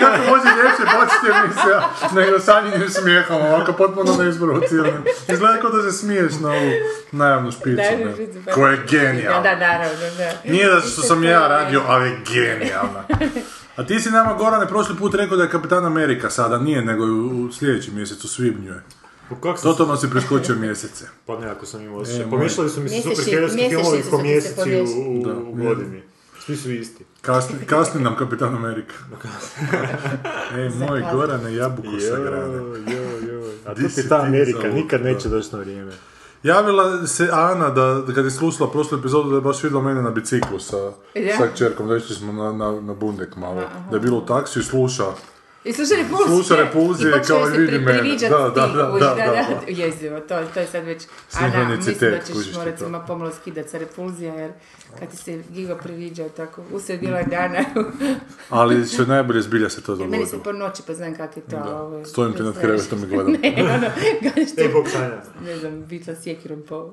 Kako može ljepše početi emisija nego sanjenim smijehom, ovako potpuno neisprovociranim. Izgleda kao da se smiješ na ovu najavnu špicu, ne? pa. koja je Da, genijalna. da, naravno, da. Nije da što sam ja radio, ali je genijalna. A ti si nama, Gorane, prošli put rekao da je Kapitan Amerika sada, nije, nego u u sljedećem mjesecu, u svibnju je. Pa Kako sam... Totalno si preskočio mjesece. Pa nekako sam imao E, osjećaj. moj. Pomiješali su mi se superherojski filmovi po mjeseci u, u, u godini. Svi su isti. Kasni, kasni nam Kapitan Amerika. Ej, moj Gorane, jabuku sa grane. joj, joj. A Di to ti ta Amerika, nikad neće doći na vrijeme. Javila se Ana da, da kad je slušala prošlu epizodu da je baš vidjela mene na biciklu sa, Ja? sa čerkom, da išli smo na, na, na bundek malo. Da je bilo u taksiju i sluša. I sluša repulzije. Sluša repulzije kao i vidi mene. Da, da, da, da, da, da. Jezivo, to, to je sad već... Ana, Sinhronicitet, mislim da ćeš morat se ima pomalo skidat sa repulzija, jer kad ti se Gigo priviđao tako usred bila dana, Ali što je najbolje, zbilja se to jer meni se dogodilo. po noći pa znam kak je to. Da. ovo je- Stojim ti nad krevetom i gledam. ne, ono, gledaš E, ti, Bog sanja. ne znam, bitla sjekirom po...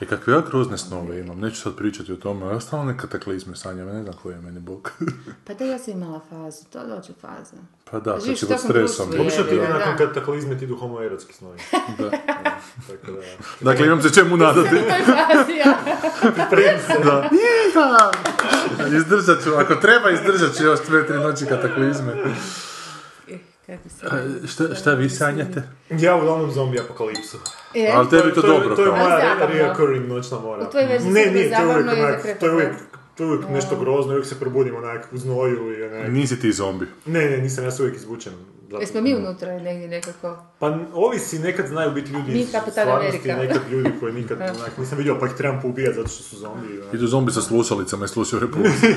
E, kakve ja grozne snove imam, neću sad pričati o tome, ja stalno neka kataklizme sanjam, ja ne znam koji je meni bog. Pa da, ja sam imala fazu, to dođe faza. pa da, kad Živiš si u pod stresom. Obično ti nakon kataklizme ti idu homoerotski snovi. Da. Tako da, Dakle, imam se čemu nadati. Pripremi se. Da. Izdržat ću, ako treba izdržat ću još dve, tri noći kataklizme. Kako se... A, šta, šta vi sanjate? Ja uglavnom zombi apokalipsu. E, Ali tebi to to, je- dobro to je kao. moja Zabavno. re- reoccurring noćna mora. U tvojoj verziji ne, se nije, to je uvijek, i onak, to je uvijek, to je uvijek nešto grozno, uvijek se probudim onak u znoju i onak... Nisi ti zombi. Ne, ne, nisam, ja se uvijek izvučem. Zato- Jesmo mi unutra negdje nekako? Pa ovisi, nekad znaju biti ljudi Mi iz stvarnosti, nekad ljudi koji nikad onak, nisam vidio pa ih trebam poubijati zato što su zombi. onak. Idu zombi sa slušalicama i slušaju repulziju.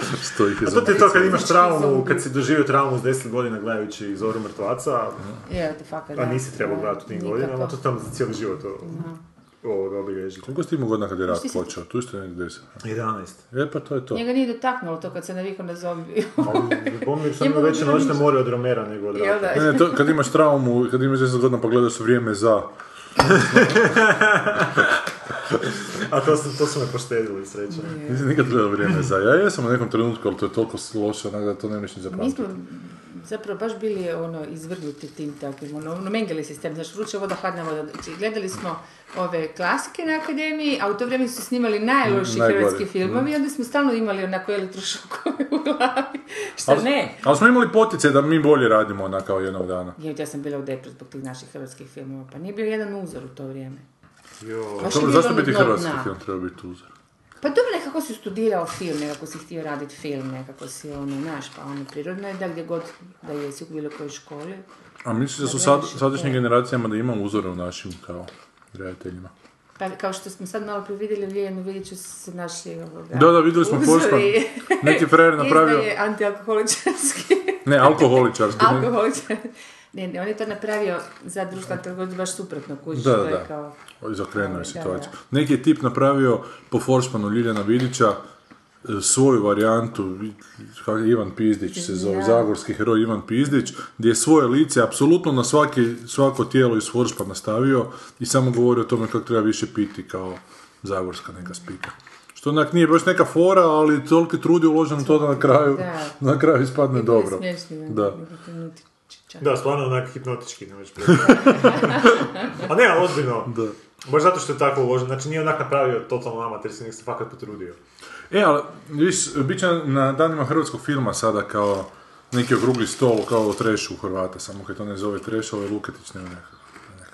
Sto ih je A to ti je to kad imaš traumu, kad si doživio traumu s 10 godina gledajući Zoru mrtvaca, Je, ti fakat, a da. nisi trebao gledati u tim godinama, to tamo za cijeli život to, ovo obilježi. Koliko si ti imao godina kad je rat Što počeo? Tu isto negdje deset. 11. E pa to je to. Njega nije dotaknulo to kad se navikao na zombi. Pomnim sam imao veće noćne more od Romera nego od rata. Ne, ne, to, kad imaš traumu, kad imaš 10 godina pa gledaš u vrijeme za... A to su, to su me poštedili, srećom. Nisam nikad gledao vrijeme za. Ja jesam u nekom trenutku, ali to je toliko loše, onak da to ne možeš ni Mi zapamtiti. smo zapravo baš bili ono, izvrgnuti tim takvim, ono, ono mengeli sistem, znaš, vruća voda, hladna voda. Znači, gledali smo ove klasike na akademiji, a u to vrijeme su snimali najlošiji Najgori. hrvatski filmovi i onda smo stalno imali onako elektrošokove u glavi. Što Ali- ne? Ali smo imali potice da mi bolje radimo onak kao jednog dana. Ja, ja sam bila u depru zbog tih naših hrvatskih filmova, pa nije bio jedan uzor u to vrijeme. Bilo zašto bi ti hrvatski film trebao biti uzor? Pa dobro, nekako si studirao film, nekako si htio raditi film, nekako si ono, znaš, pa ono, prirodno je da gdje god da jesi u bilo kojoj školi. A misliš da su sad, sadašnjim da. generacijama da imamo uzore u našim kao redateljima? Pa kao što smo sad malo previdjeli Lijenu Vidiću su se našli ovoga. Da, da, vidjeli smo. Forsman. Neki frajer napravio... Izdaje antialkoholičarski. Ne, alkoholičarski. ne. Ne, ne, on je to napravio za društveno trgovinu baš suprotno kužiš. Da, da. kao... Izokrenuo je situaciju. da. Neki je tip napravio po Forsmanu Ljiljana Vidića e, svoju varijantu, Ivan Pizdić se zove, Ja. zagorski heroj Ivan Pizdić, gdje je svoje lice apsolutno na svaki, svako tijelo iz Forspana stavio i samo govori o tome kako treba više piti kao zagorska neka spika. Što onak nije baš neka fora, ali toliki trud je uložen u to da na kraju, Da. na kraju ispadne dobro. Da. Nutičića. Da, stvarno onak hipnotički, ne možeš A ne, ali ozbiljno. Da. Baš zato što je tako uložen. Znači nije onak napravio totalno amaterski, nego se fakat potrudio. E, ali, viš, bit će na danima hrvatskog filma sada kao neki okrugli stol, kao o trešu u Hrvata, samo kad to ne zove treš, ovo je Luketić, ne nekako.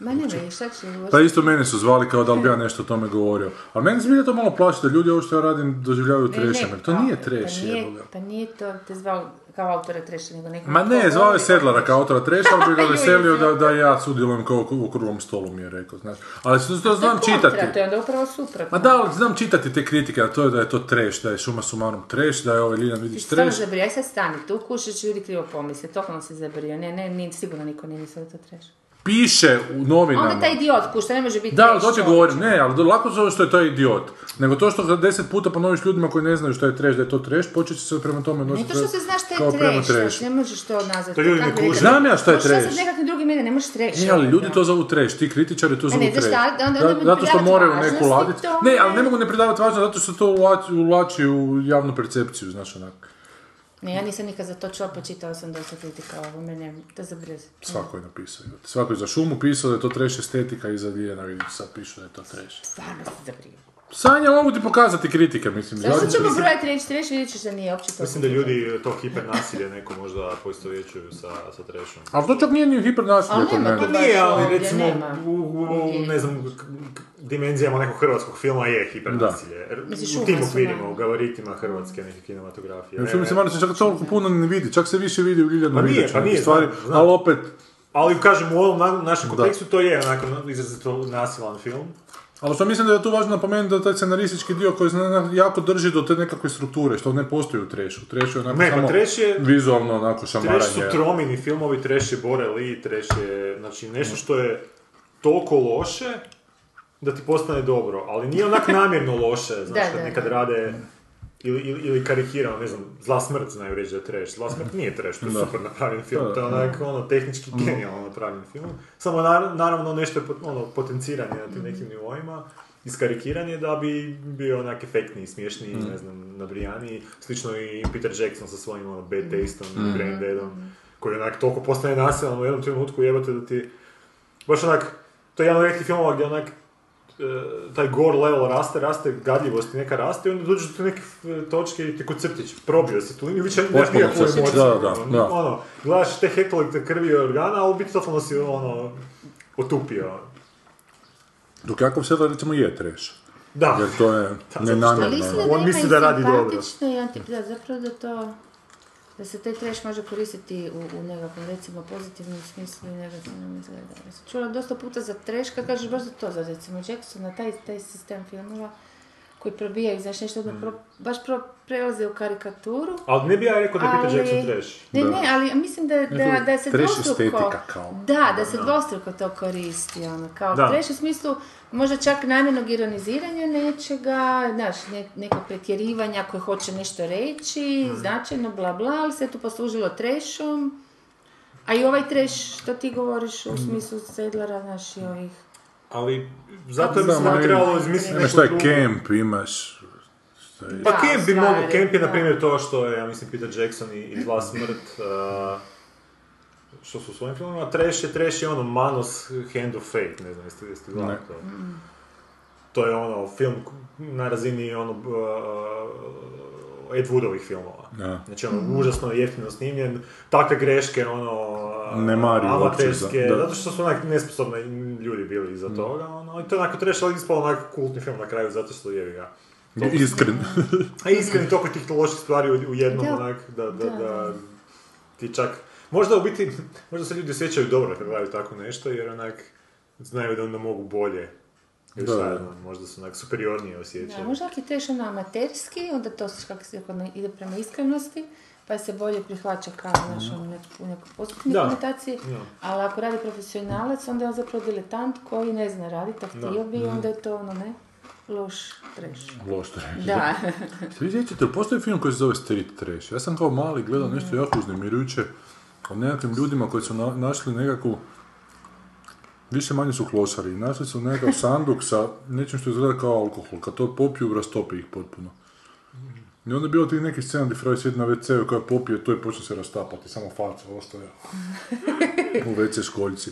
Ma ne, šta će Pa isto mene su zvali kao da li bi ja nešto o tome govorio. Ali mene zbilja to malo plaši da ljudi ovo što ja radim doživljavaju trešem, jer to nije pa treš, nije, jeboga. pa nije to te zvao kao autora treša, nego nekog Ma ne, zvao je Sedlara kao autora treša, ali bi ga veselio da, da ja sudjelujem kao u okruglom stolu, mi je rekao, znaš. Ali to, to znam kontra, čitati. To je onda upravo suprotno. Ma da, ali znam čitati te kritike, a to je da je to trash, da je šuma sumarum trash, da je ovaj Liljan Ti Vidić si stvarno trash. zabrio, aj sad stani, tu kušić ljudi krivo pomisle, totalno si zabrio, ne, ne, ni, sigurno niko nije mislio da to trash. Piše u novinama. Onda taj idiot kušta, ne može biti Da, to ti govorim, ne, ali lako zove što je to idiot. Nego to što ga deset puta ponoviš ljudima koji ne znaju što je trash, da je to trash, počet će se prema tome Ne nositi to što se znaš šta kao je prema trash, trashu. ne možeš to nazvati. To ljudi ne kuže. Znam ja šta je Možeš trash. nazvati nekakvim drugim imenom, ne možeš trash. E, ali ljudi to zovu trash, ti kritičari to zovu ne, mi zato što moraju neku laditi. Ne, ali ne mogu ne pridavati važnost zato što to ulači, ulači u javnu percepciju, znaš onak. Ne, ja nisam nikad za to čula, počitala sam dosta kritika ovo, mene, to zabrez. Svako je napisao. Svako je za šumu pisao da je to trash estetika i za Dijana Vidić sad pišu da je to trash. Stvarno se zabrio. Sanja, mogu ti pokazati kritike, mislim. Zašto zadnje- ćemo brojati reći trash, vidjet ćeš da nije uopće to. Mislim da ljudi to hipernasilje neko možda poistovjećuju sa, sa trashom. Ali to čak nije ni hipernasilje Ali kod nema mene. to Pa nije, ali recimo u, u, u, ne znam, dimenzijama nekog hrvatskog filma je hipernasilje. Misliš, U tim okvirima, u gavaritima hrvatske neke kinematografije. Ne. malo se čak toliko puno ne vidi, čak se više vidi u Ljiljanu Pa nije, Vidiću pa neke nije, stvari, znam, znam. ali opet, Ali kažem, u ovom na- našem kontekstu to je onako izrazito nasilan film. Ali što mislim da je tu važno napomenuti da taj scenaristički dio koji zna, jako drži do te nekakve strukture, što ne postoji u trešu. U trešu je onako Ne, pa samo trash je- vizualno onako šamaranje. Trash su tromini filmovi, trash je Bore Lee, trash je, znači, nešto što je toliko loše da ti postane dobro, ali nije onak namjerno loše, znaš, Da, kad da, nekad da. rade ili, ili, ili karikirano, ne znam, Zla smrt znaju reći da je trash. Zla smrt nije trash, to je Da. super napravljen film, Da, to je onak, ono, tehnički genijalno napravljen film. Samo nar- naravno nešto je pot- ono, potenciranje na tim nekim nivoima, iskarikiranje da bi bio onak efektniji, smješniji, ne znam, nabrijaniji. Slično i Peter Jackson sa svojim ono, Bad Tasteom, mm. Brain Deadom, koji onak toliko postane nasilan u jednom trenutku jebate da ti... Baš onak, to je jedan od rijetkih filmova gdje onak taj gore level raste, raste, gadljivost neka raste i onda dođeš do neke e, točke i ti kod crtić, probio si tu liniju, više nemaš nikakvu emociju. da, da, ono, da. ono, gledaš te hektolitre krvi i organa, ali u biti totalno si ono, otupio. Dok Jakov Sedlar recimo je trash. Da. Jer to je nenamjerno. Ali istina On da nema misli i da radi dobro. simpatično i anti... Da, zapravo da to... Da se taj trash može koristiti u, u nekakvom, recimo, pozitivnom smislu i negativnom izgleda. Ja sam čula dosta puta za trash, kad kažeš baš za to, za recimo Jacksona, taj, taj sistem filmova koji probijaju, znaš, nešto Mm. pro, baš pro, prelaze u karikaturu. Ali ne bi ja rekao da je Peter Jackson trash. Ne, Da. ne, ali mislim da, da, da se trash dvostruko... estetika kao. Da, da se dvostruko to koristi, ono, kao Da. trash u smislu možda čak namjernog ironiziranja nečega, znaš, ne, nekog pretjerivanja koje hoće nešto reći, Mhm. značajno, bla bla, ali se tu poslužilo trashom. A i ovaj trash, što ti govoriš Mhm. u smislu Sedlara, znaš, i ovih... Ali zato bi se trebalo izmisliti neku taj drugu- camp, imaš... je- Pa Da, Camp bi mogao, Camp je da. na primjer to što je, ja mislim, Peter Jackson i, i smrt, uh, što su u svojim filmima, Trash je, Trash je ono Manos Hand of Fate, ne znam, jeste, jeste gledali to? To je ono, film na razini ono, uh, Ed Woodovih filmova. Da. Znači ono, užasno jeftino snimljen, takve greške, ono, Ne mari uopće amaterske, za- da. zato što su onak nesposobni ljudi bili iza toga, ono, i to je onako trash, ali ispalo onak kultni film na kraju, zato što jevi ga. Iskren. A iskreno toliko tih loših stvari u, u jednom Da. onak, da, da, Da, da, da. ti čak, možda u biti, možda se ljudi osjećaju dobro kad gledaju tako nešto, jer onak znaju da onda mogu bolje. Da, da. znam, možda su onak superiornije Da, osjećaju. možda ako je trash ono amaterski, onda to se, kako se ide prema iskrenosti, pa se bolje prihvaća kao naš, ono, nek, u nekoj postupnoj Da. konotaciji, Da. ali ako radi profesionalac, onda je on zapravo diletant koji ne zna raditi, a htio bi, onda je to ono, ne, loš trash. Loš trash. Da. Se vi sjećate, postoji film koji se zove Street Trash. Ja sam kao mali gledao nešto jako uznemirujuće o nekakvim ljudima koji su na- našli nekakvu više manje su klošari. Našli su nekakav sanduk sa nečim što izgleda kao alkohol. Kad to popiju, rastopi ih potpuno. I onda je bilo tih nekih scena gdje Freud sjedi na WC-u koja popije to i počne se rastapati. Samo faca ostaje u WC školjci.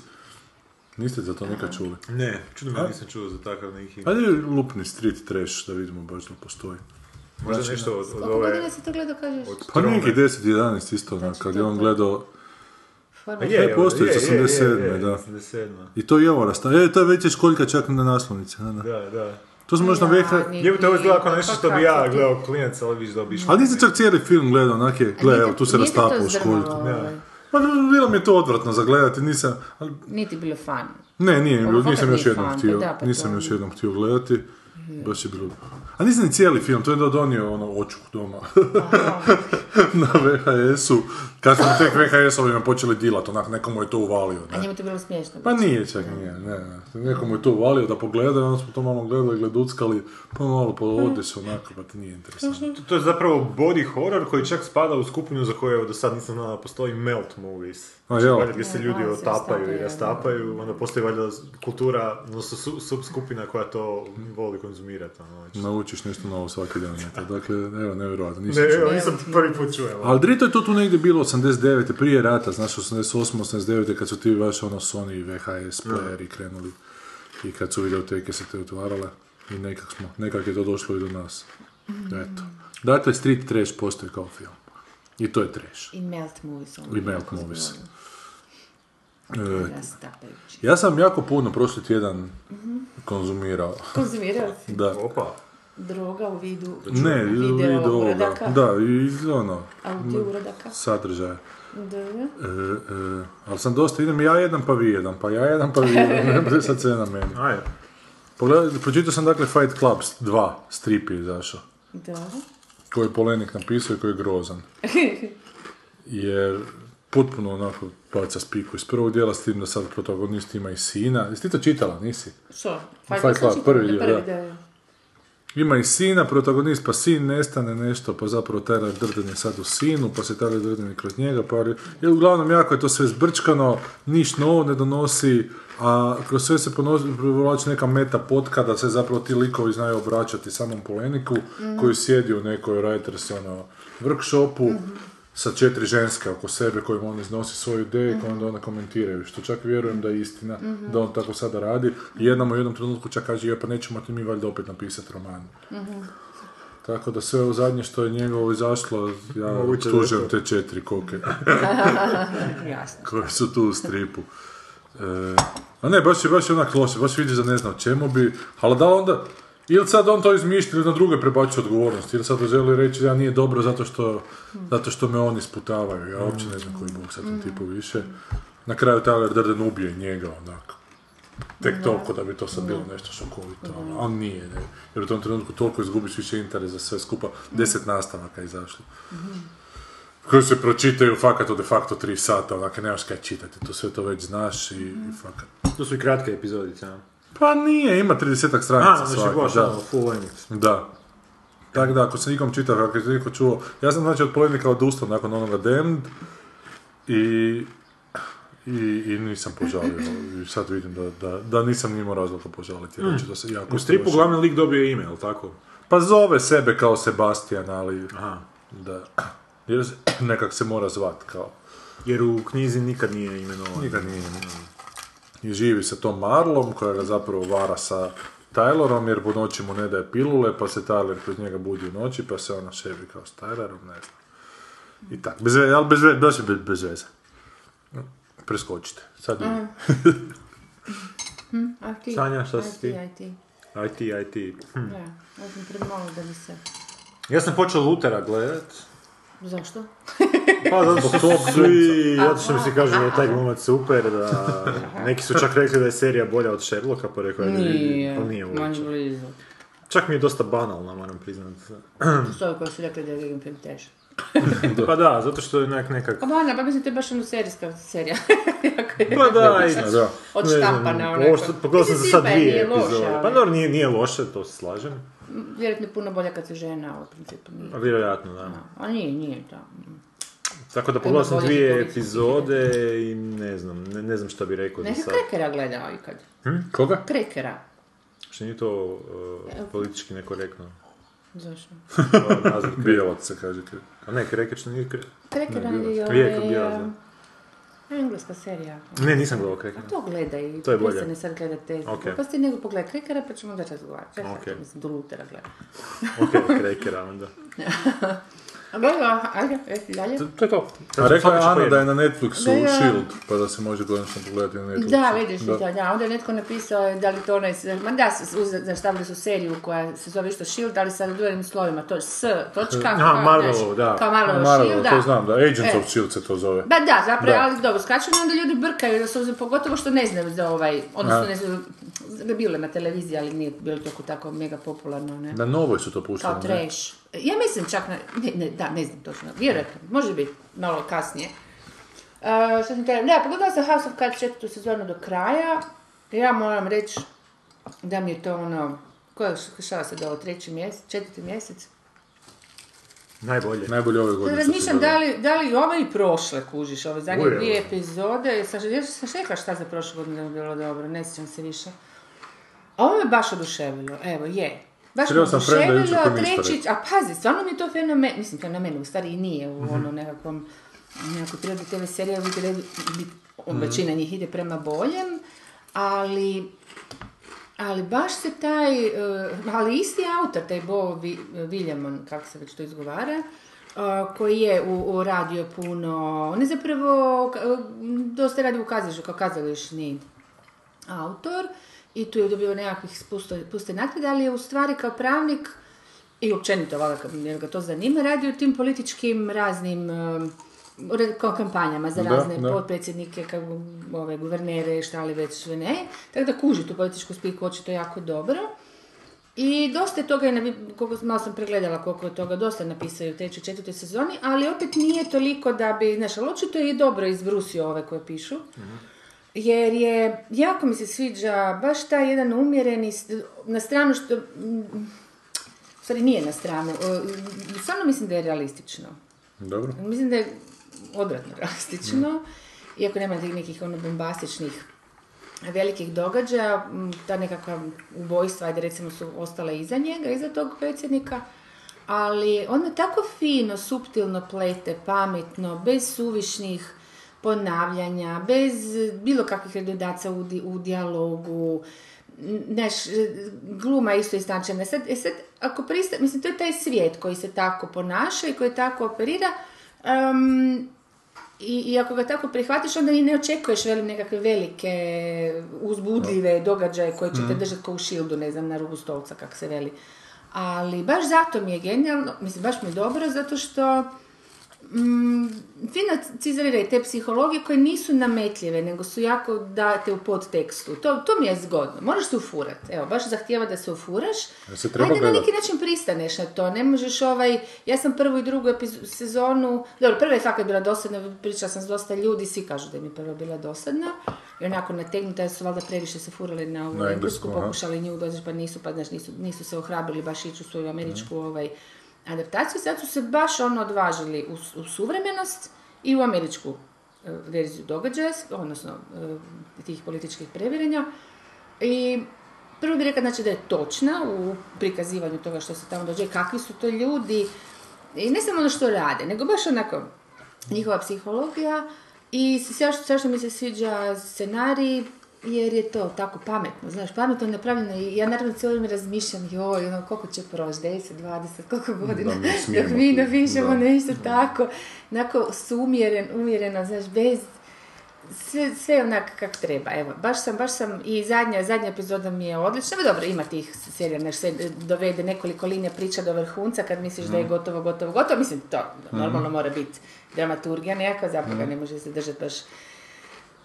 Niste za to nikad čuli? Ne, čudno A? nisam čuo za takav neki... Ajde lupni street trash da vidimo baš da postoji. Možda nešto od, od Koliko ove... godina si to gledao, kažeš? Pa neki 10-11 isto, kad je on gledao Forma- A je, je, postoji, je, je, 87, je, je, da. 87. I to je ovo rasta. E, to je već je školjka čak na naslovnici. Da, da. Da, da. To smo na Ja, VH... ni- Jebote, ovo izgleda kao ni- nešto pa što bi ja gledao klinac, ali viš da bi išlo. Ali nisi čak cijeli film gledao, onak je, gle, evo, tu se Nije te to rastapa u ovaj? Pa bilo mi je to odvratno za gledati, nisam... ali- Nije ti bilo fan. Ne, nije mi bilo, nisam još jednom htio, pa pa nisam to- još jednom htio gledati. Baš je bilo... A nisam ni cijeli film, to je da donio ono očuh doma na VHS-u. Kad smo tek VHS-ovima počeli dilat, onak, nekomu je to uvalio. A Ne? njemu to bilo smiješno. Pa nije čak, nije, ne, ne. Nekomu je to uvalio da pogleda, onda smo to malo gledali, gleduckali, pa malo povode se onako, pa ti nije interesantno. To je zapravo body horror koji čak spada u skupinu za koju evo, do sad nisam znao da postoji melt movies. A, Znači, valjda gdje se ljudi otapaju i rastapaju, onda postoji valjda kultura, odnosno su, subskupina koja to voli konzumirati. Ono, već. Naučiš nešto novo svaki dan. eto. Dakle, evo, nevjerojatno, nisam Ne, čuo. evo, nisam prvi put čuo. Ali Drito je to tu negdje bilo 89. prije rata, znaš, 88. 89. kad su ti vaš ono Sony i VHS playeri krenuli i kad su videoteke se te otvarale i nekak smo, nekak je to došlo i do nas. Eto. Dakle, Street Trash postoji kao film. I to je trash. I melt movies. ono, I melt movies. E, ja sam jako puno prošli tjedan konzumirao. Konzumirao si Da. Opa. droga u vidu Ne, video uradaka, Da, i ono, audio uradaka. sadržaja. Da. E, e, ali sam dosta, idem ja jedan pa vi jedan, pa ja jedan pa vi jedan, ne bude sad sve na meni. Ajde. Pogledaj, pročitao sam dakle Fight Club 2, strip je izašao, Da. koji je Polenik napisao i koji je grozan. Jer potpuno onako baca spiku iz prvog dijela s tim da sad protagonist ima i sina. Jesi ti to čitala, nisi? Što? Fight Club prvi dio, da. Ima i sina, protagonist, pa sin nestane nešto, pa zapravo Tyler Durden je sad u sinu, pa se Tyler Durden je kroz njega, pa... I uglavnom jako je to sve zbrčkano, niš novo ne donosi, a kroz sve se provlači neka meta potka da se zapravo ti likovi znaju obraćati samom Poleniku, koji sjedi u nekoj writers ono, workshopu, sa četiri ženske oko sebe kojima on iznosi svoje ideje koje onda one komentiraju, što čak vjerujem da je istina, da on tako sada radi. I jedna mu u jednom trenutku čak kaže, je pa nećemo ti mi valjda opet napisati roman. Tako da sve ovo zadnje što je njegovo izašlo, ja tužem te četiri koke Jasno. koje su tu u stripu. E, a ne, baš je, baš je onak loše, baš vidiš da ne zna o čemu bi, ali da onda, ili sad on to izmišlja ili na druge prebačuje odgovornost, ili sad želi reći da nije dobro zato što, zato što me oni sputavaju, ja uopće ne znam koji bog sad tom tipu više. Na kraju Tyler Durden ubije njega, onako. Tek toliko da bi to sad bilo nešto šokovito, ono, ali nije, ne. Jer u tom trenutku toliko izgubiš više interes za sve skupa, deset nastavaka je izašlo koji se pročitaju fakat u de facto tri sata, onak nemaš kaj čitati, to sve to već znaš i, i fakat. To su i kratke epizodice? Pa nije, ima 30 stranica A, znači baš da. ono, full length. Da. Tako da, ako se nikom čita, ako se niko čuo, ja sam znači od polednika odustao nakon onoga Damned i, i, i nisam požalio. I sad vidim da, da, da nisam imao razloga požaliti, jer ću da se jako U stripu glavni lik dobio ime, jel tako? Pa zove sebe kao Sebastian, ali Aha. da, jer se- nekak se mora zvat kao. Jer u knjizi nikad nije imenovan. Nikad nije. I živi sa tom Marlom koja ga zapravo vara sa Tylerom jer po noći mu ne daje pilule pa se Tyler kroz njega budi u noći pa se ona šebi kao s Tylerom, ne znam. I tak, bez veze, ali bez veze, baš bez, bez veze. Preskočite. Sad. A ti? Sanja, šta si Aj ti? Aj ti. IT, IT. Hm. Da, ja sam premalo da bi se... Ja sam počeo Lutera gledat. Zašto? Pa zato što su svi, zato što mi se kaže da je taj glumac super, da neki su čak rekli da je serija bolja od Sherlocka, pa rekao je da Nije, pa nije uopće. Čak mi je dosta banalna, moram priznat. To su ovi koji su rekli da je Vegan film teže. Pa da, zato što je nek, nekak... Pa bana, pa mislim to je baš ono serijska serija. Pa da, i... A da. odštampana Ovo onako. pogledao sam za sad dvije epizode. ali- Pa dobro, nije, nije loše, to se slažem. Vjerojatno je puno bolje kad se žena, u principu nije. Vjerojatno, da. A nije, nije to. Tako da pogledao sam dvije epizode i ne znam, ne, ne znam šta bi rekao za Neka sad. Krekera gledao ikad. Koga? Krekera. Što nije to uh, politički nekorektno. Zašto? Bijelac se kaže. A ne, Kreker što nije Krek. Krekera Ne, je ovaj... Bijelac, eh, Engleska serija. Ne, nisam gledao Kreker. To gledaj, To je bolje. prestani sad gledat te Ok. gluposti, nego pogledaj Krekera pa ćemo da razgovarati. Ja mislim, do Lutera gledam. Ok, Krekera onda. A gledala, ajde, reci dalje. To, to je to. A rekla je će Ana da je na Netflixu Da, ja. Shield, pa da se može konačno pogledati na Netflixu. Da, vidiš da. to, da. Onda je netko napisao da li to onaj, ma da, zaštavili su seriju koja se zove isto Shield, ali sa duelim slovima, to je S, točka, Aha, Marvelovo, znaš, da. Kao Marvelovo Marvel, Shield, da. to znam, da, Agents E. of Shield se to zove. Ba da, zapravo, Da. ali dobro, skaču i onda ljudi brkaju, da su, pogotovo što ne znaju za ovaj, odnosno A. ne znaju, da je bilo na televiziji, ali nije bilo toliko tako mega popularno, ne. Na novoj su to puštali. Kao ne? trash. Ja mislim čak na, ne, ne, da, ne znam točno, vjerojatno, može biti malo kasnije. Uh, što sam htjela- da, pogledala sam House of Cards četvrtu sezonu do kraja. Ja moram reći da mi je to ono, koja šta se dalo, treći mjesec, četvrti mjesec? Najbolje. Najbolje ove godine. Razmišljam da li, da li ove i prošle kužiš, ove zadnje Ujeo. dvije epizode. Sam, ja sam rekla šta za prošle godine da bi bilo dobro, ne sjećam se više. A ovo me baš oduševilo, evo, je. Baš Sreo sam Frenda jučer mi treći, a pazi, stvarno mi je to fenomen, mislim fenomen, u stvari i nije u ono nekakvom, nekakvoj prirodi TV serije, uvijek bi- većina njih ide prema boljem, ali ali baš se taj, eh, ali isti autor, taj Bo Vi- Williamon, kako se već to izgovara, eh, koji je u, u radio puno, on je zapravo dosta radi u kazalištu, kao kazališni autor i tu je dobio nekakvih puste, puste naknade, ali je u stvari kao pravnik i općenito, kad- jer ga to zanima, radi u tim političkim raznim re- kao kampanjama za Da, razne da. potpredsjednike, kako, ove, guvernere, šta li već sve ne. Tako da kuži tu političku spiku očito jako dobro. I dosta je toga, je koliko, malo sam pregledala koliko je toga dosta napisao u trećoj, četvrtoj sezoni, ali opet nije toliko da bi, znaš, ali očito je dobro izbrusio ove koje pišu. Jer je, jako mi se sviđa baš taj jedan umjereni, na stranu što, mm, stvari nije na stranu, stvarno mislim da je realistično. Dobro. Mislim da je odvratno realistično, iako nema nekih ono bombastičnih velikih događaja, ta nekakva ubojstva, ajde recimo su ostale iza njega, iza tog predsjednika, ali on je tako fino, suptilno plete, pametno, bez suvišnih ponavljanja, bez bilo kakvih redodaca u, di- u dijalogu, N- Znaš, gluma je isto iznačena. Sad, e sad, ako prista, mislim, to je taj svijet koji se tako ponaša i koji tako operira, em, i, I ako ga tako prihvatiš, onda i ne očekuješ velim nekakve velike, uzbudljive događaje koje će te držati kao u šildu, ne znam, na rubu stolca, kako se veli. Ali baš zato mi je genijalno, mislim, baš mi je dobro, zato što mm, fino cizeliraju te psihologije koje nisu nametljive, nego su jako date u podtekstu. To, to mi je zgodno. Moraš se ufurat. Evo, baš zahtijeva da se ufuraš. Se treba Ajde na gledat? neki način pristaneš na to. Ne možeš ovaj... Ja sam prvu i drugu epiz- sezonu... Dobro, prva je fakat bila dosadna, pričala sam s dosta ljudi, svi kažu da je prva bila dosadna. I onako nategnuta, jer su valjda previše se furali na ovu Na englesku, pokušali nju doći, pa nisu, pa znaš, nisu, nisu se ohrabrili baš ići u svoju američku ovaj, adaptaciju. Sad su se baš ono odvažili u, u suvremenost i u američku e, verziju događaja, odnosno e, tih političkih previranja. I prvo bih rekla znači, da je točna u prikazivanju toga što se tamo dođe, kakvi su to ljudi, i ne samo ono što rade, nego baš onako njihova psihologija i sve što mi se sviđa scenarij, jer je to tako pametno, znaš, pametno napravljeno i ja naravno cijelo vrijeme razmišljam, joj, ono, koliko će proći, 10, 20, koliko godina, mi smijemo dok mi napišemo da. nešto tako, onako sumjeren, umjereno, znaš, bez, sve, sve onak kak treba, evo, baš sam, baš sam, i zadnja, zadnja epizoda mi je odlična, Ma dobro, ima tih serija, znaš, se dovede nekoliko linija priča do vrhunca, kad misliš da je gotovo, gotovo, gotovo, mislim, to normalno mora biti dramaturgija nekakva, zapravo ga ne može se držati baš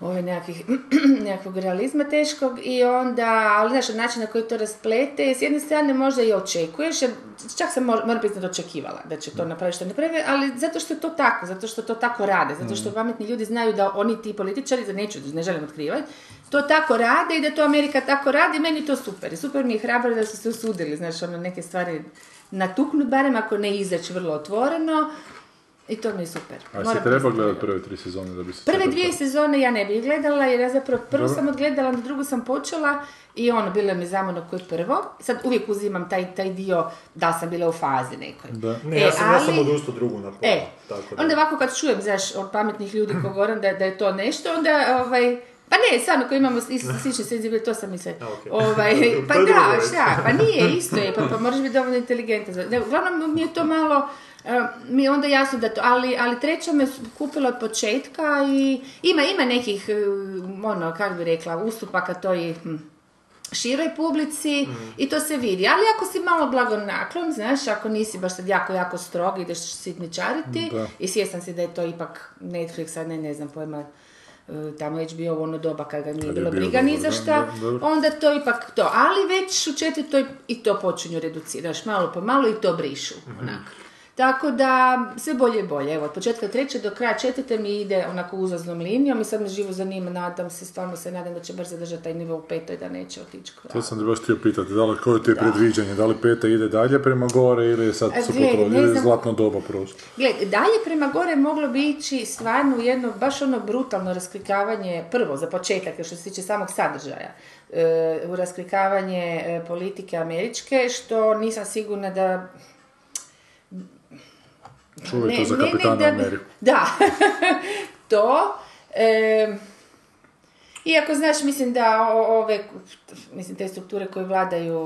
ove nekakvih, nekakvog realizma teškog i onda, ali znaš, način na koji to rasplete, s jedne strane možda i očekuješ, jer čak sam mor- moram priznati očekivala da će to napraviti što ne prave, ali zato što je to tako, zato što to tako rade, zato što pametni ljudi znaju da oni ti političari, da neću, ne želim otkrivati, to tako rade i da to Amerika tako radi, meni to super. I super mi je hrabro da su se usudili, znaš, ono neke stvari natuknut, barem ako ne izaći vrlo otvoreno, i to mi je super. A Moram se treba gledati prve tri sezone da bi se... Prve dvije sezone ja ne bih gledala jer ja zapravo prvu Dobro. sam odgledala, onda drugu sam počela i ono, bilo mi zamano koje prvo. Sad uvijek uzimam taj, taj dio da sam bila u fazi nekoj. Da. Ne, ja sam, ja sam ali- odustao drugu na pola. E, tako da. onda ovako kad čujem, znaš, od pametnih ljudi ko govorim da, da je to nešto, onda ovaj, Pa ne, stvarno koji imamo isto slični senzibilitet, to sam mislila. Okej. Ovaj, pa da, šta, pa nije, isto je, pa, pa moraš biti dovoljno inteligentan. Ne, uglavnom mi je to malo, eh, mi je onda jasno da to, ali, ali treća me kupila od početka i ima, ima nekih, eh, ono, kako bi rekla, ustupaka toj hm, široj publici i to se vidi. Ali ako si malo blagonaklon, znaš, ako nisi baš sad jako, jako strog, ideš sitničariti Da. i svjestan si da je to ipak Netflix, a ne, ne znam pojma, tamo već bio u ono doba kad ga nije Kad bilo briga ni za šta, onda to ipak to. Ali već u četvrtoj i to počinju reduciraš malo po malo i to brišu, onak. Tako da, sve bolje i bolje. Evo, od početka treće do kraja četvrte mi ide onako uzlaznom linijom i sad me živo zanima, nadam se, stvarno se nadam da će brzo zadržati taj nivo u petoj, da neće otići To sam te baš htio pitati, da li, koje ti je predviđanje, da li peta ide dalje prema gore ili je sad su znam- zlatno doba prošlo? Gle, dalje prema gore moglo bi ići stvarno jedno, baš ono brutalno rasklikavanje, prvo za početak, što se tiče samog sadržaja, e, u rasklikavanje e, politike američke, što nisam sigurna da... Čuvaj to za kapitana da, Ameriku. Da, to. E, iako, znaš, mislim da ove, mislim, te strukture koje vladaju,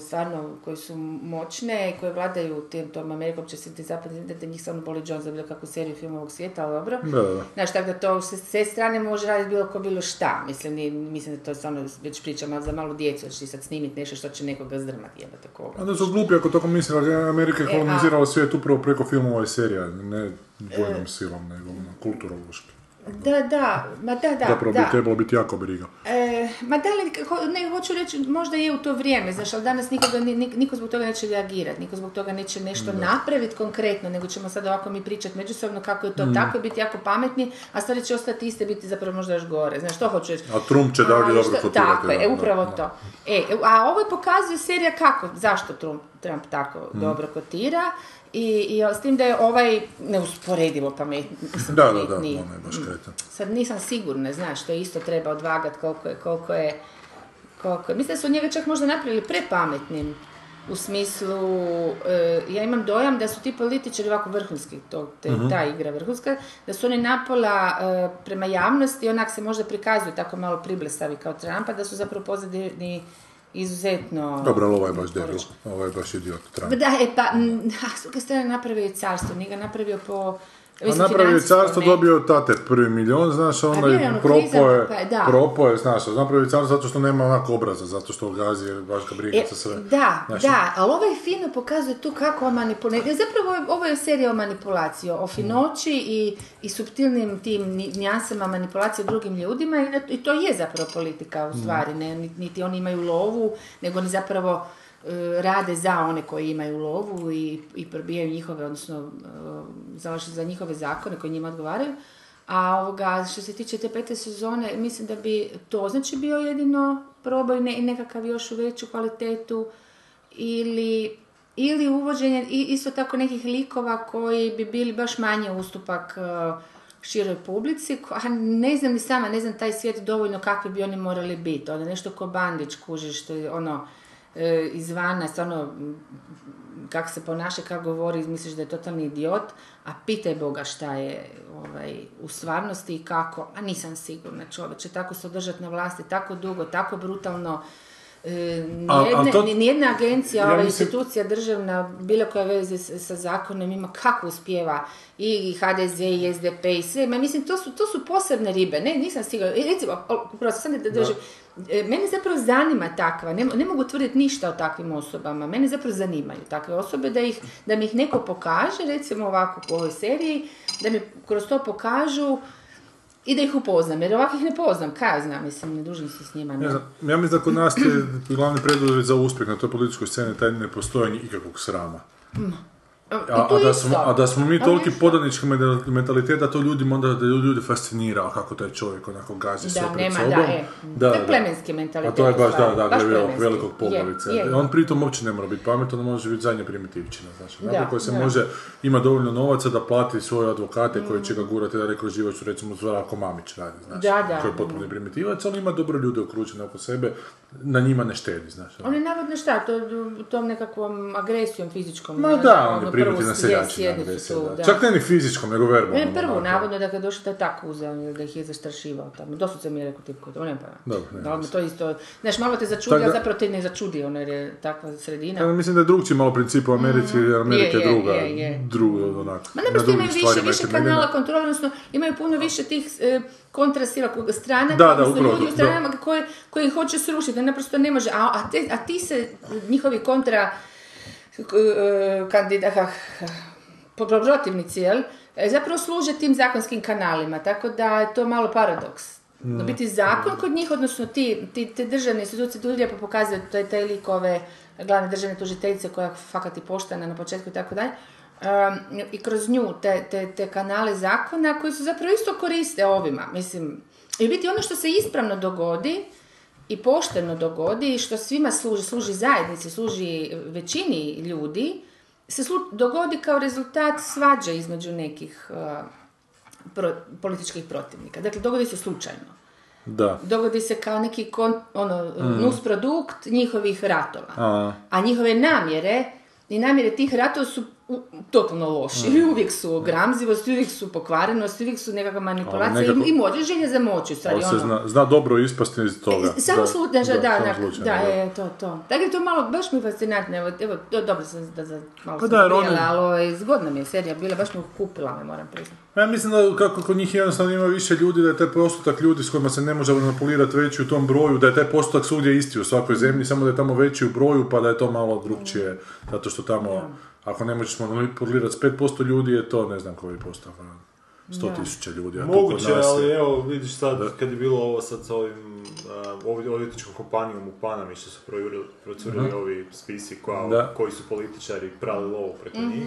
stvarno, koje su moćne i koje vladaju tim, tom Amerikom, će se ti zapadni, da te njih stvarno boli John za bilo kakvu seriju filmovog svijeta, ali dobro. Da, da. Znaš, tako da to s s te strane može raditi bilo ko bilo šta. Mislim, ni- mislim da to je stvarno već pričam za malu djecu, da će ti sad snimiti nešto što će nekoga zdrmati, jebate koga. A da su glupi ako tako misle, ali Amerika je E, kolonizirala svijet upravo preko filmova i serija, ne vojnom silom, nego ono, kulturološki. Da, da, ma da, da, Zapravo da. bi trebalo biti jako briga. E, ma da li, ne, hoću reći, možda je u to vrijeme, znaš, ali danas nikoga, ni- ni- niko zbog toga neće reagirati, niko zbog toga neće nešto napraviti konkretno, nego ćemo sad ovako mi pričati međusobno kako je to tako, i biti jako pametni, a stvari će ostati iste, biti zapravo možda još gore, znaš, što hoću reći? A Trump će dalje dobro što- Tako je, da, upravo da. to. E, a ovo pokazuje serija kako, zašto Trump, Trump tako Mhm. dobro kotira, i, i s tim da je ovaj neusporedivo pametni, mislim, Da, da, da, pametniji. ono je baš kretan. Sad nisam sigurna, znaš, to isto treba odvagati koliko je, koliko je, koliko je. Mislim da su njega čak možda napravili prepametnim. U smislu, e, ja imam dojam da su ti političari ovako vrhunski, to, te, Mhm. ta igra vrhunska, da su oni napola e, prema javnosti, onak se možda prikazuju tako malo priblesavi kao Trumpa, da su zapravo pozadini izuzetno... Dobro, ali ovo je baš debil, ovo je baš idiot Trump. Da, e pa, m, a, s druge strane napravio je carstvo, nije ga napravio po... A mislim, napravio je financijskom, carstvo, ne. dobio tate prvi milion, znaš, onda je je ono je, pa je, znaš, napravio je carstvo zato što nema onako obraza, zato što gazi je baš ga briga E, za sve. da, Znaš, da, ali ovaj fino pokazuje tu kako on manipulira. Zapravo ovo je- serija o manipulaciji, o finoći i, i subtilnim tim nijansama manipulacije drugim ljudima i, i to je zapravo politika u stvari. Ne, Ni- niti oni imaju lovu, nego oni zapravo e, rade za one koji imaju lovu i, i probijaju njihove, odnosno e, zalažu za njihove zakone koji njima odgovaraju. A ovoga, što se tiče te pete sezone, mislim da bi to znači bio jedino probaj ne, nekakav još u veću kvalitetu ili, ili uvođenje isto tako nekih likova koji bi bili baš manje ustupak e, široj publici, a ne znam ni sama, ne znam taj svijet dovoljno kakvi bi oni morali biti. Ono nešto ko Bandić, kužiš, što je ono e, izvana, stvarno kako se ponaša, kako govori, misliš da je totalni idiot, a pitaj Boga šta je ovaj, u stvarnosti i kako, a nisam sigurna čovječe, tako se održati na vlasti tako dugo, tako brutalno, e, A- a nijedne- to- ni- nijedna agencija, Ja ova mislim- institucija državna, bilo koja veze sa zakonom ima kako uspjeva i HDZ i SDP i sve, ma mislim to su, to su posebne ribe, ne, nisam sigurna, E, recimo, o, upravo sam da držim, E, mene zapravo zanima takva, ne, ne mogu tvrditi ništa o takvim osobama, mene zapravo zanimaju takve osobe, da, ih, da mi ih neko pokaže, recimo ovako u ovoj seriji, da mi kroz to pokažu i da ih upoznam, jer ovakvih ne poznam, kaj ja znam, mislim, ne dužim se s njima. Ne znam, ja mislim da kod nas je glavni preduvjet za uspjeh na toj političkoj sceni taj nepostojanje ikakvog srama. A, tu a, da smo, a da smo mi To toliki podanički menta- mentalitet da to ljudima onda da ljudi fascinira kako taj čovjek onako gazi sve Da, pred nema, sobom. da, e. To je plemenski mentalitet, A to je baš, da, da, baš da, velikog, je. On pritom uopće ne mora biti pametan, on može biti zadnja primitivčina, znači. Da, koji se da. može, ima dovoljno novaca da plati svoje advokate koji će ga gurati da rekao život, recimo Zdravko Mamić radi, znači, Da, da. koji je potpuni primitivac, ali ima dobro ljude okružene oko sebe, na njima ne štedi, znači. On je navodno šta, to, tom nekakvom agresijom fizičkom. Ma ono, da, on je primiti na seljačinu agresiju. tu, da. da. Čak ne ni fizičkom, nego verbalno. Ne, prvo, onako. navodno da došao da je tako uzeo, da ih je zastrašivao tamo. Se mi je rekao tipko, to ne pa. Dobro, ne Da, to isto, znaš, malo te Tako začudio, da- a zapravo te ne začudio, ono, jer je takva sredina. Ja, mislim da je drugčiji malo princip u Americi, jer Amerika Je, je je, druga, je, je. druga, onako. Ma na naprosto drugim imaju više, više kanala kontrole, odnosno imaju puno više tih e, kontrasila ko- stranaka, Da, da, upravo, ljudi u stranama koji, hoće srušiti, da naprosto ne može, a, a, te- a ti se, njihovi kontra kandidata, protivnici, jel, e, zapravo služe tim zakonskim kanalima, tako da je to malo paradoks. U biti zakon kod njih, odnosno ti, ti, te državne institucije tu lijepo pokazuju taj, taj lik ove glavne državne tužiteljice koja je fakat i poštena na početku i tako dalje. Um, I kroz nju te, te, te kanale zakona koji su zapravo isto koriste ovima. Mislim, i biti ono što se ispravno dogodi i pošteno dogodi što svima služi, služi zajednici, služi većini ljudi, se slu- dogodi kao rezultat svađa između nekih uh, pro- političkih protivnika. Dakle, dogodi se slučajno. Da. Dogodi se kao neki kon, ono, nus produkt njihovih ratova. A, A njihove namjere i namjere tih ratova su u- totalno loši. I uvijek su gramzivost, uvijek su pokvarenost, uvijek su nekakva manipulacija nekako- i, i moć, želje za moć u stvari. ali se ono. zna, zna dobro ispasti iz toga. E, Samo slučajno, da, da, da, slučajno, da, je, to, to. Dakle, to malo, baš mi je fascinantno, evo, evo, dobro sam, da, da, malo Pa sam da, oni- ali ovaj, zgodna mi je serija bila, baš me kupila me, moram priznati. Ja mislim da kako kod njih jednostavno ima više ljudi, da je taj postotak ljudi s kojima se ne može manipulirati veći u tom broju, da je taj postotak svugdje isti u svakoj zemlji, samo da je tamo veći u broju, pa da je to malo drugčije, zato što tamo, ako ne možeš manipulirati s 5% ljudi, je to ne znam koji postotak, 100 tisuća ljudi, a Moguće, nas je- ali evo, vidiš sad, kad je bilo ovo sad s ovim uh, odvjetničkom kompanijom u Panami, što su procurili ovi spisi koja, koji su političari prali lovu preko njih.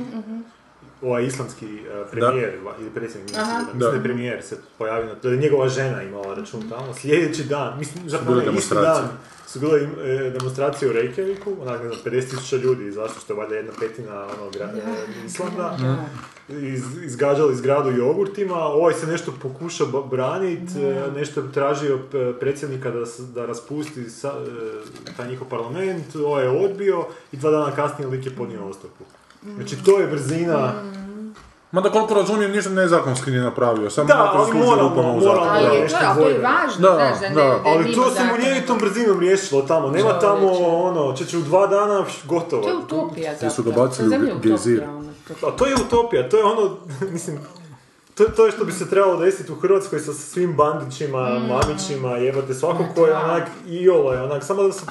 Ovaj islamski uh, premijer, va- ili predsjednik, nisam siguran, mislim da je premijer se pojavio, na- da je njegova žena imala račun tamo, sljedeći dan, mislim, zapravo isti demonstracije. dan, su bile e, demonstracije u Reykjaviku, onak, ne znam, 50.000 ljudi izašlo, što je valjda jedna petina ono, gra, e, Islanda, iz, izgađali zgradu jogurtima, ovaj se nešto pokuša braniti, nešto je tražio predsjednika da, da raspusti sa, e, taj njihov parlament, ovaj je odbio i dva dana kasnije lik je podnio ostavku. Znači to je brzina, Mada koliko razumijem, ništa nezakonski nije napravio, samo Da, ali moramo- moramo-. Ali, da, je, to, ali to je važno, Da, znaš, da ne, da. da je ali to se mu zakona. nije tom brzinom riješilo tamo, nema Čovječe. tamo ono, će u dva dana gotovo. To je utopija Ti su zapravo. dobacili To je zemlja u utopija, ono, to- A to je utopija, to je ono, mislim, to, to je što bi se trebalo desiti u Hrvatskoj sa svim bandićima, mamićima, jebate, svako ko je onak iolo je onak, samo da se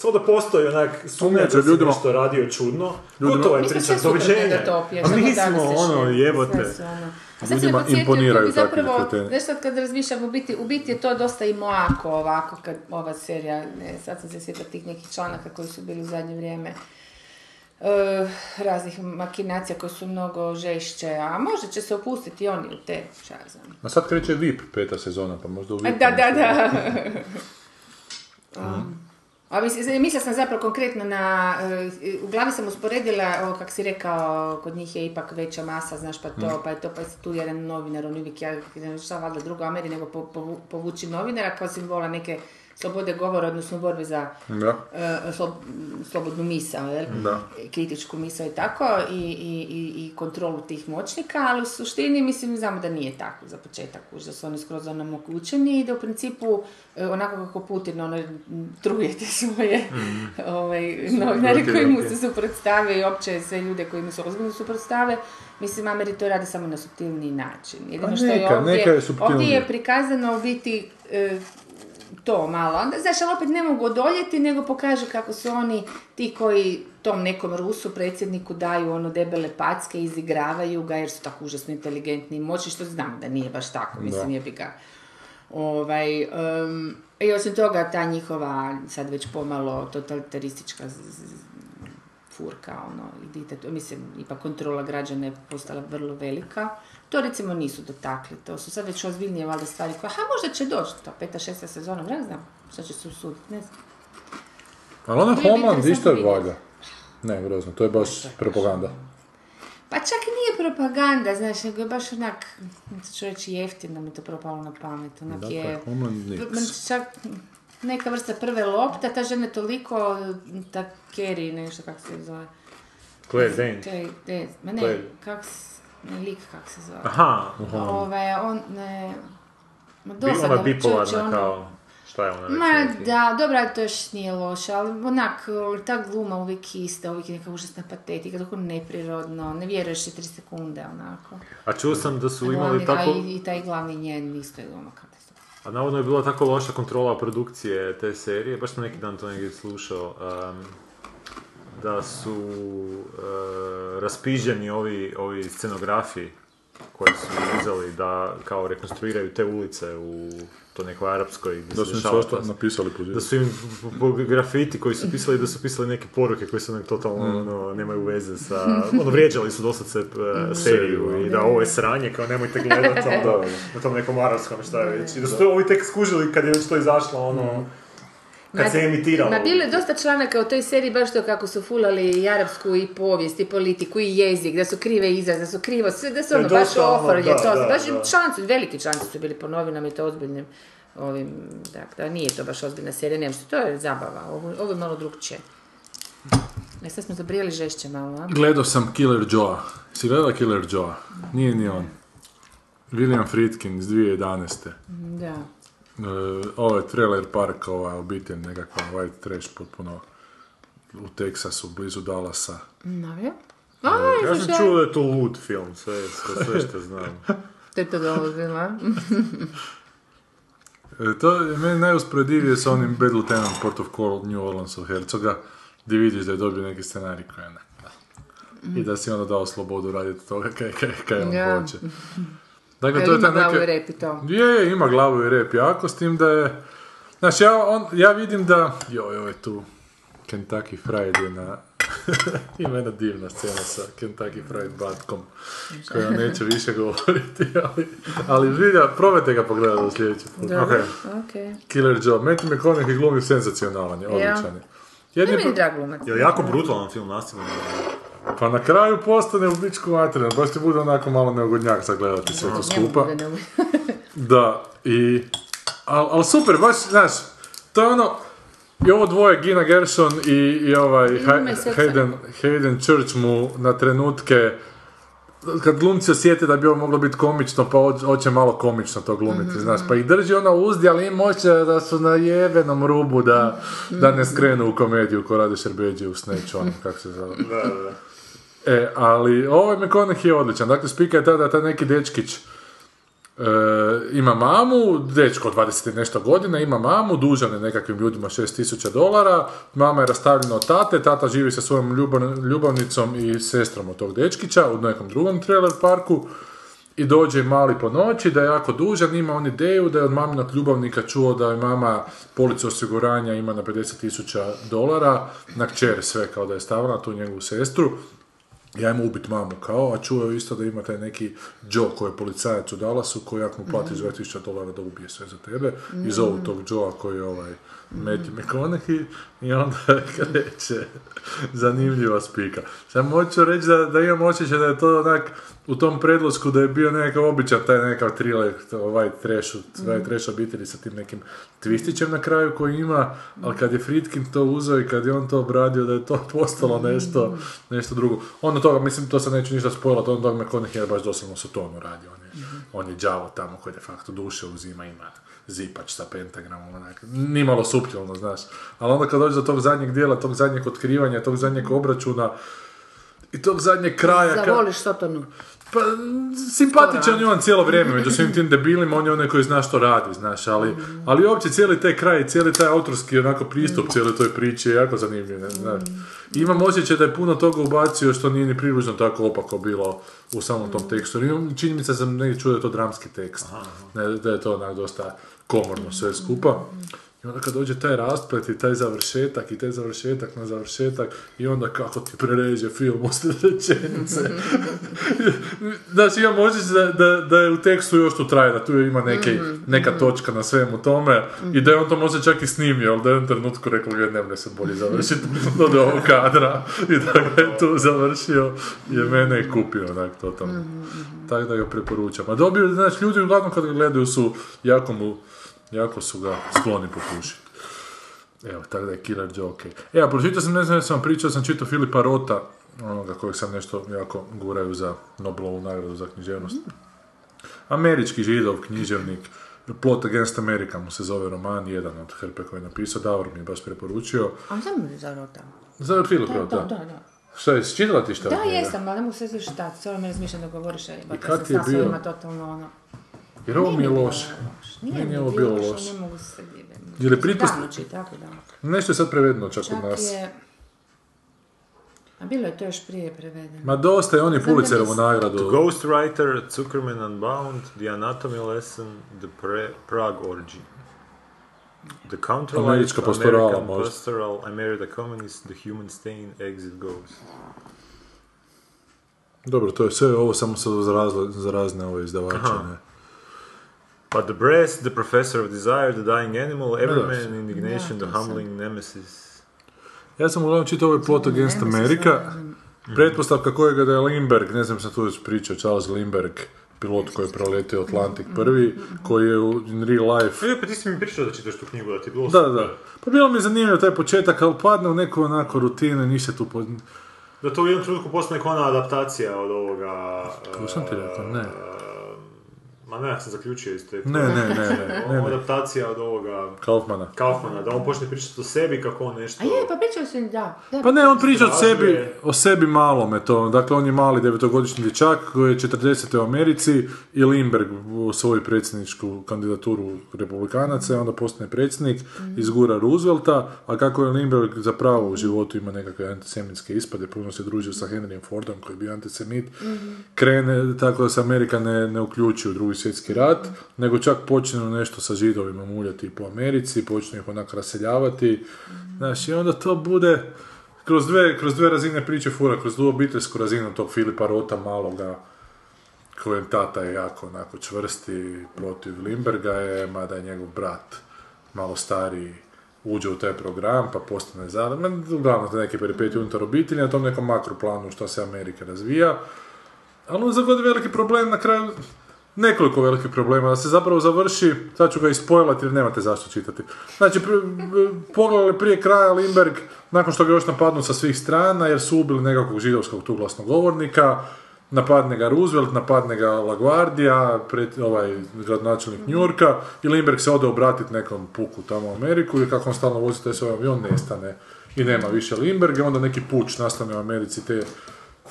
samo da postoji onak sumnja da si ljudima- nešto radio čudno. ljudima- Gotovo je priča, doviđenja. A mi da smo ono, sve jebote. ono. A sad se Ljudima podsjetio, imponiraju takvi zapravo, kreteni. znaš sad kad razmišljam, u biti, u biti je to dosta i mlako ovako, kad ova serija, ne, sad sam se sjetila tih nekih članaka koji su bili u zadnje vrijeme, e, raznih makinacija koje su mnogo žešće, a možda će se opustiti i oni u te, šta ja znam. A sad kreće VIP peta sezona, pa možda u VIP. Da, da, da. Um, A mislim, mislila sam zapravo konkretno na, e, u glavi sam usporedila, ovo kak si rekao, kod njih je ipak veća masa, znaš, pa to, pa je to, pa je tu jedan novinar, on uvijek, ja šta valjda drugo Ameri, nego po, povu- povući novinara kao simbola neke slobode govora, odnosno borbe za Da. e, slob- slobodnu misao, jel? Da. kritičku misao i tako, i, i, i, kontrolu tih moćnika, ali u suštini mislim znamo da nije tako za početak, už da su oni skroz onemogućeni i da u principu e, onako kako Putin ono, truje te svoje ovaj, novinare koji mu se suprotstave i opće sve ljude koji mu se ozbiljno suprotstave, mislim Ameri to rade samo na subtilniji način. Jedino Pa što je ovdje, neka je ovdje je prikazano u biti e, to malo. Onda, znaš, ali opet ne mogu odoljeti, nego pokažu kako su oni ti koji tom nekom Rusu, predsjedniku, daju ono debele packe, izigravaju ga jer su tako užasno inteligentni i moćni, što znam da nije baš tako, mislim, jebi ga. Ovaj, em, I osim toga, ta njihova, sad već pomalo totalitaristička z- z- furka, ono, i mislim, ipak kontrola građana je postala vrlo velika. To recimo nisu dotakli, to su sad već ozbiljnije valjda stvari koje, ha možda će doći, ta peta, šesta sezona, ne znam, šta će se usuditi, ne znam. Ali ona interesantno isto je valja. Ne, grozno, to je baš propaganda. Pa čak i nije propaganda, znaš, nego je baš onak, sad ću reći jeftino mi to propalo na pamet, onak Dakle, je... Čak neka vrsta prve lopta, ta žena je toliko, ta Kerry, nešto kako se zove, Claire Danes. Claire Danes, ma ne, Claire. kak s- ne, lik kak se zove. Aha, Ove, on, ne, ma Bi, dosadno, ona je bipolarna ono- kao, šta je ona Ma neki? da, dobro, ali to još nije loše, ali onak, ta gluma uvijek ista, uvijek je neka užasna patetika, tako neprirodno, ne vjeruješ i tri sekunde, onako. A čuo sam da su A imali glavni- tako... I, i taj glavni njen isto je gluma katastrofa. A navodno je bila tako loša kontrola produkcije te serije, baš sam neki dan to negdje slušao, em, da su e, raspiženi ovi, ovi scenografi koji su uzeli da kao rekonstruiraju te ulice u to nekoj arapskoj Da su im to. napisali po. Da su im grafiti koji su pisali da su pisali neke poruke koje su totalno ono, nemaju veze sa... Ono, vrijeđali su dosad se e, seriju Seriju, i da ovo je sranje, kao nemojte gledati ono, na tom nekom arapskom šta je već. I da su to ovi tek skužili kad je već to izašlo, ono, kad Ma- se emitiralo. Ma bilo je dosta članaka u toj seriji baš to kako su fulali i arapsku i povijest i politiku i jezik, da su krive izraz, da su krivo, sve, da su ono baš ono, ofrlje, to, da, baš da. članci, veliki članci su bili po novinama i to ozbiljnim ovim, dakle, nije to baš ozbiljna serija, nema što, to je zabava, ovo, ovo je malo drugčije. E sad smo zabrijali žešće malo, a? Gledao sam Killer Joe. Si gledala Killer Joe? Nije ni on. William Friedkin iz 2011. Da. E, ovo je trailer park, ova obitelj nekakva white trash potpuno u Teksasu, blizu Dallasa. No, je? A, Ja sam čuo da je to lud film, sve, sve, sve što znam. to je to dolazilo, a? E, to je meni najusporedivije sa onim Bad Lieutenant Port of Call New Orleansov Hercoga, gdje vidiš da je dobio neki scenarij koji je ne. I da si onda dao slobodu raditi toga kaj, kaj, kaj on Ja. hoće. Dakle, to je ima glavu i neke... rep i to? Je, je, ima glavu i rep jako, s tim da je... Znaš, ja, on, ja vidim da... Joj, ovo je tu Kentucky Fried je na... ima jedna divna scena sa Kentucky Fried Batkom, koja neće više govoriti, ali, ali vidja, probajte ga pogledati u sljedeći put. Dobro, okej. Killer Joe, Matthew McConaughey glumi senzacionalan je, odličan je. Ne Jedni meni put- drag glumac. Je li jako brutalan film nastavljen? Pa na kraju postane u bičku materinu, baš ti bude onako malo neugodnjak sagledati sve to skupa. Da, i... Al, al super, baš, znaš, to je ono... I ovo dvoje, Gina Gershon i, i ovaj i. Hayden, Hayden Church mu na trenutke kad glumci osjete da bi ovo moglo biti komično, pa hoće- malo komično to glumiti, Mhm, znaš, pa ih drži ona uzdi, ali im hoće da su na jebenom rubu, da, da Mhm. ne skrenu u komediju ko radi Šerbeđi u Snatch, ono, kako se zove. Da, da, da. E, ali ovaj McConaughey je odličan. Dakle, spika je ta da taj neki dečkić e, ima mamu, dečko od 20 i nešto godina, ima mamu, dužan je nekakvim ljudima 6000 dolara, mama je rastavljena od tate, tata živi sa svojom ljubav- ljubavnicom i sestrom od tog dečkića u nekom drugom trailer parku. I dođe mali po noći da je jako dužan, ima on ideju da je od maminog ljubavnika čuo da je mama policu osiguranja ima na 50.000 dolara, na kćer sve kao da je stavila tu njegovu sestru, ja mu ubit mamu kao, a čuo je isto da ima taj neki Joe koji je policajac u Dallasu koji ako mu plati 20.000 dolara da ubije sve za tebe i zovu tog Joea koji je ovaj Matthew McConaughey i onda kreće zanimljiva spika. Samo hoću reći da, da imam osjećaj da je to onak u tom predlosku da je bio nekakav običan taj nekakav thriller, ovaj trash, ovaj trash obitelji sa tim nekim twistićem na kraju koji ima, ali kad je Friedkin to uzeo i kad je on to obradio da je to postalo nešto, nešto drugo. Onda toga, mislim, to sad neću ništa spojlat, on toga McConaughey je baš doslovno su to ono radi, on je, on je đavo tamo koji de facto duše uzima, ima zipač sa pentagramom, onak, nimalo suptilno, znaš. Ali onda kad dođe do tog zadnjeg dijela, tog zadnjeg otkrivanja, tog zadnjeg obračuna, i tog zadnjeg kraja... ka- Zavoliš Sotonu. Pa, simpatičan je on cijelo vrijeme, među svim tim debilima, on je onaj koji zna što radi, znaš, ali, ali uopće cijeli taj kraj, cijeli taj autorski onako pristup cijeloj toj priči je jako zanimljiv, ne, znaš. Imam osjećaj da je puno toga ubacio što nije ni približno tako opako bilo u samom tom tekstu. Imam, čini mi se da sam negdje čuo da je to dramski tekst, ne, da je to onak dosta komorno sve skupa. I onda kad dođe taj rasplet i taj završetak i taj završetak na završetak i onda kako ti prereže film uslijed rečenice. Znači imam osjećaj da, da, da je u tekstu još tu traje, da tu ima neke, neka točka na svemu tome i da je on to možda čak i snimio, ali da je u trenutku rekao ga ne može se bolje završiti do ovog kadra i da ga je tu završio je mene je kupio onak totalno. Tako da ga preporučam. A dobio, znači ljudi uglavnom kad ga gledaju su jako mu jako su ga skloni popušiti. Evo, tako da je Killer Joe ok. E, a pročitao sam, ne znam, sam pričao, sam čitao Filipa Rota, onoga kojeg sam nešto jako guraju za Nobelovu nagradu za književnost. Američki židov, književnik, Plot Against America mu se zove roman, jedan od hrpe koji je napisao, Davor mi je baš preporučio. A sam mi zarota. Za Filip Da, da, da, da. Šta je, čitala ti šta? Da, jesam, ali ne mogu se sjetiti šta, cijelo me razmišljam da govoriš, a jebate, kad sam je bio? totalno ono... Jer ovo mi je loše. Nije Meni mi je ovo bilo loše, loše. ne mogu se. Je li Davno čita, jako davno. Nešto je sad prevedeno čak, Čak od nas. je... A bilo je to još prije prevedeno. Ma dosta je on je da Pulitzerovu nagradu. The Ghostwriter, Zuckerman Unbound, The Anatomy Lesson, The Pre- Prague Orgy. The Counterlife, Američka pastorala, American možda. Pastoral, I Married a Communist, The Human Stain, Exit Goes. Dobro, to je sve ovo samo sad za, razne ove izdavače. Ne? But the breast, the professor of desire, the dying animal, every man, indignation, Da, the humbling nemesis. Ja sam uglavnom čitao ovaj Plot Against America. sam- Pretpostavka kojega da je Lindbergh, ne znam sam tu već pričao, Charles Lindbergh, pilot koji je proletio Atlantik prvi, koji je u in real life E, pa ti si mi pričao da čitaš tu knjigu, da ti je bilo Da, da. Pa bilo mi zanimljivo taj početak, ali padne u neku onako rutinu i ništa tu... Po... Da to u jednom trenutku postane kao ona adaptacija od ovoga... To sam ti rekao, ne. Ma ne, ja sam zaključio iz te... Ne, ne, ne, ne, ne, ne. Adaptacija od ovoga... Kaufmana. Kaufmana, da on počne pričati o sebi kako on nešto... A je, pa pričao sam, da. da. Pa ne, on priča o sebi, o sebi malome to. Dakle, on je mali devetogodišnji dječak koji je 40. u Americi i Lindbergh u svoju predsjedničku kandidaturu republikanaca i onda postane predsjednik, izgura Roosevelta, a kako je Lindbergh zapravo u životu ima nekakve antisemitske ispade, puno se družio sa Henryjem Fordom koji je bio antisemit, krene tako da se Amerika ne, ne uključi u drugi svjetski rat, nego čak počne nešto sa židovima muljati po Americi, počne ih onak raseljavati, znaš, i onda to bude kroz dve, kroz dve razine priče fura, kroz tu obiteljsku razinu tog Filipa Rota maloga, kojem tata je jako onako čvrsti protiv Limberga je, mada je njegov brat malo stariji uđe u taj program, pa postane zadan. Uglavnom, te neke peripetije unutar obitelji, na tom nekom makro planu što se Amerika razvija. Ali on zagodi veliki problem na kraju, nekoliko velikih problema, da se zapravo završi, sad ću ga ispojlati jer nemate zašto čitati. Znači, pogledali prije kraja Limberg, nakon što ga još napadnu sa svih strana, jer su ubili nekakvog židovskog tu glasnogovornika, napadne ga Roosevelt, napadne ga LaGuardia, pred, ovaj gradonačelnik Njurka, i Limberg se ode obratiti nekom puku tamo u Ameriku i kako on stalno vozi taj svoj avion, nestane i nema više Limberga, onda neki puč nastane u Americi te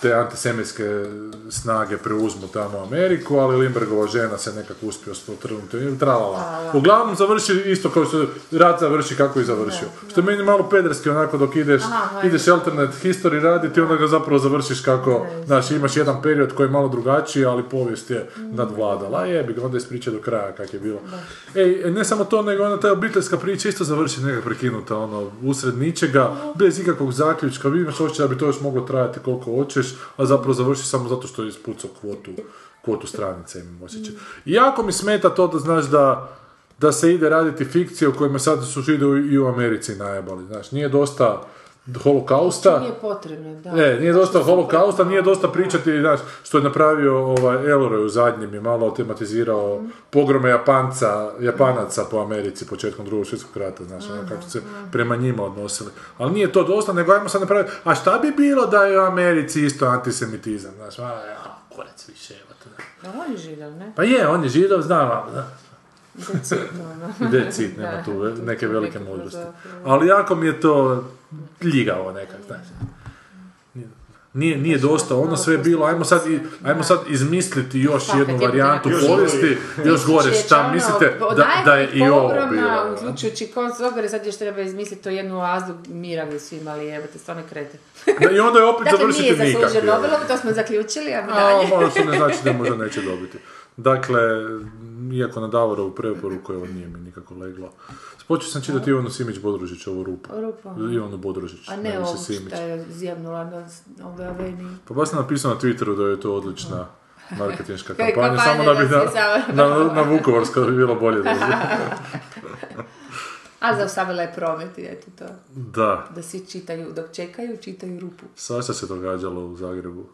te antisemitske snage preuzmu tamo Ameriku, ali Limbergova žena se nekako uspio spotrnuti i tralala. Uglavnom završi isto kao što rat završi kako i završio. Što je meni malo pederski onako dok ideš, Aha, ideš alternate history raditi, onda ga zapravo završiš kako, znaš, imaš jedan period koji je malo drugačiji, ali povijest je nadvladala. A jebi ga, onda ispriča do kraja kak je bilo. Ej, ne samo to, nego onda ta obiteljska priča isto završi nekak prekinuta, ono, usred ničega, bez ikakvog zaključka, vi imaš osjećaj da bi to još moglo trajati koliko hoćeš, a zapravo završi samo zato što je ispucao kvotu, kvotu stranice, imam osjećaj. Jako mi smeta to da znaš da, da se ide raditi fikcije u kojima sad su židovi i u Americi najebali, znaš, nije dosta holokausta, Nije potrebno, da. ne, nije dosta holokausta, nije dosta pričati, znaš, što je napravio ovaj Elroy u zadnjem je malo tematizirao pogrome Japanca, Japanaca po Americi početkom drugog svjetskog rata, znaš, ono kako su se prema njima odnosili. Ali nije to dosta, nego ajmo sad napraviti, a šta bi bilo da je u Americi isto antisemitizam, znaš, a, ja, kurac više, evo. Da, on je židov, ne? Pa je, on je židov, znam, ali da. Decitno, ono. Nema tu ve- neke velike mudrosti. Ali jako mi je to ljigavo nekak, znaš. Nije, nije dosta, ono sve je bilo, ajmo sad, ajmo sad izmisliti još Pa, jednu je varijantu povijesti, još gore, šta Ono, mislite da, da je i ovo bilo. Uključujući koncogore, sad još treba izmisliti to jednu oazu mira gdje svi imali jebate, stvarno krete. Da, I onda je opet Dakle, završiti nije nikak. zaslužio je. Nobelovu, to smo zaključili, a A, dalje. možda to ne znači da možda neće dobiti. Dakle, iako na Davorovu preporuku, evo nije mi nikako leglo. Počeo sam čitati Ivanu Simić Bodružić, ovu rupu. Rupa. Ivanu Bodružić, A ne ne ovo što je zjebnula na ove aveni. Pa baš sam napisao na Twitteru da je to odlična marketinška kampanja, kampanja samo da bi na, na, na Vukovarsko bi bilo bolje da A zaustavila je promet i eto to. Da, Da svi čitaju, dok čekaju, čitaju rupu. svašta se događalo u Zagrebu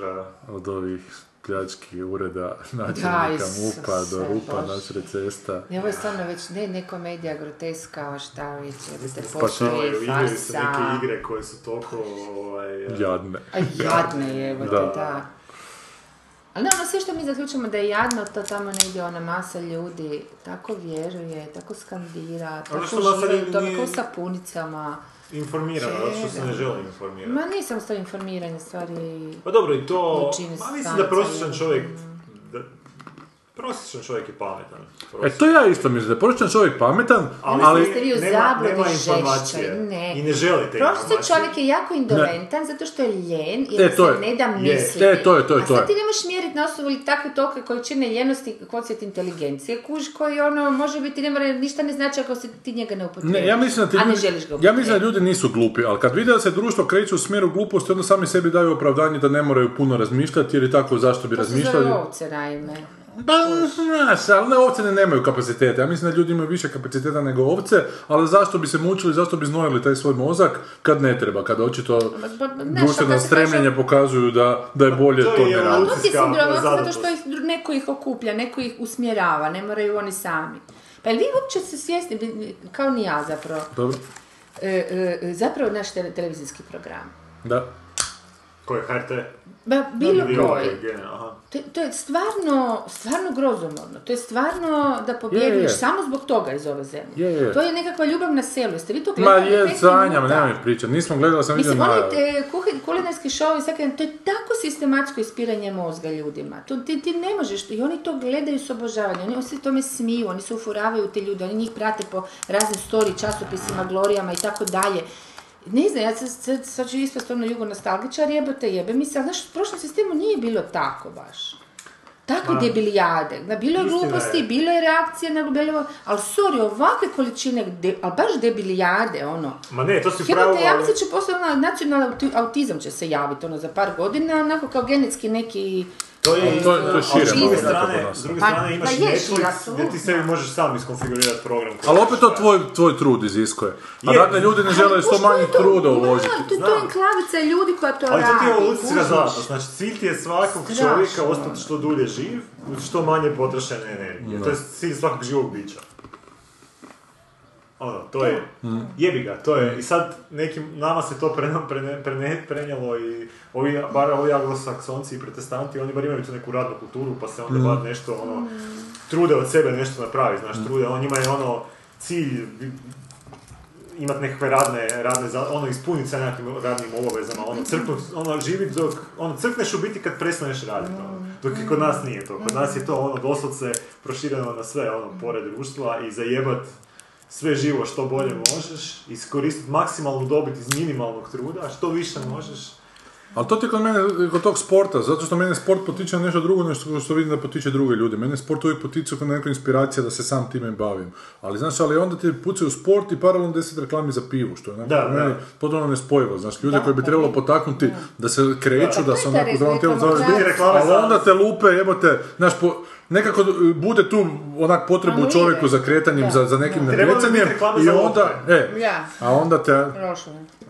Da. od ovih pljački ureda načelnika MUPA do rupa nasred cesta. Ne, ovo je stvarno već ne, ne komedija groteska, šta već, jebate, Pa pošli, se farsa. neke igre koje su toliko... Ovaj, Jadne. A jadne jebote, Da. da. Ali ne, ono sve što mi zaključujemo da je jadno, to tamo negdje ona masa ljudi tako vjeruje, tako skandira, Ali tako ljudi tome, nije- kao sa punicama. Informirano, zato što se ne Da. žele informirati. Ma nisam to informiranje stvari... Pa dobro, i to... Ma mislim da prosječan je- čovjek... Prosječan čovjek je pametan. E, to ja isto mislim, da je prosječan čovjek pametan, Ali- ali... Ste vi u nema- zabludi nema žešće, informacije. ne. I ne želi te Prosječan čovjek je jako indolentan zato što je ljen jer E, to se je. ne da misliti. E, to je, to je, A to sad je. ti ne možeš mjeriti na osnovu ili takve tolike količine ljenosti kvocijat inteligencije, kuž koji ono može biti, ne mora, ništa ne znači ako se ti njega ne upotrebiš. Ne, ja mislim da ti A ne ljudi- želiš ga Ja mislim da ljudi nisu glupi, ali kad vide da se društvo kreće u smjeru gluposti, onda sami sebi daju opravdanje da ne moraju puno razmišljati, jer je tako zašto bi To se razmišljali. zove ovce, naime. Pa, znaš, ali ne, ovce ne nemaju kapacitete. Ja mislim da ljudi imaju više kapaciteta nego ovce, ali zašto bi se mučili, zašto bi znojili taj svoj mozak kad ne treba, kad očito Pa, pa, znaš, društvena se stremljenja pokazuju da, da je bolje To to, je ne raditi. To je sindrom, zato što ih, neko ih okuplja, neko ih usmjerava, ne moraju oni sami. Pa vi uopće ste svjesni, kao ni ja zapravo, Dobro, e, e, zapravo naš tele- televizijski program. da. Ko je HRT? Ba, bilo koji. To, to je stvarno, stvarno grozomorno. To je stvarno da Je, pobjeguješ je. samo zbog toga iz ove zemlje. Je, je. To je nekakva ljubav na selu. Jeste vi to Ma gledali? je, pet sanjam, minuta? nemoj pričati, nismo gledali, sam vidio Mislim, te, kuhi- kulinarski show i svaki, to je tako sistematsko ispiranje mozga ljudima. To, ti, ti ne možeš, i oni to gledaju s obožavanjem, oni se tome smiju, oni se ufuravaju te ljude, oni njih prate po raznim story, časopisima, glorijama i tako dalje. Ne znam, ja sad, sad, sad ću ispast ono jugo nostalgičar, jebote jebe mi se, ali znaš, u prošlom sistemu nije bilo tako baš. Takve Ma, debilijade. Na bilo je gluposti, je. bilo je reakcije na bilo, ali sorry, ovakve količine, de, ali baš debilijade, ono. Ma ne, to si pravo, Jebote, ja mislim će ono, nacionalni auti- autizam će se javiti ono za par godina, onako kao genetski neki... To je, to je- to je šire s druge strane, s druge Pa, strane imaš Netflix gdje ti sebi možeš sam iskonfigurati program. Ali opet to tvoj, tvoj trud iziskuje. A Je. dakle, ljudi ne žele što manje truda uložiti. To, to je Znam. enklavica ljudi koja to Ali to ti je radi. evolucijska zadatnost, znači cilj ti je svakog čovjeka ostati što dulje živ, što manje potrošene energije. To je cilj svakog živog bića. Ono, to je, jebi ga, to je, i sad nekim, nama se to prene, prene, prene- prenijelo i ovi, bar ovi anglosaksonci i protestanti, oni bar imaju tu neku radnu kulturu, pa se onda bar nešto, ono, trude od sebe nešto napraviti, znaš, trude, on njima je ono, cilj, imat nekakve radne, radne za, ono, ispuniti sa nekakvim radnim obavezama, ono, crknut, ono, živit dok, ono, crkneš u biti kad prestaneš raditi, ono, dok i kod nas nije to, kod nas je to, ono, doslovce prošireno na sve, ono, pored društva i zajebat sve živo što bolje možeš, iskoristiti maksimalnu dobit iz minimalnog truda, što više možeš, Ali to ti je kod mene, kod tog sporta, zato što mene sport potiče na nešto drugo, nešto što vidim da potiče druge ljude. Mene sport uvijek potiče kao neka inspiracija da se sam time bavim. Ali znaš, ali onda ti pucaju u sport i paralelno deset reklami za pivu, što je onako Da, meni potpuno nespojivo. Znaš, ljude Da, koji bi pa trebalo potaknuti da se kreću, Da, da pa se onako zdravom tijelu ali onda te lupe, jebote, znaš, po, nekako bude tu onak potrebu u čovjeku za kretanjem, Da, za, za nekim reklame i onda, e, Ja. a onda te, a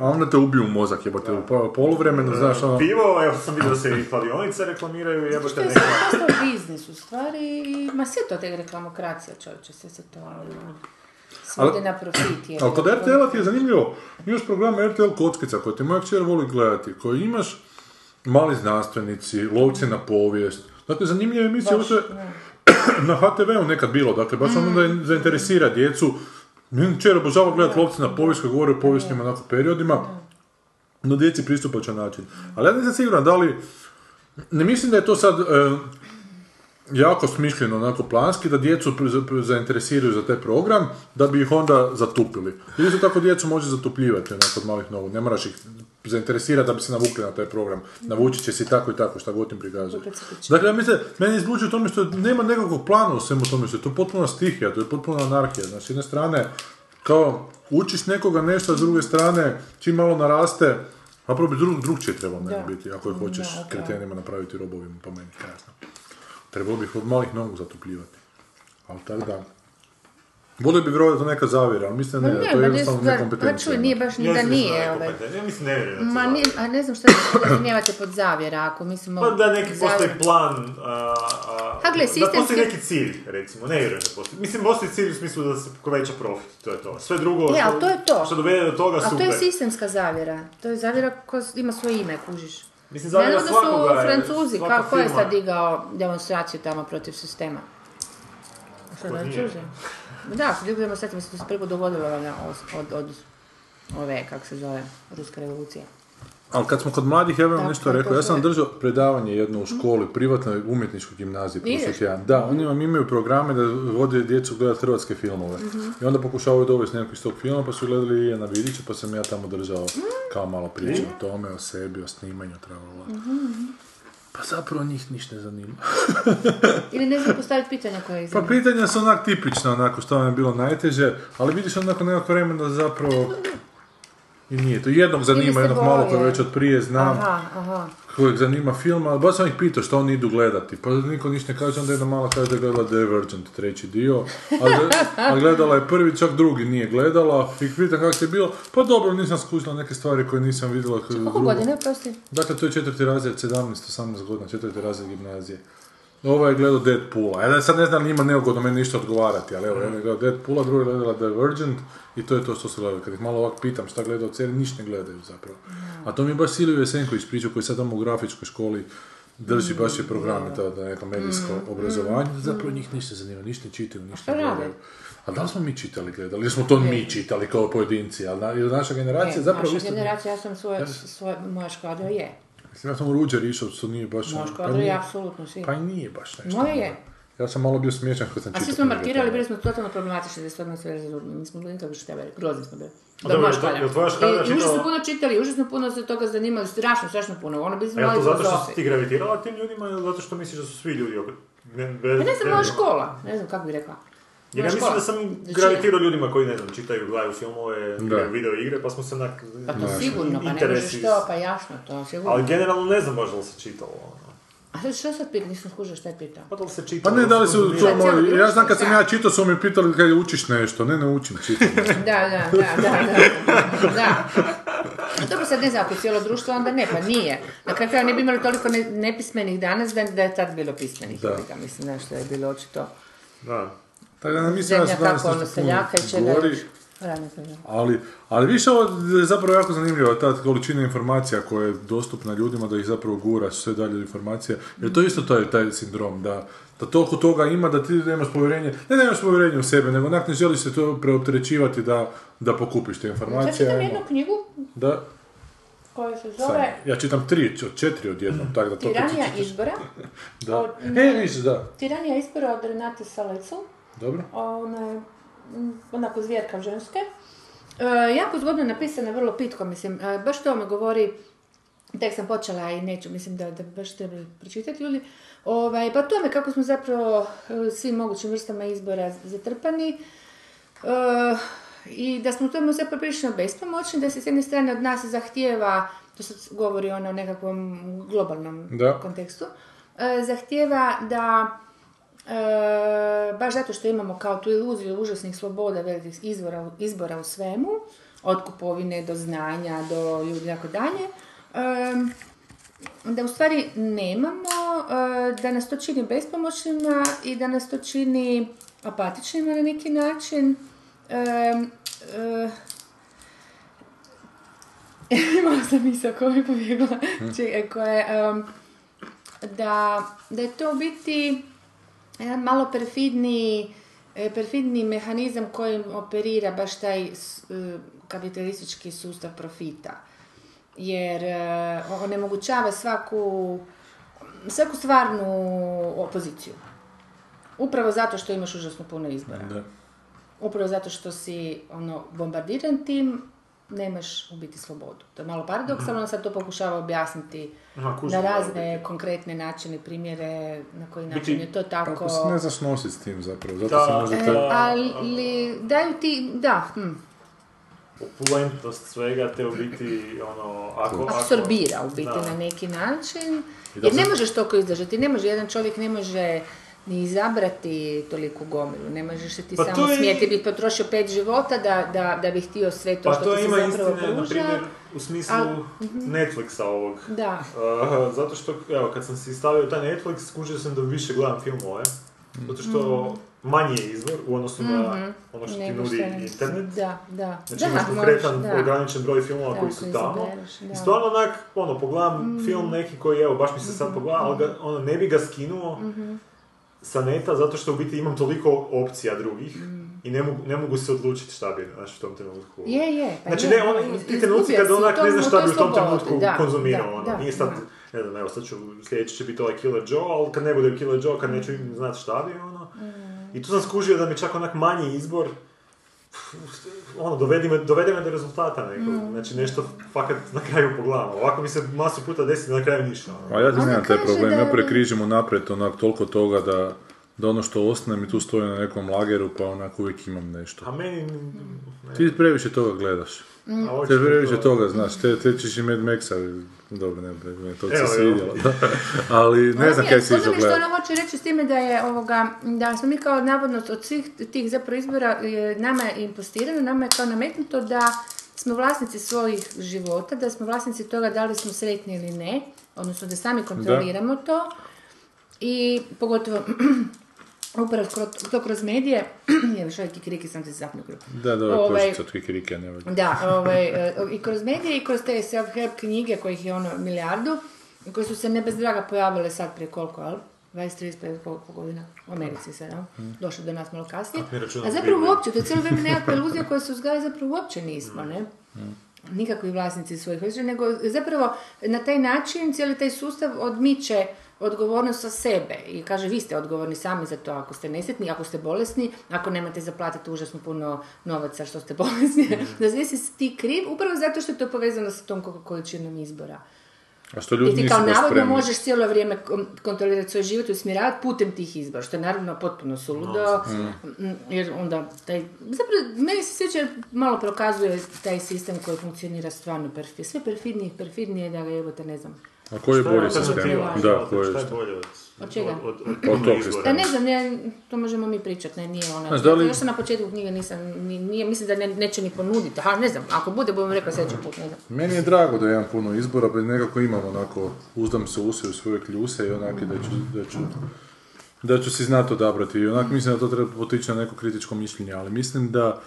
onda te ubiju mozak, jebote, u po- poluvremenu, znaš, ono, pivo, evo sam vidio da se i kladionice reklamiraju, Što jebote je neka... sad postao biznis u stvari, i- ma sve to te reklamokracija čovječe, sve se to ono, svodi Ali- na profit. je. Ali kod RTL-a ti je zanimljivo, imaš program RTL Kockica koji ti moja kćer voli gledati, koji imaš mali znanstvenici, lovci na povijest, dakle zanimljive emisije, ovo je na HTV-u nekad bilo, dakle baš ono da zainteresira djecu, Meni kćer obožava gledati lovci na povijest koji govore o povijesnim onako periodima, na djeci pristupačan način. Ali ja nisam siguran da li, ne mislim da je to sad e, jako smišljeno, onako planski, da djecu zainteresiraju za taj program, da bi ih onda zatupili. Ili isto tako djecu može zatupljivati onako od malih nogu, ne moraš ih zainteresirati da bi se navukli na taj program. Navući će se i tako i tako, šta god im prikazuje. Dakle, ja mislim, meni izlučuje u tome što nema nekakvog plana u svemu tome, što je to potpuna stihija, to je potpuna anarhija. Znači, s jedne strane, kao, učiš nekoga nešto, s druge strane, čim malo naraste, a prvo bi drug, drugčije trebalo meni Da. biti, ako je hoćeš Da, kretenima napraviti robovima, po meni, jasno. Trebalo bi ih od malih nogu zatupljivati. Ali tako da... Volio bi vjerovati to neka zavjera, ali mislim da ne, ne, to je ne, jednostavno stvar- pa nekompetencija. čuj, nije baš ni Ja da mislim nije, ovaj. Ja mislim ne vjerujem da Ma zavjera. a ne znam što se razumijevate pod zavjera, ako mislimo... Pa da neki postoji plan, a, a, A gle, da postoji neki cilj, recimo, ne vjerujem da postoji. Mislim, postoji cilj u smislu da se poveća profit, to je to. Sve drugo Je, što, ali to je to. što dovede do toga, A super. to je sistemska zavjera. To je zavjera koja ima svoje ime, kužiš. Mislim, zavjera Naravno da su Francuzi, svaka kao ko je sad digao demonstraciju tamo protiv sistema? Što? Francuzi? Da, su digli demonstraciju, mislim da se prvo dogodilo od, od, od ove, kako se zove, ruske revolucije. Ali kad smo kod mladih, ja vam nešto rekao. Ja sam držao predavanje jedno u školi, privatnoj umjetničkoj gimnaziji tjedan. Da, oni vam imaju programe da vode djecu gledati hrvatske filmove. Mhm. I onda pokušavaju dovesti nekog iz tog filma, pa su gledali Ijana Vidića, pa sam ja tamo držao kao malo priču o tome, o sebi, o snimanju, trebalo. Mhm, Pa zapravo njih ništa ne zanima. Ili ne znam postaviti pitanja koje ih Pa pitanja su onak tipična, onako što vam je bilo najteže, ali vidiš onako nekako vremena zapravo i nije to. Jednog zanima, se jednog malo koje boje. već od prije znam, Aha, aha. kojeg zanima film, ali baš sam ih pitao što oni idu gledati. Pa niko ništa ne kaže, onda jedna mala kaže da je gledala Divergent, treći dio. A, gle- a gledala je prvi, čak drugi nije gledala. I pitam kako je bilo, pa dobro, nisam skušala neke stvari koje nisam vidjela. k- Koliko drugo. godine, prosti? Dakle, to je četvrti razred, 17-18 godina, četvrti razred gimnazije. Ovo je gledao Deadpoola. Ja sad ne znam, ima neugodno meni ništa odgovarati, ali evo, jedan je gledao Deadpoola, drugi je gledala Divergent i to je to što su gledali. Kad ih malo ovak pitam šta gledaju od serije, ništa ne gledaju zapravo. A to mi je baš Silvio Jesenković pričao koji sad tamo u grafičkoj školi drži baš je programe, to da neko medijsko obrazovanje, zapravo njih ništa zanima, ništa ne čitaju, ništa ne gledaju. A da li smo mi čitali, gledali? Ili smo to mi čitali kao pojedinci, ali na, naša generacija E, zapravo naša generacija, ja sam svoje, svoje, moja škvadra je. Mislim, ja sam u Ruđer išao, što nije baš... Moja ono- škvadra je apsolutno svi. pa i nije baš nešto. Moje je. Ja sam malo bio smiješan kad sam A čitao. svi smo markirali, bili smo totalno problematični, da stvarno sve razumijemo. Nismo bili nikako što bili, grozni smo bili. A Da, dobro, moja jel tvoja užasno puno čitali, užasno puno se toga zanimali, strašno, strašno puno. Ono bili smo A je mali to zato što si ti gravitirala tim ljudima ili zato što misliš da su svi ljudi oko... Ne, bez, Pa ne znam, moja škola, ne znam kako bi rekla. Jer ja Moja mislim da sam Većina. gravitirao ljudima koji, ne znam, čitaju, gledaju filmove, igraju video igre, pa smo se onak... Pa to sigurno, pa ne možeš to, pa jasno, to sigurno. Ali generalno ne znam baš da li se čitalo. ono. A sad što sad pita, nisam skužila šta je pitao. Pa da li se Pa čitalo? ne, da li su to ja znam kad sam ja čitao su mi pitali kad učiš nešto, ne, ne učim, čitam. Da, da, da, da, da, da. Dobro, sad ne znam, ako je cijelo društvo, onda ne, pa nije. Na kraju kraja ne bi imali toliko ne- nepismenih danas da, da je tad bilo pismenih. Da. Da. Mislim, znaš, da je bilo očito Da. Tako da ne mislim da su danas nešto puno seljaka i čega gori, još. Radnika, da. ali, ali više ovo je zapravo jako zanimljivo, ta količina informacija koja je dostupna ljudima, da ih zapravo gura sve dalje informacije, jer to je isto taj, taj sindrom, da, da toliko toga ima da ti nemaš povjerenje, ne nemaš povjerenje u sebe, nego onak ne želiš se to preopterećivati da, da pokupiš te informacije. čitam ajmo. jednu knjigu Da, koja se zove ja čitam tri, od četiri odjednom, tako da to Tiranija izbora. Da. od- E, vidiš, da. Tiranija izbora od Renate Salecl. Dobro. Ona je mm, onako zvjerka ženske. E, jako zgodno napisana, vrlo pitko, mislim. E, baš to me govori, tek sam počela i neću, mislim da, da baš trebali pročitati ljudi. Ovaj, pa to me kako smo zapravo e, svim mogućim vrstama izbora zatrpani. E, I da smo u tome zapravo prilično bespomoćni, da se s jedne strane od nas zahtijeva, to se govori ono o nekakvom globalnom Da. kontekstu, e, zahtijeva da e, baš zato što imamo kao tu iluziju užasnih sloboda, velikih izbora, izbora u svemu, od kupovine do znanja, do ljudi i tako dalje, em, da u stvari nemamo, e, da nas to čini bespomoćnima i da nas to čini apatičnima na neki način. E, Imala sam misao koja mi je pobjegla, Či- koja je, da, da je to biti jedan malo perfidni, e, perfidni mehanizam kojim operira baš taj e, kapitalistički sustav profita. Jer e, onemogućava svaku, svaku stvarnu opoziciju. Upravo zato što imaš užasno puno izbora. Da. Upravo zato što si ono, bombardiran tim, nemaš u biti slobodu. To je malo paradoksalno, sad to pokušava objasniti Aha, na da, razne konkretne načine, primjere, na koji način je to tako... Kako se ne znaš nositi s tim zapravo, zato Da, se može E, te... ali daju ti, da, hm, Opulentnost svega te u biti, ono, ako... ako- apsorbira u biti Da. na neki način. I da Jer ne možeš toliko izdržati, ne može, jedan čovjek ne može ni izabrati toliku gomilu. Ne možeš se ti Pa samo to je- smijeti biti potrošio pet života da, da, da bi htio sve to Pa što to ti se ima zapravo istine, na pruža. primjer, u smislu Al- Netflixa ovog. Da. Uh, zato što, evo, kad sam si stavio taj Netflix, skužio sam da više gledam filmove. Zato što manji je izvor u odnosu na ono što ti Mhm. Nego nudi što internet. Da, da. Znači da, imaš konkretan da. ograničen broj filmova Da, koji su tamo. Mhm. I stvarno onak, ono, pogledam film neki koji, evo, baš mi se sad pogleda, ali ga, ono, ne bi ga skinuo Mhm. Sa neta zato što u biti imam toliko opcija drugih Mhm. i ne mogu, ne mogu se odlučiti šta bi, znaš, u tom trenutku. Je, je. Pa Znači, ne, izgubio ti trenuci kad onak ne znaš šta bi u tom trenutku da, konzumirao, da, ono, da, nije sad, da. ne znam, evo, sad ću, sljedeći će biti ovaj Killer Joe, ali kad ne bude Killer Joe, kad neću znati šta bi, ono. Mm. I tu sam skužio da mi čak onak manji izbor, ono, dovedi me, dovede me do rezultata nekog, Mm. znači nešto fakat na kraju pogledam, ovako mi se masu puta desi da na kraju ništa, ono. A ja ti nemam taj problem, da ja prekrižim unaprijed onak toliko toga da, da ono što ostane mi tu stoji na nekom lageru pa onak uvijek imam nešto. A meni... Ti previše toga gledaš. Mm. A Te previše to- toga, znaš, te, te ćeš i Mad Maxa, dobro, ne, ne, to se svidjelo, da. ali ne znam kaj si Ono je što ona hoće reći s time da je ovoga, da smo mi kao navodno od svih tih zapravo izbora, je, nama je impostirano, nama je kao nametnuto da smo vlasnici svojih života, da smo vlasnici toga da li smo sretni ili ne, odnosno da sami kontroliramo to i pogotovo upravo skro- to kroz medije, je još ovaj kikiriki sam se zapnukla. Da, da, ovo Ovaj, je od kikirike, ne valjda. Da, ovaj, i kroz medije i kroz te self-help knjige kojih je ono milijardu, koje su se ne bez draga pojavile sad prije koliko, jel? 20, 35, koliko godina u Americi sad, jel? Došlo do nas malo kasnije. A zapravo uopće, to je cijelo vrijeme nekakva iluzija koja se uzgaja, zapravo uopće nismo, ne? Nikakvi vlasnici svojih nego zapravo na taj način cijeli taj sustav odmiče odgovornost sa sebe i kaže vi ste odgovorni sami za to ako ste nesretni, ako ste bolesni, ako nemate zaplatiti užasno puno novaca što ste bolesni, da sve si ti kriv, upravo zato što je to povezano sa tom kol- količinom izbora. A što I ljudi ti nisu kao navodno spremni. možeš cijelo vrijeme kontrolirati svoj život i usmjeravati putem tih izbora, što je naravno potpuno suludo, mm, jer onda taj, zapravo meni se sviđa, malo prokazuje taj sistem koji funkcionira stvarno perfidno, sve perfidnije i perfidnije da ga jebote ne znam. A koji je bolji sistem? alternativa? Da, koji je Šta je bolje od... Od čega? Od, od, Od tog izbora? sistema. Da ne znam, ne, to možemo mi pričati, ne, nije ona. Znaš, da li- Još sam na početku knjige nisam, ni- nije, mislim da ne, neće ni ponuditi, aha, ne znam, ako bude, budem rekla sljedeći put, ne znam. Meni je drago da imam puno izbora, pa nekako imam onako, uzdam se u u svoje kljuse i onak da ću, da ću, da ću si znati odabrati. I onak mislim da to treba potići na neko kritičko mišljenje, ali mislim da,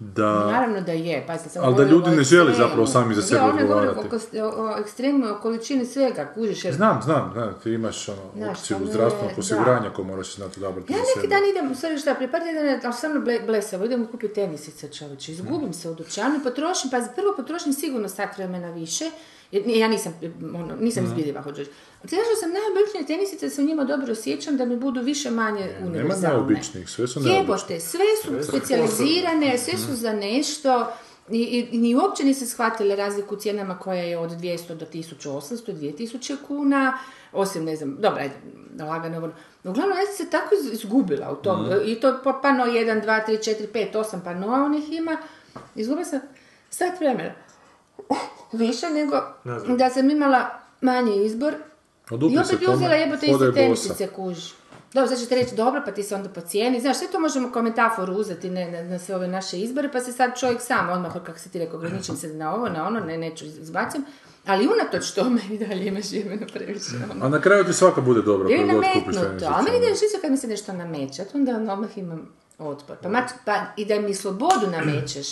da, Naravno da je, pa sam Ali da ljudi ne žele zapravo sami za sebe ja, ona govori odgovarati. o, o, ekstremu, o količini svega, kužiš, jer znam, znam, znam, ti imaš ono, Znaš, opciju zdravstvenog da. osiguranja koju moraš znati odabrati Ja za neki sebe. dan idem, sorry šta, prije par tjedana, ali ble, blesavo, idem kupiti tenisice čovječe, izgubim se u dućanu potrošim, pa prvo potrošim sigurno sat vremena više, ja nisam, ono, nisam izbiljiva, hoću reći. Tražila sam najobičnije tenisice, da se u njima dobro osjećam, da mi budu više manje Nema univerzalne. neobičnih, sve su neobične. Jebote, sve su specijalizirane, sve su za nešto i, i, i ni uopće nisi shvatile razliku u cijenama koja je od 200 do 1800, 2000 kuna, osim, ne znam, dobra, ajde, lagano, ono. Uglavnom, ja sam se tako iz- izgubila u tom, i to po pano 1, 2, 3, 4, 5, 8 panoa onih ima, izgubila sam sat vremena. Više nego da sam imala manji izbor i opet bi uzela jebote iste tenisice kuž. Dobro, sad ćete reći, dobro, pa ti se onda pocijeni. Znaš, sve to možemo kao metaforu uzeti ne, na, na sve ove naše izbore, pa se sad čovjek sam odmah, kako si ti rekao, ograničim se na ovo, na ono, ne, neću izbacim. Ali unatoč tome i dalje imaš jemeno previše. Ono. A na kraju ti svaka bude dobra, je kupiš nametnuto, a meni da isto kad mi se nešto nameće, onda odmah imam otpor. Pa, pa i da mi slobodu namećeš,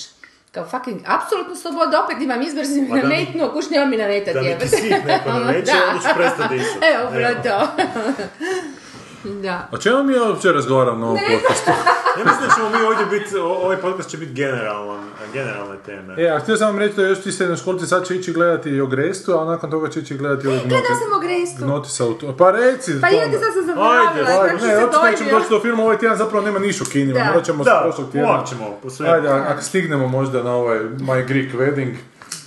kao fucking, apsolutnu slobodu, opet imam izbor, si mi nametnuo, kuš nema mi nametati, Da mi ti svih neko nameće, da. onda ću prestati disati. Evo, upravo to. Da. O čemu mi uopće razgovaramo na ovom podcastu? Ja mislim da ćemo mi ovdje biti, o- ovaj podcast će biti generalan, generalne teme. E, a htio sam vam reći da još ti srednjoškolci sad će ići gledati i Ogrestu, a nakon toga će ići gledati ovog Gledala sam Ogrestu. Notisa u to. Pa reci Pa tome. idete sad sam Ajde, zaboravila, Ajde, kako si ne, se uopće nećemo doći do filma, ovaj tjedan zapravo nema niš u kinima, Da. morat ćemo s Da, prošlog tjedna. sve. Ajde, ako stignemo možda na ovaj My Greek Wedding,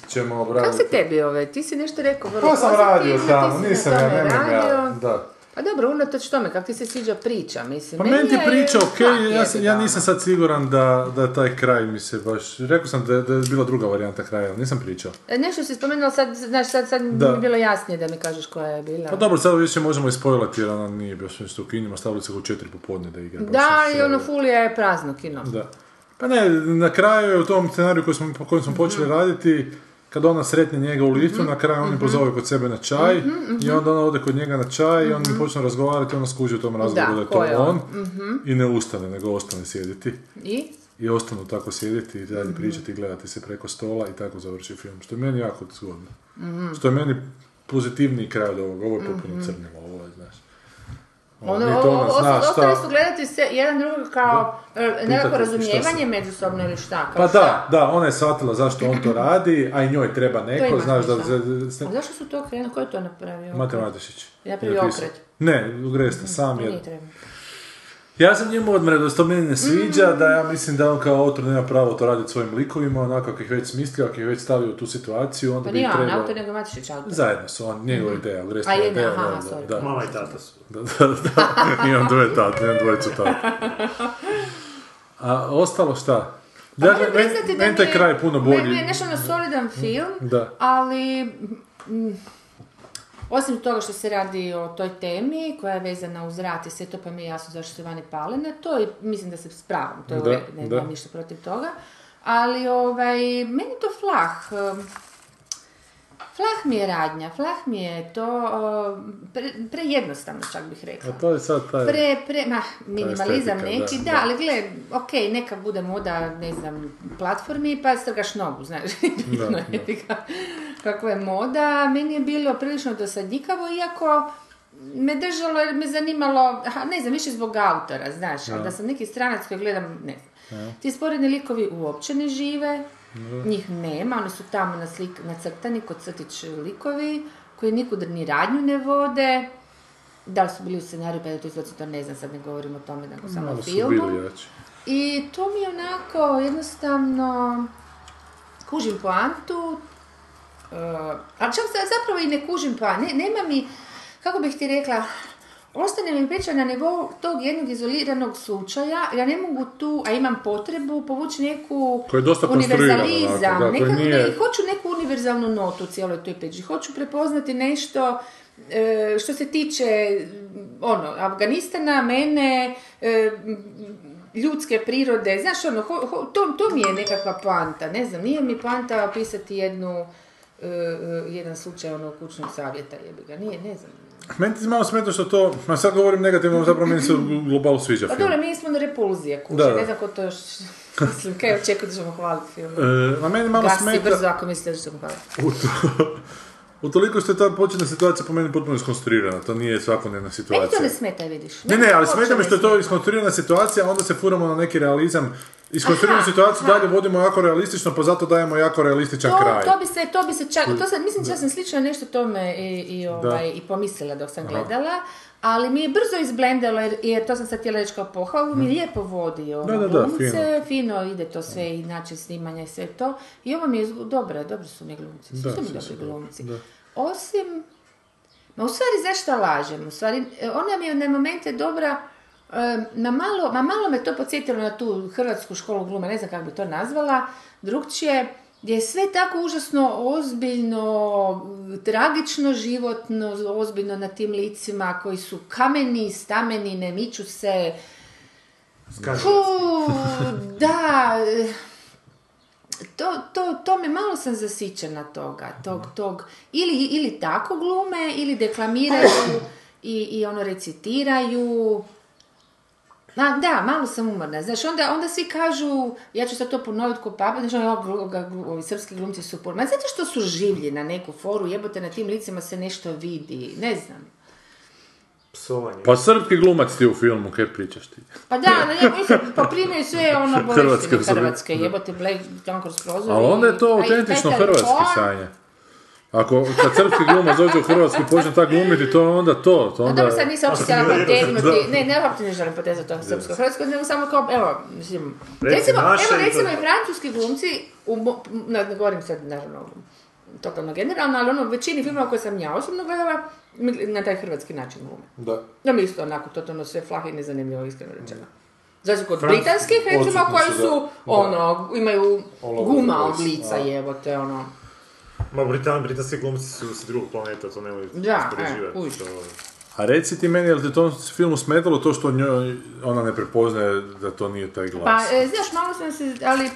ćemo Kako obraditi. se tebi ove? Ti si nešto rekao vrlo To sam pozitivno, radio ti tamo, si nisam ja, nemam ja, radio. da. Pa dobro, unatoč tome, kako ti se sviđa priča, mislim. Pa meni ti priča ok, ja, sam- ja nisam sad siguran da, da taj kraj mi se baš... Rekao sam da, je- da je bila druga varijanta kraja, ali nisam pričao. E, Nešto si spomenula sad, znaš, sad, sad Da. mi je bilo jasnije da mi kažeš koja je bila. Pa dobro, sad više možemo ispojlati jer ona nije baš nešto u kinima, stavili se u četiri popodne da igra. Da, i ono Fulija je prazno kino. Da. Pa ne, na kraju je u tom scenariju koji smo, po kojem smo počeli Mhm. raditi, kad ona sretne njega u liftu, na kraju on je pozove kod sebe na čaj Mhm, i onda ona ode kod njega na čaj i on mi počne razgovarati i ona skuži u tom razgovoru Da, da, je to je on. on i ne ustane, nego ostane sjediti. I? I ostanu tako sjediti i Mhm. dalje pričati i gledati se preko stola i tako završi film. Što je meni jako zgodno. Mhm. Što je meni pozitivniji kraj od ovog. Ovo je potpuno crnilo, ovo je, znaš. Ono, nije to ona o- zna o- ostali šta- su gledati se jedan drugog kao e, nekako razumijevanje međusobno ili šta. Kao Pa šta? da, da, ona je shvatila zašto on to radi, a i njoj treba neko, znaš da... da- da- A zašto su to krenuli? Ko je to napravio? Mate Matešić. Napravio okret. Ne, Gresta, sam je. nije treba. Ja sam njemu odmre da se to meni ne sviđa, Mm. da ja mislim da on kao autor nema pravo to raditi svojim likovima, onako kako ih već smislio, ako ih već stavio u tu situaciju, onda Pa bi nije on trebao... autor, nego Matišić autor. Zajedno su, on, njegova ideja, Gresta A jedna, ideja, aha, da, sorry. da, da, Mama i tata su. da, da, da. imam dve tate, imam dvojicu tate. A ostalo šta? Pa Ja, moram meni, priznati da meni mi taj je- kraj puno bolji. Meni je nešto solidan film, Da. ali mm, osim toga što se radi o toj temi koja je vezana uz rat i sve to pa mi je jasno zašto se vani pale na to i mislim da se s pravom, to je Da, ne da. nemam ništa protiv toga. Ali ovaj, meni je to flah. Flah mi je radnja, flah mi je to um, pre, prejednostavno čak bih rekla. A to je sad taj... Pre, pre, ma, minimalizam estetika, neki, da, da, da. ali gle, ok, neka bude moda, ne znam, platformi, pa strgaš nogu, znaš, da. ka- kakva je moda. Meni je bilo prilično dosadnjikavo, iako me držalo jer me zanimalo, ne znam, više zbog autora, znaš, ali da sam neki stranac koji gledam, ne znam. Ti sporedni likovi uopće ne žive, njih nema, oni su tamo naslik, nacrtani kod crtić likovi, koji nikud ni radnju ne vode, da li su bili u scenariju, pa je to to ne znam, sad ne govorim o tome, nego samo o filmu. bili jači. I to mi je onako jednostavno, kužim poantu, uh, ali čak se zapravo i ne kužim poantu, ne, nema mi, kako bih ti rekla, ostane mi priča na nivou tog jednog izoliranog slučaja, ja ne mogu tu, a imam potrebu, povući neku Koji je dosta konstruiran univerzalizam, onako, da, nekako nije- da- hoću neku univerzalnu notu u cijeloj toj priči, hoću prepoznati nešto e, što se tiče ono, Afganistana, mene, e, ljudske prirode, znaš ono, ho- ho- to, to mi je nekakva poanta, ne znam, nije mi poanta opisati jednu, e, e, jedan slučaj ono kućnog savjeta, jebi ga, nije, ne znam. Meni ti malo smeta što to, ma sad govorim negativno, zapravo meni se u globalu sviđa Pa film. dobro, mi smo na repulzije kuće, ne znam ko to još, mislim, kaj očekujete da ćemo hvaliti film. E, ma meni malo Gasi smeta... brzo ako mislite da ćemo hvaliti. Utoliko što je ta početna situacija po meni potpuno iskonstruirana, to nije svakodnevna Meni situacija. to ne smeta, vidiš. Ne, Meni ne, ali smeta mi ne što je to iskonstruirana situacija, a onda se furamo na neki realizam. Iskonstruiranu situaciju aha. dalje vodimo jako realistično, pa zato dajemo jako realističan To, kraj. to bi se, to bi se čak, to sam, mislim da sam slično nešto tome i, i, ovaj, i pomislila dok sam gledala, ali mi je brzo izblendalo, jer, jer to sam sad htjela reći kao pohvalu, mi lijepo vodi ono, Da, da, da, glumce, fino. ide to sve i način snimanja i sve to. I ovo mi je dobro, dobro su mi glumci, Da, su mi dobri glumci. da. Osim, ma u stvari zašto lažem? U stvari, e, ona mi je na momente dobra, na malo, ma malo me to podsjetilo na tu hrvatsku školu glume, ne znam kako bi to nazvala, drugčije, gdje je sve tako užasno ozbiljno, tragično životno, ozbiljno na tim licima koji su kameni, stameni, ne miču se. Fu, da, to, to, to me malo sam zasićena toga, tog, tog, ili, ili tako glume, ili deklamiraju i, i ono recitiraju. Ma, da, malo sam umorna. Znaš, onda, onda svi kažu, ja ću sad to ponoviti ko papa, znači, ono, ovi srpski glumci su por... Ma zato što su življi na neku foru, jebote, na tim licima se nešto vidi, ne znam. Psovanje. Pa srpski glumac ti u filmu, kaj pričaš ti? Pa da, ali ja mislim, poprimaju sve ono Hrvatske bolestine osobe. Hrvatske, jebote, Black, kroz prozor. Ali onda je to autentično hrvatski sanje. Ako kad srpski glumac dođe u Hrvatsku i počne tako glumiti, to je onda to. to A onda... dobro, sad nisam uopće htjela potegnuti, ne, ne uopće ne želim potezati to srpsko hrvatsko, nego samo kao, evo, mislim, Reci recimo, evo recimo i francuski glumci, u, ne govorim sad naravno totalno generalno, ali ono, u većini filmova koje sam ja osobno gledala, na taj hrvatski način glume. Da. Da mi isto onako totalno sve flah i nezanimljivo, iskreno rečeno. Znači kod Franc- britanskih, recimo, koji su, da. ono, imaju guma od lica, da. jebote, ono. Ma Britan, britanski glumci su s drugog planeta, to nemoj Da, uspoređivati. e. To- A reci ti meni, je li te tom filmu smetalo to što njoj, ona ne prepoznaje da to nije taj glas? Pa, e, znaš, malo sam se, ali...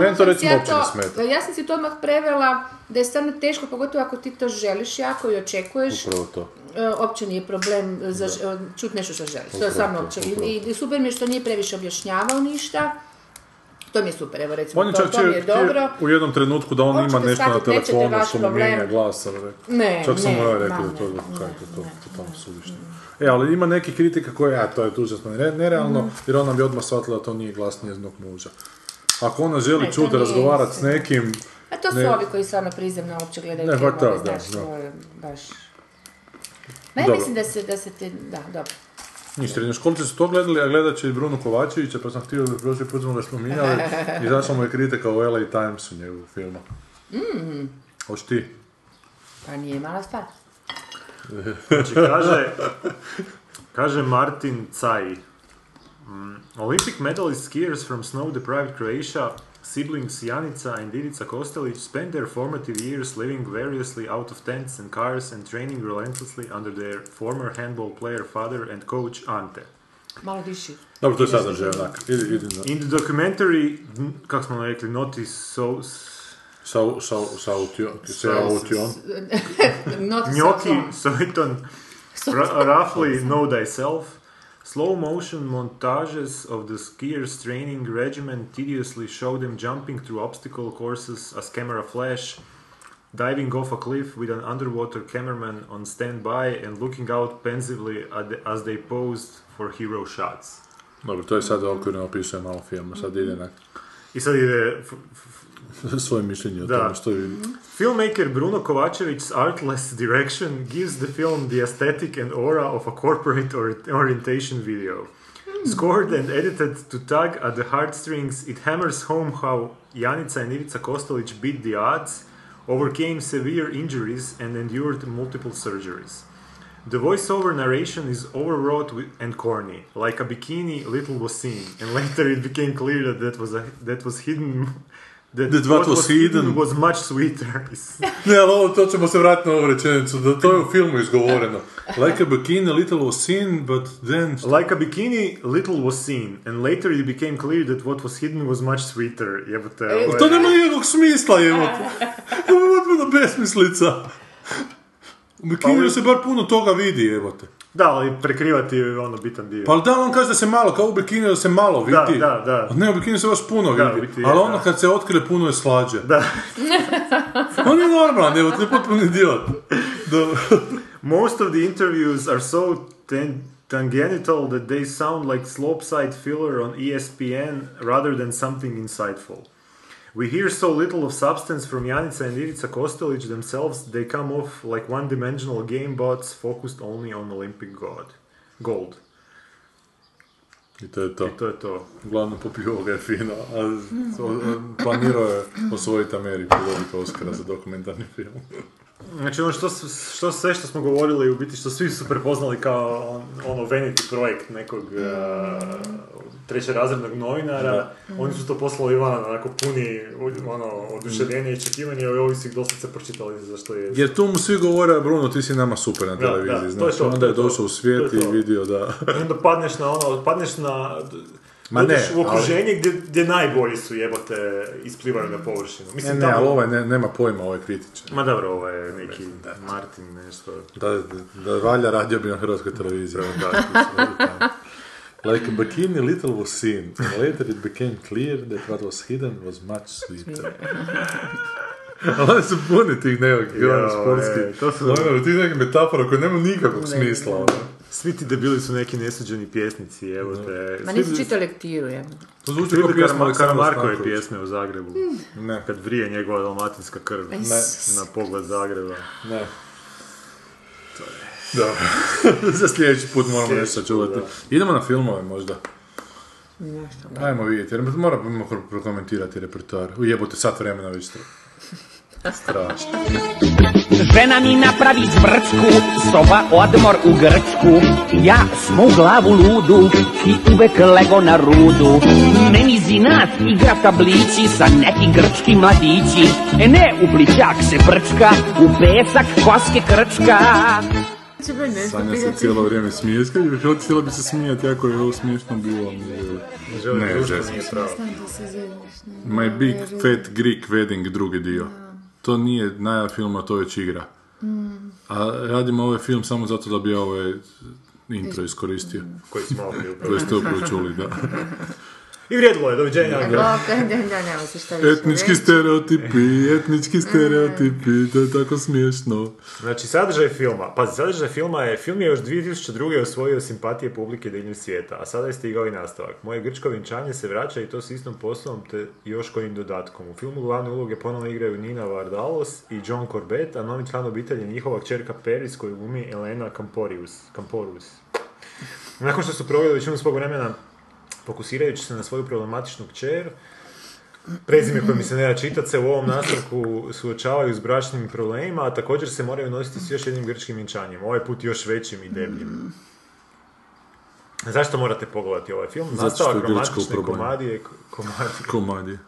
Meni to recimo ja uopće ne smeta. Ja sam si to odmah prevela da je stvarno teško, pogotovo ako ti to želiš jako i očekuješ. Upravo to. E, Opće nije problem za, čut nešto što želiš. To je stvarno to, opće. upravo. I, I super mi je što nije previše objašnjavao ništa. To mi je super, evo recimo, On to, čak to mi je dobro. u jednom trenutku da on ima nešto na telefonu što mu mijenja glas, sam rekao. Ne, Čak sam ne, mu ja rekao da to, je to, ne, totalno suvišno. E, ali ima neki kritika koja, a to je užasno nere- nerealno, Mhm. jer ona bi odmah shvatila da to nije glas njezinog muža. Ako ona želi to čuti, razgovarati s nekim, A to su Ne. ovi koji stvarno prizemno uopće gledaju Ne, filmove, pa to, da, znaš, da. to baš... Ma ja mislim da se, da se te, da, dobro. Ništa, srednjoškolci su to gledali, a gledat će i Bruno Kovačevića, pa sam htio da prošli put smo ga spominjali, i zašla mu je kritika u LA Timesu njegovog filma. Mm. Hoć ti? Pa nije mala stvar. Znači, kaže, kaže Martin Caj, mm, Olympic medalist skiers from snow-deprived Croatia, siblings Janica and Ivica Kostelić spent their formative years living variously out of tents and cars and training relentlessly under their former handball player father and coach Ante. Malo diši. Dobro, to je sadržaj, onak. Idi, idi. In the documentary, kako smo rekli, notice so, Sa, sa, sa autio, sa autio. Not so Gnocchi, strong. Soiton, r- roughly know thyself. Slow motion montages of the skiers' training regimen tediously show them jumping through obstacle courses as camera flash, diving off a cliff with an underwater cameraman on standby, and looking out pensively the- as they posed for hero shots. Dobro, to je sad okvirno opisuje malo filma, sad ide na I sad ide svoje mišljenje o tome što je... Filmmaker Bruno Kovačević's artless direction gives the film the aesthetic and aura of a corporate or- orientation video. Hmm. Scored and edited to tug at the heartstrings, it hammers home how Janica and Ivica Kostelić beat the odds, overcame severe injuries, and endured multiple surgeries. The voiceover narration is overwrought and corny. Like a bikini, little was seen, and later it became clear that that was a, that was hidden. That, That what was hidden. was much sweeter. Ne, ali ovo, to ćemo se vratiti na ovu rečenicu, da to je u filmu izgovoreno. Like a bikini, little was seen, but then... like a bikini, little was seen, and later it became clear that what was hidden was much sweeter. Jebote, ovo je- To nema nikakvog smisla, jebote. To je potpuno besmislica. U bikiniju se bar puno toga vidi, jebote. Da, ali prekrivati je ono bitan dio. Pa da, on kaže da se malo, kao u bikiniju da se malo Da, vidi. da, da. A ne, u bikiniju se baš puno Da, vidi. biti je, ali da. ono kad se otkrije puno je slađe. Da. On je normalan, evo, to je potpuno idiot. Most of the interviews are so tan- tangential that they sound like slopeside filler on ESPN rather than something insightful. We hear so little of substance from Janica and Ivica Kostelić themselves, they come off like one-dimensional game bots focused only on Olympic god. gold. I to je to. I to je to. Uglavnom popio ga je fino, a planirao je osvojiti Ameriku i dobiti Oscara za dokumentarni film. Znači ono što, što sve što smo govorili, u biti što svi su prepoznali kao on, ono vanity projekt nekog uh, trećerazrednog novinara, oni su to poslali van, onako puni ono, oduševljenja i očekivanja, i ovi su ih doslovce pročitali za što je. Jer tu mu svi govore, Bruno, ti si nama super na Da, televiziji, da, to je to, onda je došao u svijet i vidio da... Onda padneš na ono, padneš na... Ma ne, u okruženje gdje, gdje najbolji su jebote isplivaju na površinu. Ne, Mislim, ne, tamo- ali ovaj ne, nema pojma, ovaj kritičan. Ma dobro, ovo je neki Martin nešto... Da, da, da valja radio bi na hrvatskoj televiziji. Like a bikini little was seen, and later it became clear that what was hidden was much sweeter. Ali oni su puni tih nekakvih Jo, ono, e, to su- ono, tih nekih metafora koje nemaju nikakvog smisla. ono. Svi ti debili su neki nesuđeni pjesnici, evo te. Ma nisi čitao lektiru, ja. To zvuči kao pjesma Karamarkove pjesme u Zagrebu. Ne, Kad vrije njegova dalmatinska krv Ne. na pogled Zagreba. ne. Dobro. Za sljedeći put moramo Sljedeći nešto čuvati. Idemo na filmove možda. Nešto. Ajmo vidjeti, jer moramo prokomentirati repertoar. Ujebote, sat vremena već to. Strašno. Žena mi napravi zbrčku, soba odmor u Grčku. Ja smo u glavu ludu i uvek lego na rudu. Meni zinat igra tablići sa neki grčki mladići. E ne, u plićak se brčka, u pesak koske krčka. Će me nešto Sanja se pitati. cijelo vrijeme smije. Skaj, htjela bi se smijati, jako je ovo smiješno bilo. ali ne. Ne, ne. My Big Fat Greek Wedding, drugi dio. To nije najav filma, to je već igra. A radimo ovaj film samo zato da bi ovaj intro iskoristio. Koji smo prije upravo. Koji ste upravo čuli, da. I vrijedilo je, doviđenja. Da, više Etnički reći. stereotipi, etnički stereotipi, to je tako smiješno. Znači, sadržaj filma. Pazi, sadržaj filma je, film je još 2002. osvojio simpatije publike diljem svijeta, a sada je stigao i nastavak. Moje grčko vjenčanje se vraća i to s istom poslom te još kojim dodatkom. U filmu glavne uloge ponovno igraju Nina Vardalos i John Corbett, a novi član obitelji je njihova kćerka Paris koju glumi Elena Camporius. Camporius. Nakon što su proveli većinu svog vremena fokusirajući se na svoju problematičnu kćer, prezime koje mi se ne da čitati se u ovom nastavku suočavaju s bračnim problemima, a također se moraju nositi s još jednim grčkim vjenčanjem, ovaj put još većim i debljim. Zašto morate pogledati ovaj film? Romantične problemu. komadije, komadi- Komadi.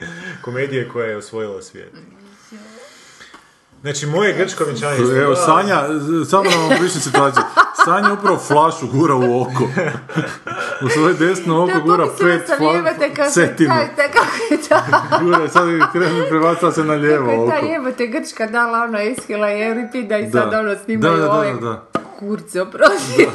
komedije koja je osvojila svijet. Znači, moje grčko vjenčanje... Evo, Sanja, samo da vam opišem situaciju. Sanja upravo flašu gura u oko. U svoje desno oko Da, gura pet je setinu. Gura, sad krenu prebacila se na kako lijevo je ta oko. jebote Grčka dala ono Eshila i Euripida i sad Da. ono Da, snimaju da, da, ove da. kurce, oprosti.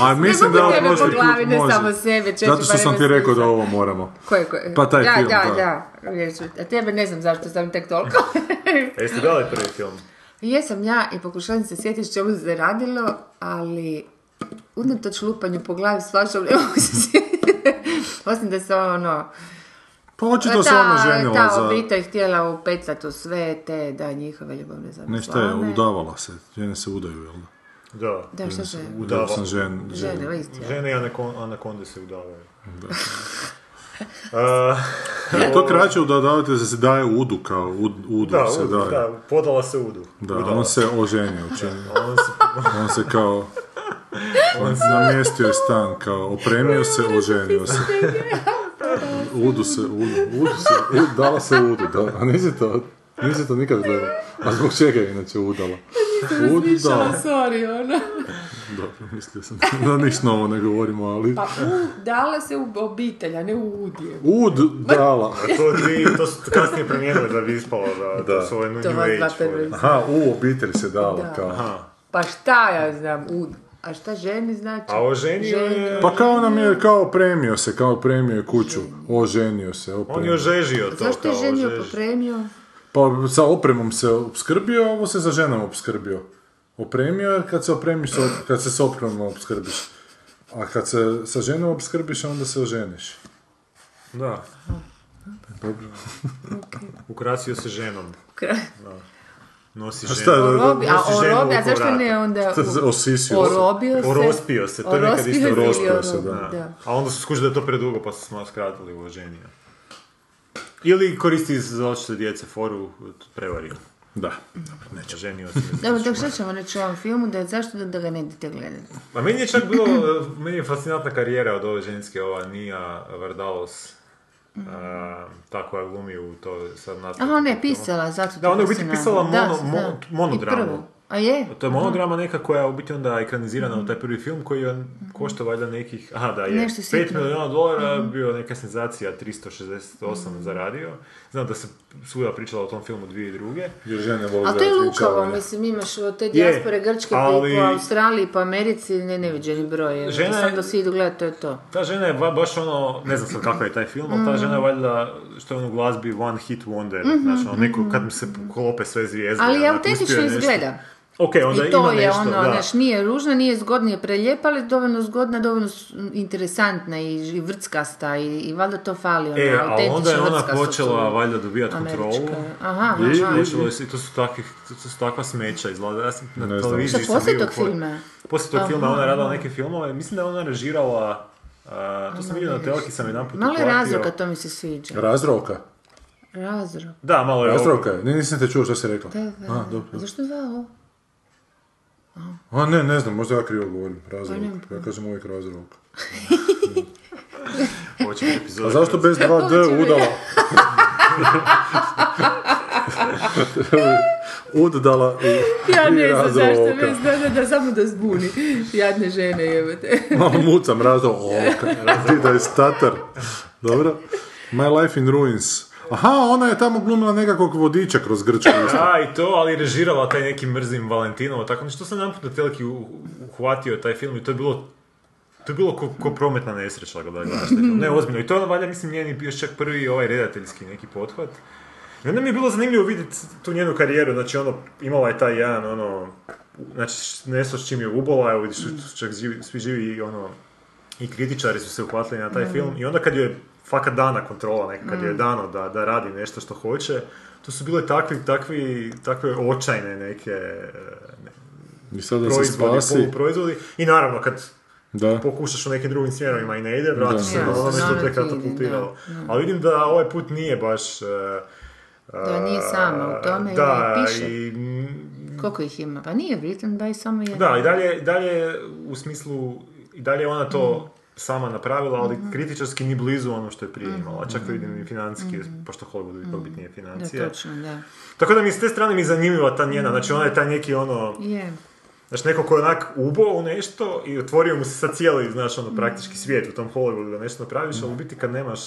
A mislim Ne da mogu tebe može po glavi, ne može. samo sebe, čeči, Zato što sam ti rekao da ovo moramo. Koje, koje? Pa taj da, film, da, da. da. A tebe ne znam zašto sam tek toliko. Jeste gledali prvi film? Jesam ja i pokušavam se sjetiti s čemu se radilo, ali unatoč lupanju po glavi s flašom ne mogu se sjetiti. Osim da se ono... Pa očito se ta, ona ženila ta za... obitelj htjela upetljati u sve te, da, njihove ljubavne Ne šta je, udavala se. Žene se udaju, jel da? Da. Da, šta se... Udao sam žen, žen. Žene, listi. Žene i anakon- anakonde se udavaju. Uh, To kraće udavate da se daje udu kao ud, udu da, se udu, daje. da, podala se udu. Da, Udala. on se oženio. On se, On se kao... On se namjestio je stan, kao opremio se, oženio se. Udu se, udu, udu se, ud, dala se udu, da. A nisi to, nisi to nikad gledao. A zbog čega je inače udala? Udu dala. sorry, ono. Dobro, mislio sam da niš novo ne govorimo, ali... Pa u, dala se u obitelj, a ne u udje. Ud dala. a to, to su kasnije promijenili da bi ispalo da, da. Da. su ove New To Age. Aha, u obitelj se dala, Da. kao. Aha. Pa šta ja znam, ud. A šta ženi znači? A oženio je... Pa kao nam je, kao opremio se, kao opremio je kuću. Oženio se, On je opremio. ožežio to. Zašto je ženio ožež- popremio? Pa sa opremom se opskrbio, a ovo se za ženom opskrbio. Opremio je kad se opremiš, kad se s opremom opskrbiš. A kad se sa ženom opskrbiš, onda se oženiš. Da. Ukrasio se ženom. Kraj. Nosi A ženu. šta je, da- Orobi, a Nosi ženu orobi, a zašto ne onda... u- Osisio se. Orobio se. Orospio se, to je nekad Orospio isto orospio se, da. da. A onda su skušali da je to predugo pa su smo skratili u oženija. Ili koristi za očite djece foru, prevario. Da. Neće. Ženio se. Dobro, tako što ćemo reći o ovom filmu, da zašto da, da ga ne idete gledati? A meni je čak bilo, meni je fascinantna karijera od ove ženske, ova Nija Vardalos. a, ta koja glumi u to sad nastavku. Aha, ona je pisala, zato Da, ona je biti pisala mono- da. mo- I monodramu. A je? To je monodrama neka koja je u biti onda ekranizirana u taj prvi film koji je košta valjda nekih, aha da je, Nešto 5 sitno. milijuna dolara, bio neka senzacija, 368 zaradio. Znam da se svuda pričala o tom filmu dvije i druge. Jer žene vole Ali to je lukavo, mislim, imaš od te dijaspore Grčke po- ali- po Australiji, po Americi, ne neviđeni broj. Žena je- da svi idu gledati, to je to. Ta žena je ba- baš ono, ne znam sad kakav je taj film, ali ta žena je valjda, što je ono u glazbi One Hit Wonder, znači ono, neko kad mi se klope sve zvijezde. Ali onak, autentično izgleda. Ok, onda I to ima je nešto, ono, da. znaš, nije ružna, nije zgodna, nije prelijepa, ali dovoljno zgodna, dovoljno interesantna i, i vrckasta i, i valjda to fali, ono, E, a onda je ona počela su valjda dobijati kontrolu. Aha, I aha. je i to su, takvi, to su takva smeća izgleda. Ja sam na televiziji sam poslije tog filma? Poslije tog filma ona je radila neke filmove. Mislim da je ona režirala, a, to sam vidio na telki, sam jedan put Malo je razloga, to mi se sviđa. Razroka. Razrok. Da, malo je... Razrovka je, Ne, nisam te čuo što si rekla. Da, da. A, dobro. Zašto zvao? A ne, ne znam, možda ja krivo govorim. Pa Razrovka. nemam Ja kažem uvijek epizoda A zašto bez 2D udala? Udala i, Ja ne znam zašto, bez da, da, da, samo da zbuni. Jadne žene jebate. Malo mucam razrovka. Ti da je statar. Dobro. My life in ruins. Aha, ona je tamo glumila nekakvog vodiča kroz Grčku. Da, i to, ali režirala taj neki mrzim Valentinovo, tako nešto sam jedan put na teleki uhvatio taj film i to je bilo to je bilo ko, ko prometna nesreća da gledaš taj film. Ne, ozbiljno. I to je ono, valjda, mislim, njeni bio čak prvi ovaj redateljski neki pothvat. I onda mi je bilo zanimljivo vidjeti tu njenu karijeru, znači ono, imala je taj jedan, ono, znači, nešto s čim je ubola, evo vidiš, čak živi, svi živi i ono, i kritičari su se uhvatili na taj film i onda kad joj je fakat dana kontrola neka, kad joj je dano da, da radi nešto što hoće, to su bile takvi, takvi, takve očajne neke ne, I sad da se proizvodi, spasi. poluproizvodi i naravno kad Da. pokušaš u nekim drugim smjerovima i ne ide, vratiš se na ono što te katapultiralo. Ali vidim da ovaj put nije baš... e, Da nije sama u tome, da, jer piše. i, mm, Koliko ih ima? Pa nije Britain by samo je. da, i dalje, i dalje u smislu, i dalje je ona to sama napravila, ali kritičarski ni blizu ono što je prije imala. Čak vidim i financijski, pošto Hollywood ipak bitnije Da, financije. točno, da. Tako da mi s te strane mi je zanimljiva ta njena, znači ona je taj neki ono, Je. Znaš, neko ko je onak ubo u nešto i otvorio mu se sad cijeli, znaš, ono, praktički svijet u tom Hollywoodu da nešto napraviš, ali u biti kad nemaš,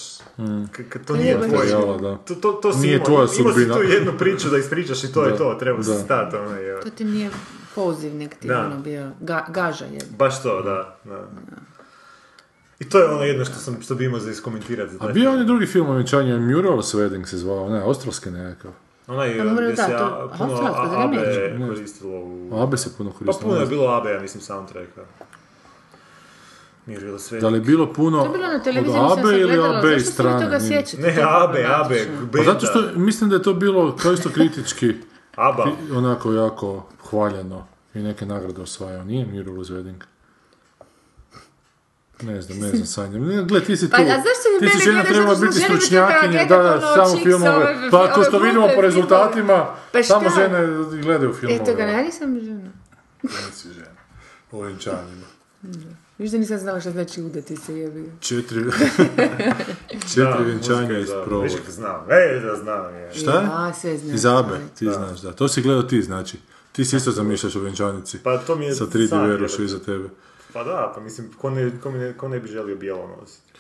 k- kad to nije tvoje, da. to, to, to si Nije imao, tvoja imao si tu jednu priču da ispričaš i to je Da, to, treba se da. stati, ono, je. To ti nije poziv nek ti Da. ono bio, ga, gaža je. Baš to, da, da. I to je ono jedno što sam, što bi imao za iskomentirati. za A bio on je drugi film o vjenčanju, Mural's Wedding se zvao, ne, australski nekakav. Onaj Pa gdje se a- puno AB koristilo u... Abe se puno Pa koristilo. puno ne je bilo AB, ja mislim, soundtracka. Da li je bilo puno To je bilo na od televiziji, nisam Abe se ili Abe iz zašto se vi toga strane? nije. sjećate? Ne, To je AB, AB. Pa zato što benda. mislim da je to bilo kao isto kritički, ABBA. i onako jako hvaljeno i neke nagrade osvajao. Nije Mural's Wedding. Ne znam, ne znam sanjam. Ne, Gle, ti si tu. Pa, a zašto vi ti si mene žena trebala biti stručnjakinja, gledati da, da, samo filmove. ove- Pa ako što vidimo po rezultatima, Pa samo žene gledaju filmove. Eto ga, ja nisam žena. Nisi žena. O vjenčanjima. Viš da nisam znala što znači udati se jebi. Četiri, Da, četiri je iz provoda. Viš znam, e, da znam, je. Šta? A, sve znam. Iz Abe, čovječe. ti znaš, da. To si gledao ti, znači. Ti si isto zamišljaš o vjenčanici. Pa to mi je Sa 3D san, verušu jebote. iza tebe. Pa da, pa mislim, ko ne, ko, ne, ko ne bi želio bijelo nositi?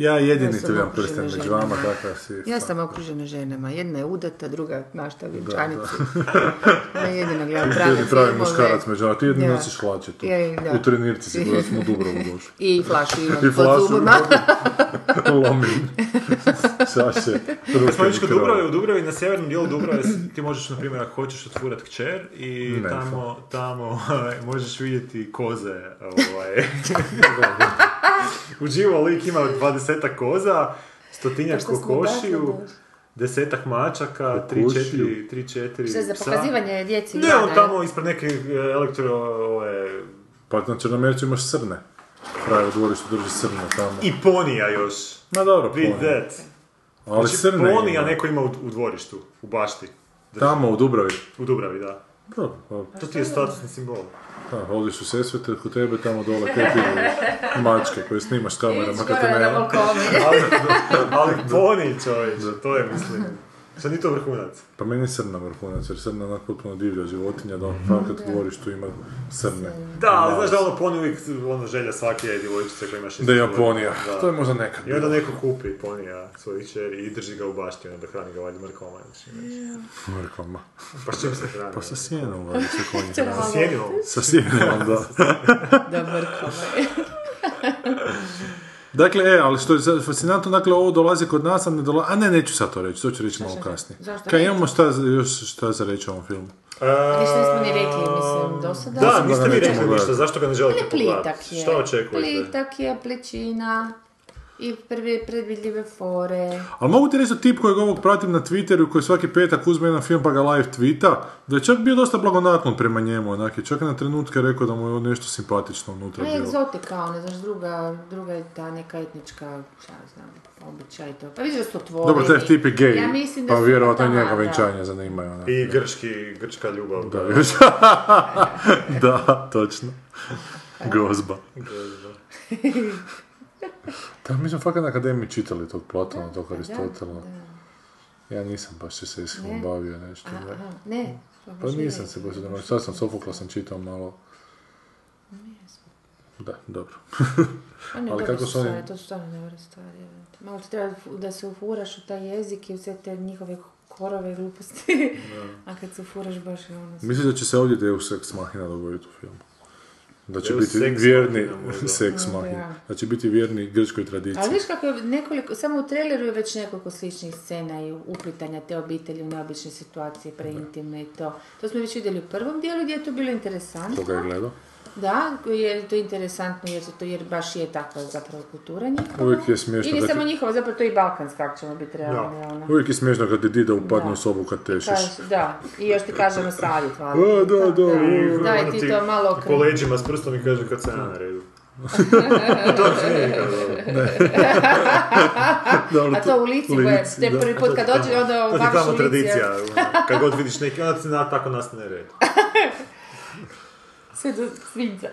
Ja jedini Ja okružena prsten među ženama. vama, takav si. Ja sam okružena ženama. Jedna je udata, druga našta vjenčanicu. Ja jedina gledam prave Jedini pravi muškarac među vama. Ti jedini Da. nosiš hlače tu. Je, da. U trenirci si bila smo u Dubrovu došli. I flašu imam I pod flašu zubima. lomim. Saše. Kad smo išli kod Dubrave, u Dubravi, na sjevernom dijelu Dubrave, ti možeš, na primjer, ako hoćeš otvurat kćer i Ne, tamo, tamo možeš vidjeti koze, ovaj. Uživo lik ima dvadesetak koza, stotinjak kokošiju, desetak mačaka, tri, četiri, tri, četiri Što je za pokazivanje djeci Ne, on tamo ispred neke e, elektro, ove, Pa na Črnomercu imaš srne. Pravi u dvorištu drži srne tamo. i ponija još. Ma dobro, ponija. that. Ali Znači, srne ponija ima. neko ima u, u dvorištu, u bašti. Tamo u Dubravi. U Dubravi, da. Dobro, pa, To ti je statusni simbol. da, ovdje su sesvete, kod tebe tamo dole tepi mačke koje snimaš s kamerama kad te nema. ali, ali poni čovječe, to je mislim. Što nije to vrhunac. Pa meni je srna vrhunac, jer srna je onak potpuno divlja životinja, da on fakat u dvorištu ima srne. Da, ali znaš da ono poni uvijek ono želja svake djevojčice koja ima šest Da je. Da. To je možda nekad I onda neko kupi ponija svojih čeri i drži ga u bašti, onda hrani ga valjda mrkoma. Mrkvama. Pa s čim se hrani? Pa sa sjenom, valjda se konji hrane. Sa sjenivom. Sa sjenom, da. Da mrkove. Dakle, e, ali što je fascinantno, dakle, ovo dolazi kod nas, a ne dolazi, a ne, neću sad to reći, to ću reći malo kasnije. Zašto Kaj imamo šta, još šta za reći o ovom filmu? Ništa nismo ni rekli, mislim, do sada. Da, niste mi rekli ništa, zašto ga ne želite pogledati? plitak je. Šta očekujete? Plitak je, pličina. I prvi predvidljive fore. Ali mogu ti reći da tip kojeg ovog pratim na Twitteru, koji svaki petak uzme jedan film pa ga live tweeta, da je čak bio dosta blagonaklon prema njemu, onak je čak na trenutke rekao da mu je nešto simpatično unutra Ne, bilo. egzotika, ono, znaš, druga, druga je ta neka etnička, šta znam, običaj to. Pa vidiš da su otvoreni. Dobro, taj tip je gej, Ja mislim da pa vjerojatno njega da. venčanja zanimaju. onak. I grčki, grčka ljubav. Da, još. da, točno. Gozba. Da, mi smo fakat na akademiji čitali tog Platona, tog Aristotela. Ja nisam baš se Ne? bavio nešto. A, da. ne. Pa nisam se baš da sad sam Sofokla sam čitao malo. Da, dobro. A ne, Ali kako su oni- to su stvarno dobre stvari. Malo ti treba da se ufuraš u taj jezik i u sve te njihove korove gluposti. A kad se ufuraš baš je ono... Mislim da će se ovdje Deus Ex Machina dogoditi u filmu. Da će biti Ex vjerni seks Ja. Machina. Da će biti vjerni grčkoj tradiciji. Ali viš kako je nekoliko, samo u traileru je već nekoliko sličnih scena i uplitanja te obitelji u neobične situacije, preintimne i to. To smo već vidjeli u prvom dijelu gdje je to bilo interesantno. Koga je gledao? Da, je to interesantno jer, to, jer baš je takva zapravo kultura njihova. Uvijek je smiješno I ne kad samo ti- njihova, zapravo to i balkanska ako ćemo biti realni. ono. Uvijek je smiješno kad ti dida upadne Da. u sobu kad tešiš. Kaž- da, i još ti kažemo savjet, hvala. Da, da, da, da. i ti to malo Po okre... leđima s prstom i kaže kad sam ja na redu. to nije nikad dobro. Dobro, A to u lici, koje, lici, te da. prvi put kad dođe, onda To ti baš tamo u lici. tradicija. ono, Kad god vidiš neki, onda ti na, tako nastane red. Sve do svinca.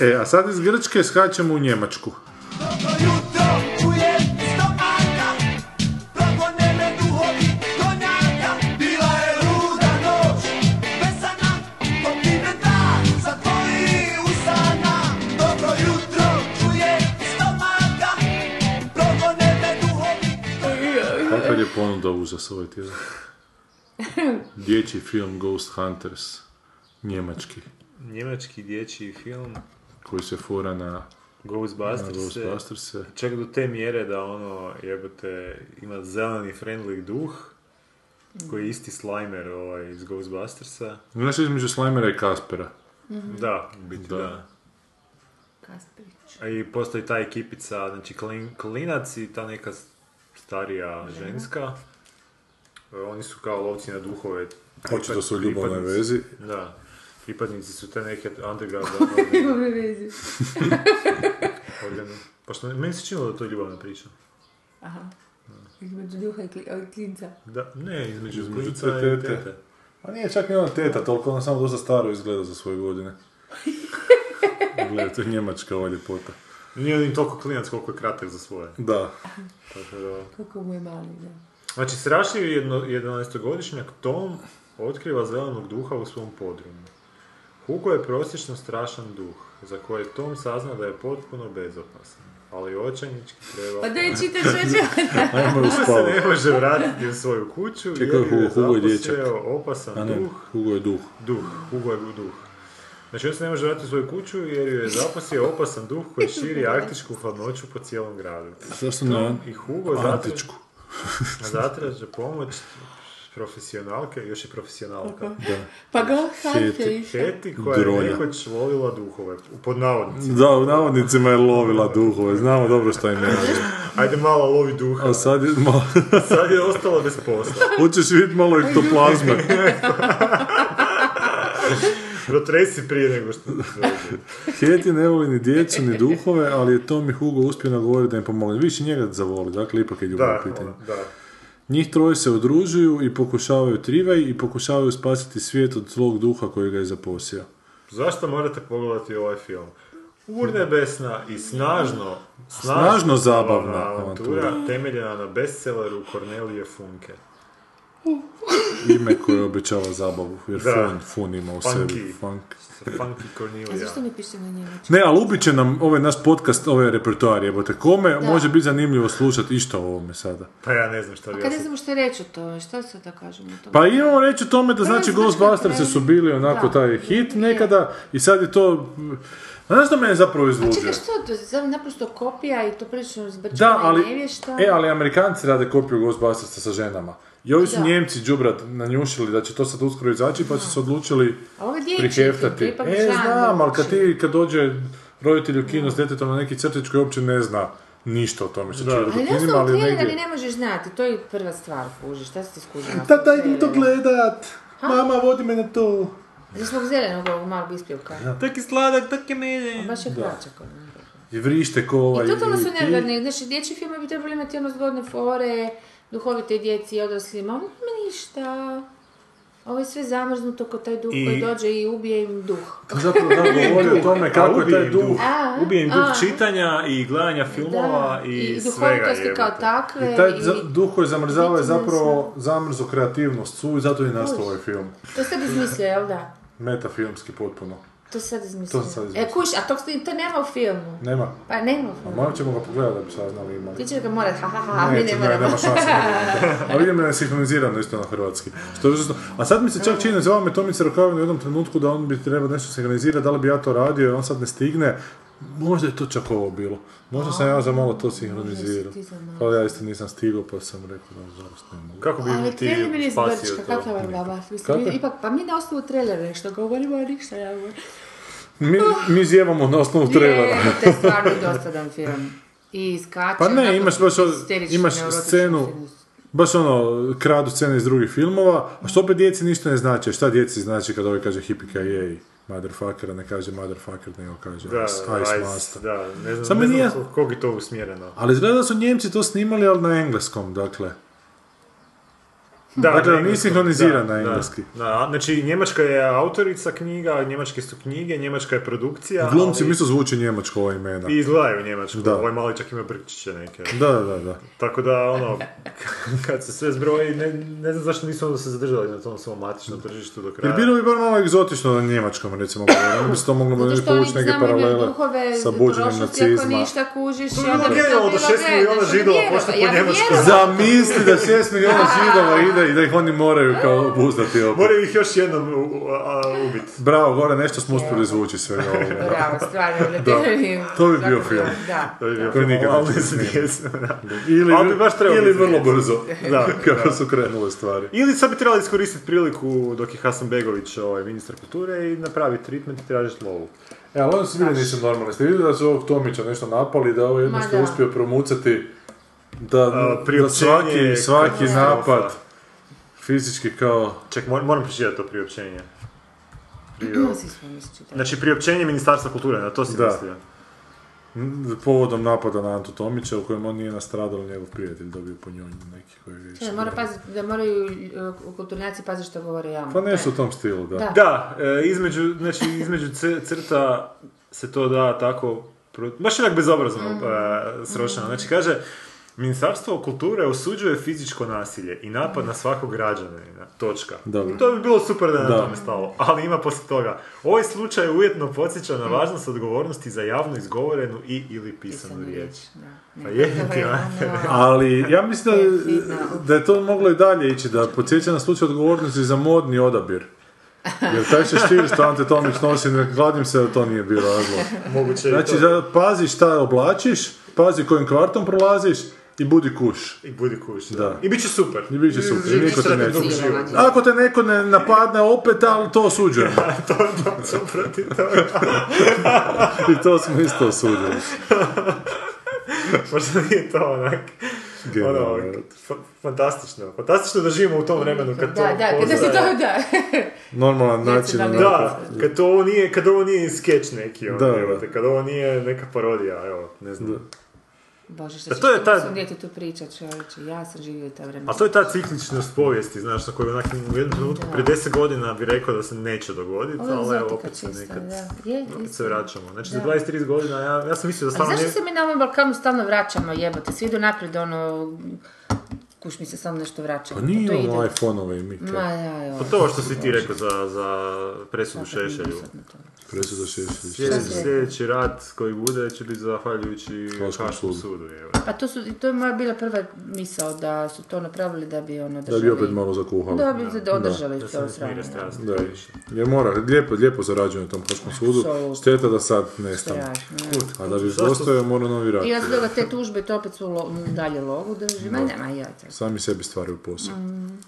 E, a sad iz Grčke skačemo u Njemačku. Kakav je ponuda užas ovaj tjedan? Dječji film Ghost Hunters, njemački, Njemački dječji film koji se fura na, na Ghostbusters, Ghostbusters. čak do te mjere da ono, jebote, ima zeleni friendly duh, koji je isti Slimer ovaj, iz Ghostbustersa. Znaš između Slimera i Kaspera. Da, u biti Da. da. Kaspić. A I postoji ta ekipica, znači klin, klinac i ta neka starija ženska. E, Oni su kao lovci na duhove. Očito su u ljubavnoj vezi. Da. Pripadnici su te neke underground mi vezi. Pa što, meni se činilo da je to ljubavna priča. Aha. Između duha i klinca. Da, ne, između, Između klinca i tete. tete. A nije čak ni ona teta, toliko ona samo dosta staro izgleda za svoje godine. Gledaj, to je njemačka ova ljepota. Nije on im toliko klinac koliko je kratak za svoje. Da. Tako da... Kako mu je mali, da. Znači, strašljivi jedno, 11-godišnjak Tom otkriva zelenog duha u svom podrumu. Hugo je prosječno strašan duh, za koje Tom sazna da je potpuno bezopasan, ali očajnički treba... Pa daj čitaš već. Ajmo Hugo se ne može vratiti u svoju kuću Čekaj, jer je Hugo- Hugo je opasan A ne, duh, Hugo je duh. duh, Hugo je duh. Znači on se ne može vratiti u svoju kuću jer ju je zaposjeo opasan duh koji širi arktičku hladnoću po cijelom gradu. Zašto ne? I Hugo zatraži, Antičku. zatraže pomoć profesionalke, još je profesionalka. Da. Pa ga Heti. Heti koja je nekoć lovila duhove, pod navodnicima. Da, u navodnicima je lovila duhove, znamo dobro šta im je. Ajde malo lovi duha. A sad je, malo, Sad je ostala bez posla. hoćeš vidjeti malo ektoplazme. Protresi prije nego što. Heti ne voli ni djecu, ni duhove, ali je Tom i Hugo uspio nagovoriti da im pomogne. Više njega zavoli, dakle ipak je ljubav ono, da. Njih troje se udružuju i pokušavaju trivaj i pokušavaju spasiti svijet od zlog duha koji ga je zaposio. Zašto morate pogledati ovaj film? Urnebesna i snažno, Snažno zabavna avantura temeljena na bestselleru Cornelije Funke. Ime koje obećava zabavu, jer Da. fun, fun ima u Funky. sebi. Funk. Funky A Cornelia. zašto ne piše na njemački? Ne, ali ubit će nam ovaj naš podcast, ovaj repertoar, jebote. Kome može biti zanimljivo slušati išta o ovome sada? Pa ja ne znam šta A bi kad ja ne znamo što reći o tome, šta sad da kažemo o tome? Pa imamo reći o tome da znači znaš Ghostbusters su bili onako Da. taj hit Je. nekada i sad je to... A znaš što mene zapravo A izluđuje? čekaj, što to? Zar naprosto kopija i to prilično Da, zbačena ali, i nevješta? e, ali Amerikanci rade kopiju Ghostbustersa sa ženama. I ovi su Da. Njemci džubrat nanjušili da će to sad uskoro izaći, pa su se odlučili je film, priheftati. je E, znam, ali kad ti, kad dođe roditelj u kino s djetetom na neki crtić koji uopće ne zna ništa o tome što Da. će Ali u ne kinima, ali negdje... ali ne možeš znati, to je prva stvar, kužiš, šta si ti skužila? Tata, idem to gledat! Mama, vodi me na to! Za svog zelenog ovog malog ispjevka. Taki sladak, taki miljen. Baš je plaćak. I vrište ko ovaj... I totalno su nevjerni, znači dječji filmovi bi trebali imati ono zgodne fore, duhovite djeci i odraslima, ono ništa. Ovo je sve zamrznuto kod taj duh I- koji dođe i ubije im duh. Zapravo da govori o tome kako je taj duh. A, Ubijem duh a. čitanja i gledanja filmova Da, i, i svega duhovitosti kao takve. I taj i- duh koji zamrzava je zapravo zamrzo kreativnost su i zato je nastao ovaj film. To je sad izmislio, jel da? Metafilmski potpuno. To sad izmislio. To sad E, izmislio. kuš, a to, to nema u filmu. Nema. Pa nema u A filmu. malo ćemo ga pogledati da bi saznali imali. Ti će ga morat, ha ha ha, mi ne Neće, ne, moramo. nema šanse. nema. A vidim da je sinhronizirano isto na hrvatski. Što je užasno. A sad mi se čak čini, zvao me Tomica Rukavin u jednom trenutku da on bi trebao nešto sinhronizirati, da li bi ja to radio i on sad ne stigne. Možda je to čak ovo bilo. Možda sam ja za malo to sinhronizirao. Ali ja isto nisam stigao pa sam rekao da nažalost ne mogu. Kako bi Ali ti mi spasio to? kakav je baba? Mislim, Kako? mi- ipak, pa mi na osnovu trailera nešto govorimo, a ništa ja govorim. Mi, mi zjevamo na osnovu trailera. Je, to je stvarno dosadan film. I skače. Pa ne, imaš baš imaš scenu- film. Baš ono, kradu scene iz drugih filmova, a što opet djeci ništa ne znači. Šta djeci znači kad ovaj kaže hippie jej, motherfucker, a ne kaže motherfucker, nego kaže Da, ice, ice master. da, ne znam, Samo ne znam nije- kog- kog je to usmjereno. Ali izgleda da su Njemci to snimali, ali na engleskom, dakle. Da, Dakle, na nije engleskom, sinhroniziran da, na da, engleski. Da, znači Njemačka je autorica knjiga, Njemačke su knjige, Njemačka je produkcija. Glumci ali- mi isto zvuči njemačko ova imena. I izgledaju njemačko, Da. ovaj mali čak ima brčiće neke. Da, da, da. Tako da, ono, kad se sve zbroji, ne, ne znam zašto nisu onda se zadržali na tom svom matičnom tržištu do Jer kraja. bilo bi bar malo egzotično na njemačkom, recimo. Onda bi se to moglo Zato što povući oni neke znamo paralele sa buđenjem ako nacizma. ništa kužiš. To i bi onda bilo bi genijalno da židova po. Zamisli da 6 milijuna židova ide i da ih oni moraju kao obuzdati opet. Moraju ih još jednom ubiti. Bravo, gore nešto smo uspjeli izvući svega ovoga. Bravo, stvarno, ne Da, to bi bio film. Da. To bi bio film, nikad ali. Ili, Ali bi baš ili vrlo brzo, Da, kako su krenule stvari. Ili sad bi trebali iskoristiti priliku dok je Hasan Begović ovaj, ministar kulture i napraviti treatment i tražiti lovu. E, ali oni su bili nisu normalni. Ste vidjeli da su ovog Tomića nešto napali, da ovo Ma jednostavno uspio promucati da, A, da svaki, svaki napad fizički kao... Ček, mor- moram pročitati to priopćenje. Prio-. Znači, priopćenje Ministarstva kulture, na to si Da. mislio. Povodom napada na Antu Tomića u kojem on nije nastradao, njegov prijatelj dobio po njoj neki koji je... Ne, mora paziti, da moraju uh, kulturnjaci paziti što govore javno. Pa nešto u tom stilu, da. Da. Da, e, između, znači, između crta se to da tako, pro- baš onak bezobrazno Mm. e, sročeno. Znači, kaže, Ministarstvo kulture osuđuje fizičko nasilje i napad na svakog građanina. Točka. Dobro. I to bi bilo super da je na tome stalo. Ali ima poslije toga. Ovaj slučaj ujetno podsjeća na važnost odgovornosti za javno izgovorenu i ili pisanu Pisanu riječ. Da. Pa je to ti, ono- Ali ja mislim da, da je to moglo i dalje ići, da podsjeća na slučaj odgovornosti za modni odabir. Jer taj šeštir što Ante Tomić nosi, ne kladim se da to nije bio razlog. Moguće Znači, to. pazi šta oblačiš, pazi kojim kvartom prolaziš i budi kuš. I budi kuš. Da. Da. I bit će super. I bit će super, Živiš niko te neće. Ako te neko ne napadne opet, ali to osuđujem. to, to, sam protiv toga. I to smo isto osudili. Možda nije to onak... Ono, fa- fantastično. Fantastično da živimo u tom vremenu kad to Da, da, kada se to, da. Normalan način. Onako. Da, kad to ovo nije, kad ovo nije skeč neki, ono, Da, da. kad ovo nije neka parodija, evo, ne znam. Da. Bože, što ćeš to je ta- svom djetetu pričat, čovječe, ja sam živio ta vremena. A to je ta cikličnost povijesti, znaš, na koju onak u jednom trenutku prije deset godina bi rekao da se neće dogoditi, ali evo, opet se nekad, da. Je, opet se vraćamo. Znači, za Da. 20-30 godina, ja, ja sam mislio da Ali stvarno zašto ne... se mi na ovom Balkanu stalno vraćamo, jebote, svi idu naprijed, ono, kuš mi se stalno nešto vraća. Pa nije To imamo ide. iPhone-ove i Mike. Ma ja, jo. Pa to što si ti rekao za, za presudu Šešelju. Presuda. Sljedeći, sljedeći rat koji bude će biti zahvaljujući Haškom sudu. evo. Pa to, su, to je moja bila prva misao da su to napravili da bi ono Da držali... bi opet malo zakuhali. Da bi se održali Da to sranje. Da, jer mora, lijepo, lijepo zarađuju na tom Haškom sudu, šteta da sad nestane. A da bi postojao mora novi rat. I od toga te tužbe to opet su lo, dalje logu drži. Ma nema ja. Sami sebi stvaraju posao. Mm.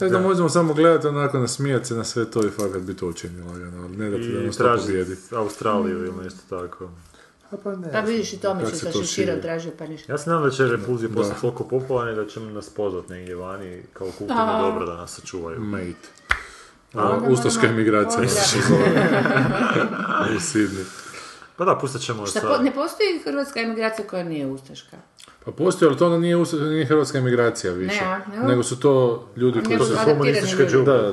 Tako da možemo samo gledati onako nasmijati se na sve to i fakat biti očeni lagano, ali ne da ti da nas to pobijedi. Australiju ili nešto tako. A pa ne. Pa vidiš i Kako je se širi? tražio pa ništa. Ja se nadam da će repulzije postati toliko popularni da će nas pozvat negdje vani kao kulturno dobro da nas sačuvaju. Mate. A onda Ustaška emigracija se zove. u Sidni. Pa da, pustat ćemo Šta, sa... po- ne postoji hrvatska emigracija koja nije ustaška? Pa postoji, ali to onda nije, usta- nije hrvatska emigracija više. Ne, a, nego? su to ljudi koji su... adaptirani ljudi. Da, da,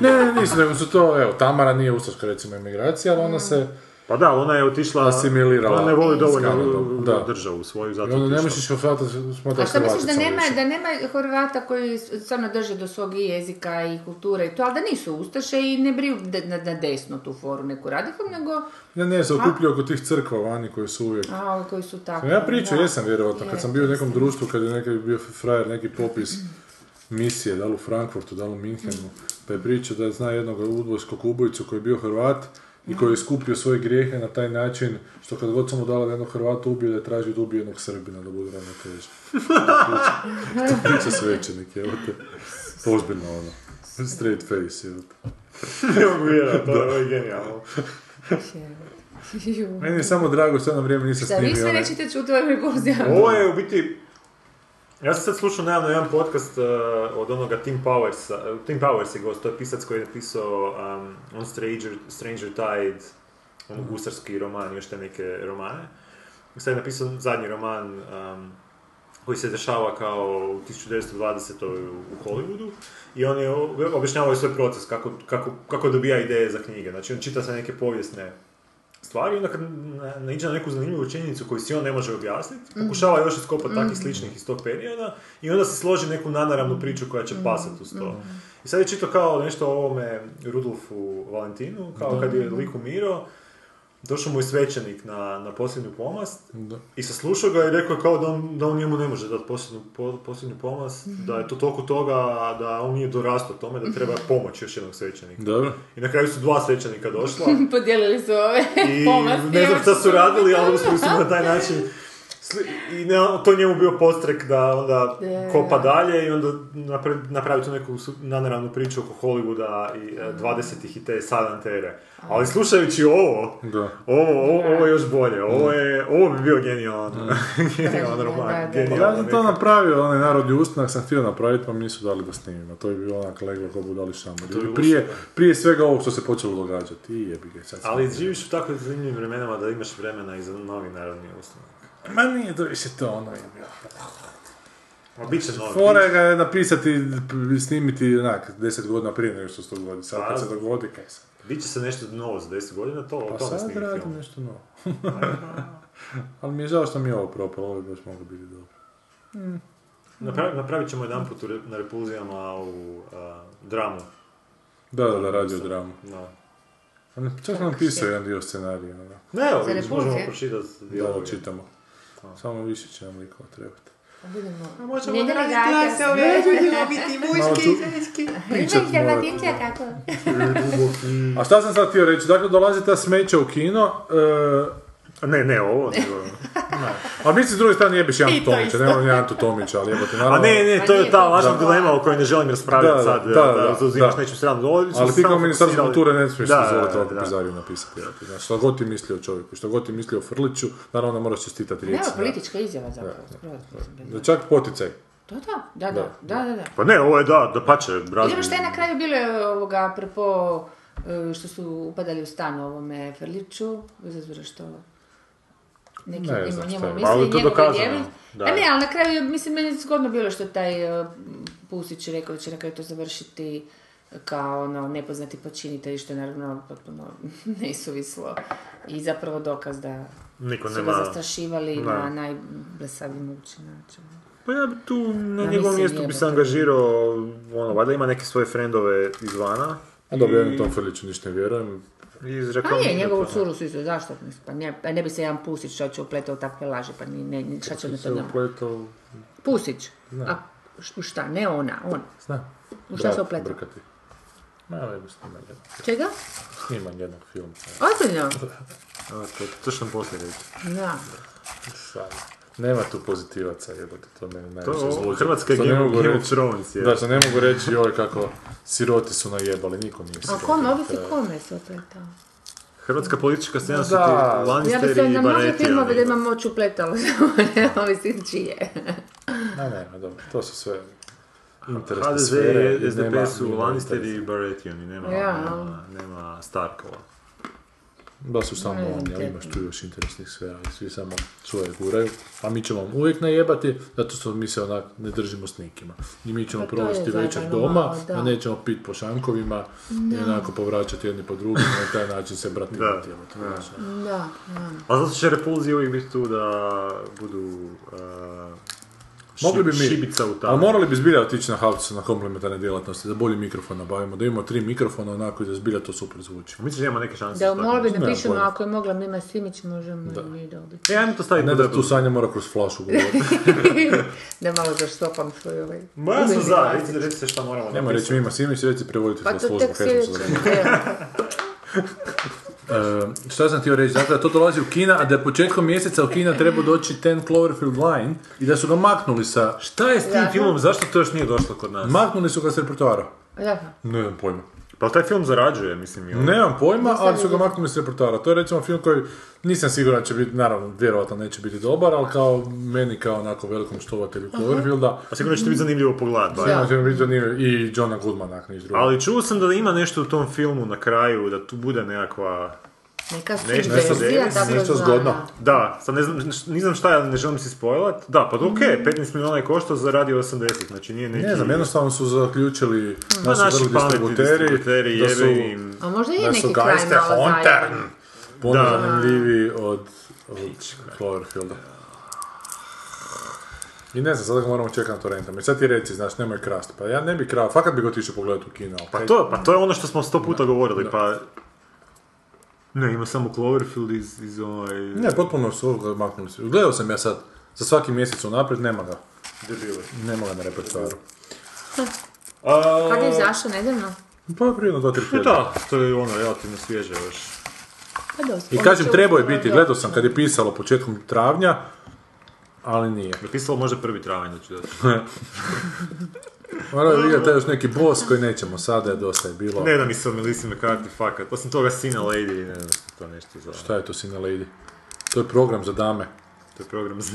Ne, ne, nisu, nego su to, evo, Tamara nije ustaška recimo emigracija, ali ona se... Pa da, ona je otišla... Asimilirala Ona ne voli dovoljno da. državu svoju, I zato onda ne otišla. možeš smatrati A misliš da nema, da nema Horvata koji stvarno drže do svog i jezika i kulture i to, ali da nisu ustaše i ne briju na, na desno tu foru neku radikom, nego Ne, ne, se okupljaju oko tih crkva vani koji su uvijek... a, koji su tako. Ja pričao, da. jesam vjerojatno, kad sam bio u nekom društvu, kad je neki bio frajer, neki popis misije, da li u Frankfurtu, da li u Minhenu, pa je pričao da zna jednog udbojskog ubojicu koji je bio Hrvat i koji je skupio svoje grijehe na taj način, što kad god sam mu dala da jednog Hrvata ubije, da je tražio da ubije jednog Srbina, da bude ravnoteže. To priča svećenik, evo te. Ozbiljno ono. Straight face, evo te. Ne mogu to je genijalno. Meni je samo drago što jedno vrijeme nisam Šta, vi snimio sve nećete čuti repulziji? Ovo je u biti... Ja sam sad slušao naravno jedan podcast uh, od onoga Tim Powers, uh, Tim Powers je gost, to je pisac koji je napisao um, on Stranger, Stranger Tide, ono gusarski roman, i još te neke romane. Sad je napisao zadnji roman um, koji se dešava kao u 1920. u, Hollywoodu i on je objašnjavao svoj proces, kako, kako, kako dobija ideje za knjige. Znači on čita se neke povijesne stvari onda kad na- naiđe na neku zanimljivu činjenicu koju si on ne može objasniti, pokušava još iskopati takvih sličnih iz tog perioda i onda se složi neku nanaravnu priču koja će pasati uz to. I sad je čito kao nešto o ovome Rudolfu Valentinu, kao kad je lik umirao, došao mu je svećenik na, na posljednju pomast Da. i saslušao ga i rekao kao da on, da on njemu ne može dati posljednju, po, posljednju pomast, da je to toliko toga da on nije dorastao tome, da treba pomoć još jednog svećenika. Dobro. I na kraju su dva svećenika došla Podijelili su ove i pomasti. ne znam šta su radili, ali uspjeli su na taj način i ne, to njemu bio postrek da onda Da. kopa dalje i onda napravi, napravi tu neku nanaravnu priču oko Hollywooda i e, 20-ih i te sadantere. Ali slušajući ovo, Da. ovo, ovo, ovo je još bolje, ovo, je, ovo bi bio genijalan, genijalan Da, roman, da, da. Ja sam to napravio, onaj narodni ustanak sam htio napraviti, pa mi nisu dali da snimimo. To je bilo onak leglo ko budali šamar. Je Prije, prije svega ovog što se počelo događati. I jebi ga, Ali živiš u tako zanimljivim vremenima da imaš vremena i za novi narodni ustanak. Ma nije to više to, ono je bilo. Ma bit će. Fora ga je napisati, snimiti, onak, deset godina prije nego što se to dogodi. Sad Pa, kad se dogodi, kaj sad? Bit će se nešto novo za 10 godina, to, Pa o tome sad snimi radim film. nešto novo. Ali mi je žao što mi je ovo propalo, ovo bi baš moglo biti dobro. Napravi, napravit ćemo jedan put na repulzijama u a, dramu. Da, da, da, radio dramu. Da. Čak sam napisao jedan dio scenarija. ono. Ne, vidiš, možemo pročitati Da, dijaloge. Čitamo. Samo više će nam likova trebati. Budemo... možemo Mijenjali raditi glasove. Malo ću pričat morat. kako? A šta sam sad htio reći? Dakle, dolazi ta smeća u kino, e, Ne, ne, ovo, nego... a mi se s druge strane Jantu to Tomića, nemoj ni Jantu Tomića, ali jebote, A naravno. ne, ne, Pa to je nije ta to lažna to. dilema o kojoj ne želim raspravljati Da, da, sad, da, da, da, da. su Ali se ti kao ministarstvo kulture ne smiješ Da, dozvoliti da, ovakvu da. pizariju napisati. jebote. Znači, što god ti misli o čovjeku, što god ti misli o Frliću, naravno moraš čestitati Nema rijeci. politička izjava zapravo. Da, čak poticaj. Da, da, da, da, da, da, da. Pa ne, ovo je da, da pače, razum. Idemo šta je na kraju bilo je ovoga, apropo e, što su upadali u stan ovome Frliću, bez obzira što neki Ne znam njemu misli, Ali to dokazano, da. A ne, ali na kraju, mislim, meni je zgodno bilo što taj e, Pusić rekao da će na kraju to završiti kao ono, nepoznati počinitelj, što je naravno potpuno nesuvislo i zapravo dokaz da Niko su nema... ga zastrašivali Ne. na najblesaviji mogući način. Pa ja bi tu na Ja njegovom mjestu bi se angažirao, ono, valjda ima neke svoje frendove izvana. A dobro, ja tom Frliću ništa ne vjerujem. Izrekao A je, mi- njegovu curu su isto, zašto? Mislim, Pa ne, pa ne bi se jedan Pusić što će upletao takve laži, pa ni, ne, ni- šta će Se to njemu? upletao... Pusić? Znam. A šta? Ne ona, on. Znam. U šta se Brat upletao? Brkati. Ma, evo snimam jednog, Čega? snimam jednog filma. Ozbiljno? A, to, to što sam poslije reći. Da. Sad. Nema tu pozitivaca, jebote, to mene najviše To, zluđe. Hrvatska je ne Game, of Thrones, je. Da, što ne mogu reći joj kako siroti su najebali, niko nije A siroti. kome, na ovisi kome se upletao? Hrvatska politička scena su ti Ja bi Lannisteri se i na Bareti. filmove da imam moć upletalo, ne ovisi čije. Ne, ne, ma dobro, to su sve interesne HDZ sfere. i SDP su Lannisteri i Baretioni, nema, Ja. nema, nema Starkova. Da su samo oni, ali imaš tu još interesnih sfera, ali svi samo svoje guraju. A mi ćemo vam uvijek najebati, zato što mi se onak ne držimo s nikima. I mi ćemo Pa provesti večer doma, malo, da. a nećemo pit po šankovima i onako povraćati jedni po drugim, na taj način se brati Da, da. Da, da. A zato će repulzije uvijek biti tu da budu uh, Mogli bi mi, šibica u ali morali bi zbilja otići na havcu na komplementarne djelatnosti, da bolji mikrofon nabavimo, da imamo tri mikrofona onako i da zbilja to super zvuči. Misliš da ima neke šanse? Da, mogli bi napišemo, ako je mogla Mima Simić, možemo i mi dobiti. E, ajmo to staviti ne da tu. Sanja mora kroz flašu govoriti. Da malo zaštopam svoj ovaj... Ma ja sam za, recite, recite šta moramo Nema reći Mima Simić, reci prevoditi Pa za to službu. tek E, šta sam htio reći, dakle da to dolazi u Kina, a da je početkom mjeseca u Kina treba doći Ten Cloverfield Line i da su ga maknuli sa... Šta je s tim filmom, zašto to još nije došlo kod nas? Maknuli su ga s repertoara. Da. Nemam pojma. Pa taj film zarađuje, mislim. i ono. Nemam pojma, Nisam ali su ga maknuli s repertoara. To je recimo film koji nisam siguran će biti, naravno, vjerojatno neće biti dobar, ali kao meni kao onako velikom štovatelju Cloverfielda, A sigurno će ti biti zanimljivo bar. sigurno će biti zanimljivo i Johna Goodmana, ako niš drugo. Ali čuo sam da ima nešto u tom filmu na kraju, da tu bude nekakva... Neka Nešto tako nešto zgodno. Da, sad ne znam, ne znam šta, ne želim si spojlat. Da, pa ok, 15 milijuna je koštao, zaradio 80, znači nije neki... Ne znam, jednostavno su zaključili Pa naši pametni distributeri, distributeri, da su, im... A možda je da su neki malo Huntern zajeban. puno Da. zanimljiviji od, od Cloverfielda. I ne znam, sada ga moramo čekati na torrentom. I sad ti reci, znaš, nemoj krast. Pa ja ne bi krao, fakat bi ga otišao pogledati u kino. Pa to, pa to je ono što smo sto puta govorili, pa... Ne, ima samo Cloverfield iz, iz ovaj... Ne, potpuno su ga maknuli. su. Gledao sam ja sad, za svaki mjesec unaprijed, nema ga. Debili. Nema ga na repertoaru. A, Kad je izašao nedavno? Pa prije dva, tri Pa tjedna. da, to je ono relativno svježe još. Pa dosta. I kažem, trebao je biti, gledao sam kad je pisalo početkom travnja, ali nije. Napisalo može prvi travanj da će doći. Morao je vidjeti još neki boss koji nećemo sada, je dosta je bilo. Ne da mi se od Melissa McCarthy fakat. Osim toga Sina Lady, ne znam to nešto zove. Šta je to Sina Lady? To je program za dame. To je program za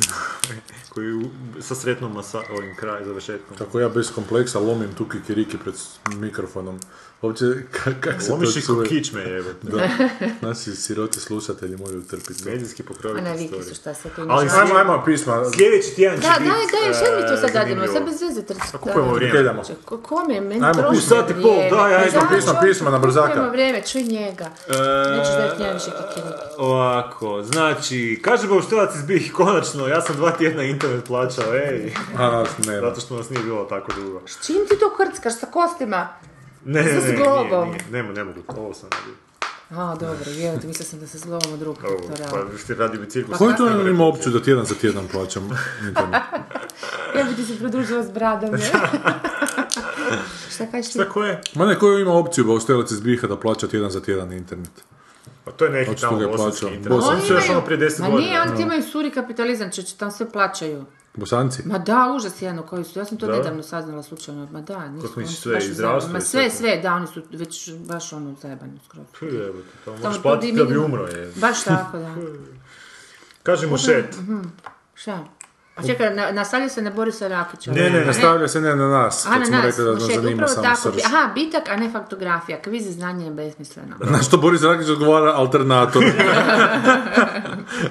koji u- sa sretnom masa, ovim kraj, završetkom. Kako ja bez kompleksa lomim tu kikiriki pred mikrofonom. Uopće, ka- kak se Lomiš to kičme jebe. Da, naši siroti slušatelji moraju trpiti. Medijski A pokroviti ne, viki su šta se tu Ali. Ajmo, ajmo pisma. Sljedeći tjedan će Da, biti daj, daj, šta mi to sad e, radimo? Sad bez veze trči. A kupujemo vrijeme. Kom je? Meni Ajmo, troši u sat i pol, daj, ajde, Da, pisma, pisma na brzaka. Kupujemo vrijeme, čuj njega. E, Nećeš dati njega više kikiriki. Ovako, znači, kaže Bauštelac iz BiH, konačno, ja sam dva tjedna internet plaćao, ej. A, nema. Zato što nas nije bilo tako dugo. S čim ti to hrckaš sa kostima? Ne, ne, ne, zglobom. nije, ne, ne mogu, ovo sam radio. A, dobro, jel, mislila sam da se zlovom od Ovo, to pa radi. ste radi bi cirkus. Koji to ima opciju da tjedan za tjedan plaćam internet? Ja bi ti se pridružila s bradom, ne? Šta kažeš ti? Šta ko je? Ma ne, koji ima opciju Baustelac iz Biha da plaća tjedan za tjedan internet? Pa to je neki tamo bosanski internet. Bosanski. Ono prije 10 Ma godina. nije, oni ti imaju suri kapitalizam, će tamo sve plaćaju. Bosanci? Ma da, užas jedno koji su, ja sam to Da? nedavno saznala slučajno, ma da, nisu, Kako misliš sve, i zdravstvo. Ma sve, sve? da, oni su već baš ono zajebani skroz. Puh, jebote, to Tamo možeš to platiti da bi umro je. Baš tako, da. Kaže mu šet. Šta? A čekaj, na, nastavlja se na Borisa Rakića. Ne, ne, nastavlja se ne na nas. A na nas, rekli da nas zanima upravo samo tako. srž. Aha, bitak, a ne faktografija. Kviz je znanje je besmisleno. Na što Boris Rakić odgovara alternator.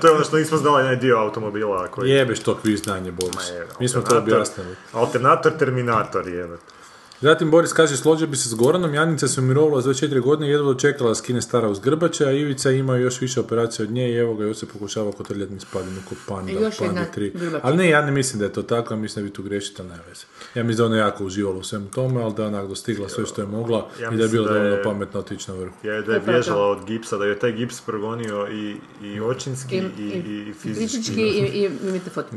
To je ono što nismo znali, onaj dio automobila koji... Jebeš to kviz znanje, Boris. Je, Mi smo to objasnili. Alternator, terminator, jebate. Zatim Boris kaže, složio bi se s Goranom, Janica se umirovala za 24 godine i jedva dočekala skine stara uz grbače, a Ivica ima još više operacija od nje i evo ga još se pokušava kotrljati niz padinu kod panda, I još pandi jedna 3. grbača. Ali ne, ja ne mislim da je to tako, ja mislim da vi tu grešite, ali ne veze. Ja mislim da je ona jako uživala u svemu tome, ali da je onak dostigla sve što je mogla Ja i da je bilo da je- dovoljno pametno otići na vrhu. Je da je bježala od gipsa, da je taj gips progonio i, i očinski i, i, i fizički. Fizički i, i, i metafot-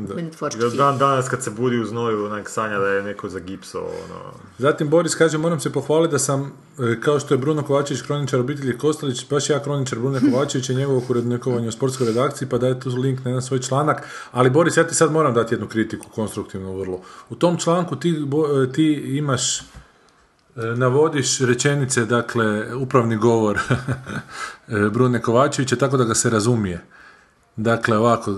I da dan danas kad se budi u znoju, onak sanja da je neko zagipsao, ono... Zatim Boris kaže, moram se pohvaliti da sam, e, kao što je Bruno Kovačević, kroničar obitelji Kostelić, baš ja kroničar Bruno Kovačević i njegovog urednikovanja u sportskoj redakciji, pa daj tu link na jedan svoj članak. Ali Boris, ja ti sad moram dati jednu kritiku, konstruktivnu vrlo. U tom članku ti, e, ti imaš e, navodiš rečenice, dakle, upravni govor Brune Kovačevića tako da ga se razumije. Dakle, ovako,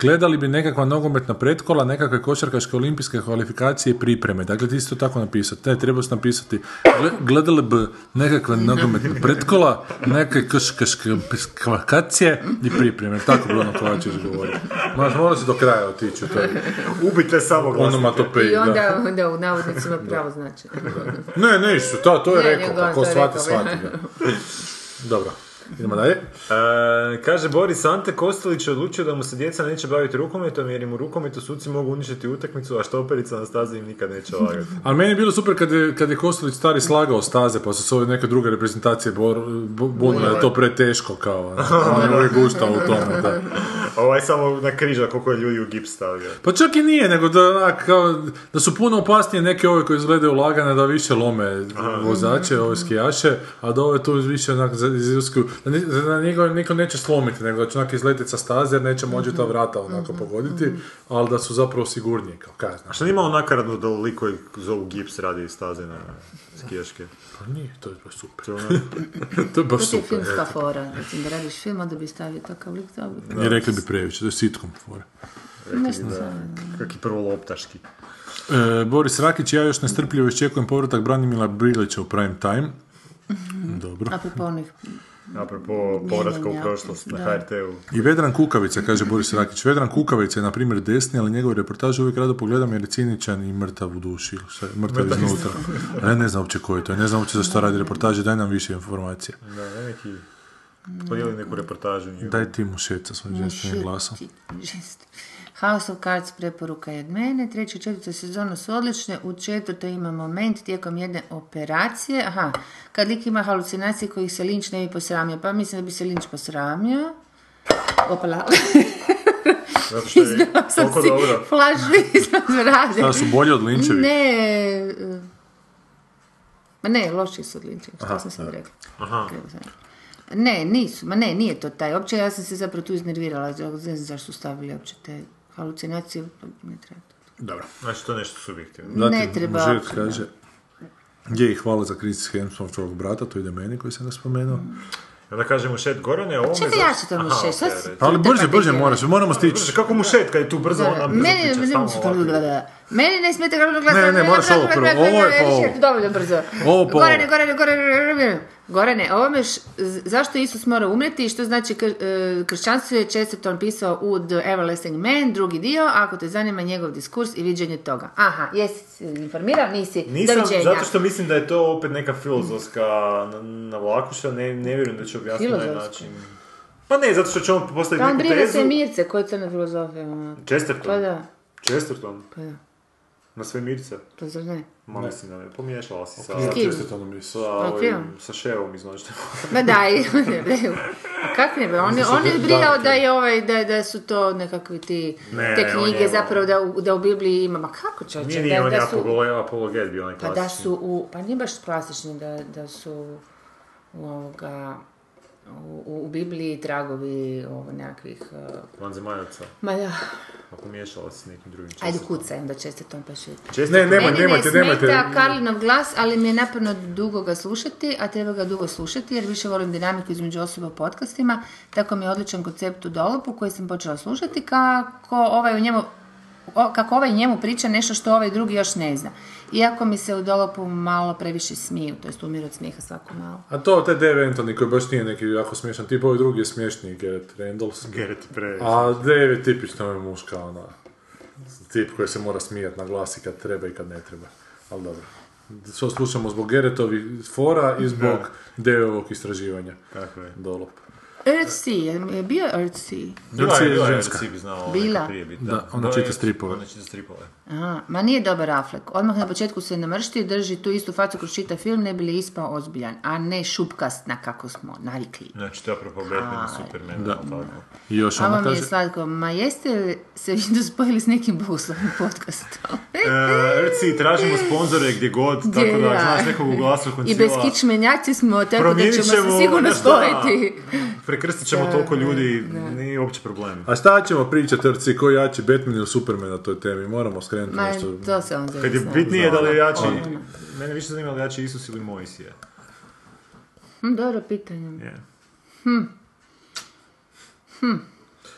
gledali bi nekakva nogometna pretkola, nekakve košarkaške olimpijske kvalifikacije i pripreme. Dakle, ti si to tako napisati. Ne, treba se napisati, gle- gledali bi nekakve nogometne pretkola, nekakve košarkaške kvalifikacije i pripreme. Tako Bruno Kovačević govori. Moraš, mora se do kraja otići u toj Ubite samo onomatopeji. I da. onda, onda u navodnicima pravo znači. Ne, ne, isto, to, to je Ne, rekao, nego pa shvati, shvati. Dobro, idemo dalje. E, kaže Boris Ante Kostelić je odlučio da mu se djeca neće baviti rukometom jer im u rukometu suci mogu uništiti utakmicu, a štoperica na stazi im nikad neće lagati. Ali meni je bilo super kad je, kad je Kostelić stari slagao staze, pa su se ove neke druge reprezentacije bor, bu- bunile da je to preteško kao. ono. On je uvijek u tome, da. Ovaj samo na križa koliko je ljudi u gips stavio. Pa čak i nije, nego da, onak, kao, da su puno opasnije neke ove koje izgledaju lagane, da više lome vozače, ove skijaše, a da ove tu više onak iziskuju, da, njega niko neće slomiti, nego da će onak izletiti sa staze jer neće moći ta vrata onako pogoditi, ali da su zapravo sigurniji, kao kaj A znaš. što nije malo nakaradno da lik koji zovu gips radi staze na skijaške? Pa nije, to je baš super. To je ono- to je baš To je super. filmska eto. fora. Recimo da radiš film, onda bi stavio takav lik za uvijek. I rekli bi previše, to je sitcom fora. Mislim, da, kaki prvo loptaški. E, Boris Rakić, ja još nestrpljivo iščekujem povratak Branimila Brilića u prime time. Dobro. Apropo onih Apropo povratka u prošlost na. HRT-u. I Vedran Kukavica, kaže Boris Rakić. Vedran Kukavica je, na primjer, desni, ali njegove reportaže uvijek rado pogledam jer je ciničan i mrtav u duši. Mrtav iznutra. A ja ne znam uopće ko je to. Ja ne znam uopće zašto radi reportaže. Daj nam više informacija. Da, ne neki... Podijeli neku reportažu. Daj ti mu šeca svojim ženstvenim glasom. Žest. House of Cards preporuka je od mene. Treća i četvrta sezona su odlične. U četvrtoj ima moment tijekom jedne operacije. Aha, kad lik ima halucinacije kojih se Lynch ne bi posramio. Pa mislim da bi se Lynch posramio. Opala. Zato što je sam toliko si dobro. Šta su bolji od Linčevi? Ne, e, ma ne, loši su od Lyncheva, što sam sad rekla. Aha. Sam. Ne, nisu, ma ne, nije to taj. Opće ja sam se zapravo tu iznervirala, ne znam zašto su stavili uopće te halucinacije, pa ne treba to. Dobro. Znači, to je nešto subjektivno. Zatim, Ne treba uopće, kaže, je i hvala za Chris Hemsworthovog brata, to ide meni koji sam ga spomenuo. Onda kaže mu šet Gorane, ovo. Čekaj, ja ću to mu šet, sad si- Ali brže, brže moraš, moramo stići. Kako mu šet kad je tu brzo, ona brzo Meni, priča, meni, ne smeta kako. Ne, ne, moraš ovo prvo. Ovo je pa ovo. Dovoljno brzo. Ovo pa Gorane. Gorane, Gorane, Gorane. Gorane, ovome š- zašto Isus mora umreti i što znači kr- e, kršćanstvo je Chesterton pisao u The Everlasting Man, drugi dio, ako te zanima njegov diskurs i viđenje toga. Aha, jesi se informirao, nisi, Nisam, zato što mislim da je to opet neka filozofska na- navlakuša, ne, ne vjerujem da će objasniti na način. Pa ne, zato što će on postaviti Pa on neku brine tezu. se Mirce, koja je crna filozofija. ono. Chesterton. Pa da, Chesterton. pa da, Na sve mirce. pa zar ne? Ma mislim da ne, pomiješala si sa... S kim? Sa, ovim, sa ševom iz noćne. Ma daj, a kak ne be, on, je- on je brinao da je ovaj, da, da su to nekakvi ti, Ne, te knjige je- zapravo da, u- da u Bibliji ima, ma kako čovječe, Nije, nije, da, on je da su, apologet, bio onaj pa da klasični. su u, pa nije baš klasični da, da su u ovoga, u, u Bibliji tragovi ovo nekakvih, uh, Vanzemaljaca. ma da, A pomiješala si s nekim drugim ajde Chestertonom. kucaj, onda često to pa šut. Chesterton. Ne, nemoj, Meni nemojte, ne nemojte. smeta Karlinov glas, ali mi je naporno dugo ga slušati, a treba ga dugo slušati jer više volim dinamiku između osoba u podcastima, tako mi je odličan koncept u dolopu koji sam počela slušati kako ovaj u njemu kako ovaj njemu priča nešto što ovaj drugi još ne zna. Iako mi se u dolopu malo previše smiju, to jest umiru od smijeha svako malo. A to, te Dave Anthony koji baš nije neki jako smiješan tip, ovaj drugi je smješniji, Garrett Randalls. Gerrit pre. A Dave je tipično je muška, ona, tip koji se mora smijat na glas i kad treba i kad ne treba. Ali dobro. Što slušamo zbog Gerretovih fora i zbog Deovog istraživanja. Tako je. Dolop. Earthsea, je je bio? Bila je, je bila je, ženska. Reci bi znao Bila. neka prije biti. Da, ona To čita je- stripove. Ona čita stripove. Aha, ma nije dobar Affleck. Odmah na početku se namršti i drži tu istu facu kroz čitav film, ne bi li ispao ozbiljan, a ne šupkast na kako smo navikli. Znači, to je apropo Batman i Superman, Da. tako. I još A ona vam je kaže... slatko, ma jeste li se vi dospojili s nekim bogoslovnim podcastom? E, Rci, tražimo sponzore gdje god, tako da znaš nekog u glasu I bez koncila. kičmenjaci smo, tako da ćemo se sigurno da. spojiti. Prekrstit ćemo toliko ljudi, nije uopće problem. A šta ćemo pričati, Rci, ko je jači Batman ili Superman na toj temi? Moramo skrenuti Ma, nešto. to se on. Kad je bitnije da li je jači mene više zanima gledači Isus ili Mojsije. Hm, dobro pitanje. Je.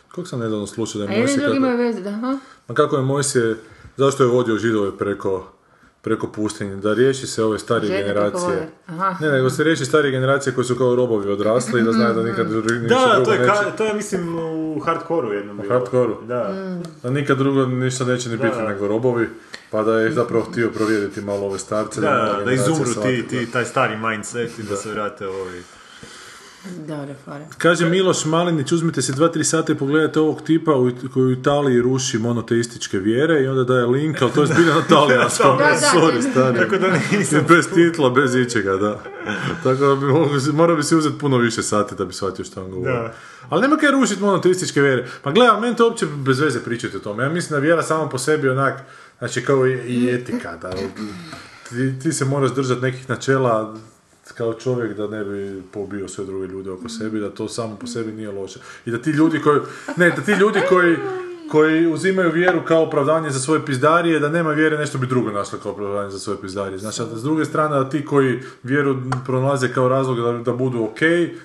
Kako sam nedavno slušao da A je jedni Mojsije... drugi Kako, imaju veze, da, ha? ma kako je Mojsije... Zašto je vodio židove preko preko pustinje, da riješi se ove starije Žene generacije. Ne, nego se riješi starije generacije koji su kao robovi odrasli i da znaju da nikad dru- ništa Da, drugo to je, neće. ka, to je mislim u hardcore jednom hardcoreu? Da. Da nikad drugo ništa neće ni biti Da. nego robovi, pa da je zapravo htio provjeriti malo ove starce. Da, da, da izumru ti, ti, taj stari mindset i da se vrate ovi. Dobre. Kaže Miloš Malinić, uzmite si 2-3 sata i pogledajte ovog tipa u, koji u Italiji ruši monoteističke vjere i onda daje link, ali to je zbilja na talijanskom. Da, da, Sorry, da. stari. Tako da nisam... Bez titla, bez ičega, da. Tako da bi morao bi si uzeti puno više sati da bi shvatio što on govori. Da. Ali nema kaj rušiti monoteističke vjere. Pa gledaj, meni to uopće bez veze pričati o tome. Ja mislim da vjera sama po sebi onak, znači kao i, i etika, da ti, ti se moraš držati nekih načela kao čovjek da ne bi pobio sve druge ljude oko sebi, da to samo po sebi nije loše. I da ti ljudi koji, ne, da ti ljudi koji, koji uzimaju vjeru kao opravdanje za svoje pizdarije, da nema vjere, nešto bi drugo našlo kao opravdanje za svoje pizdarije. Znači, a s druge strane, da ti koji vjeru pronalaze kao razlog da, da budu ok,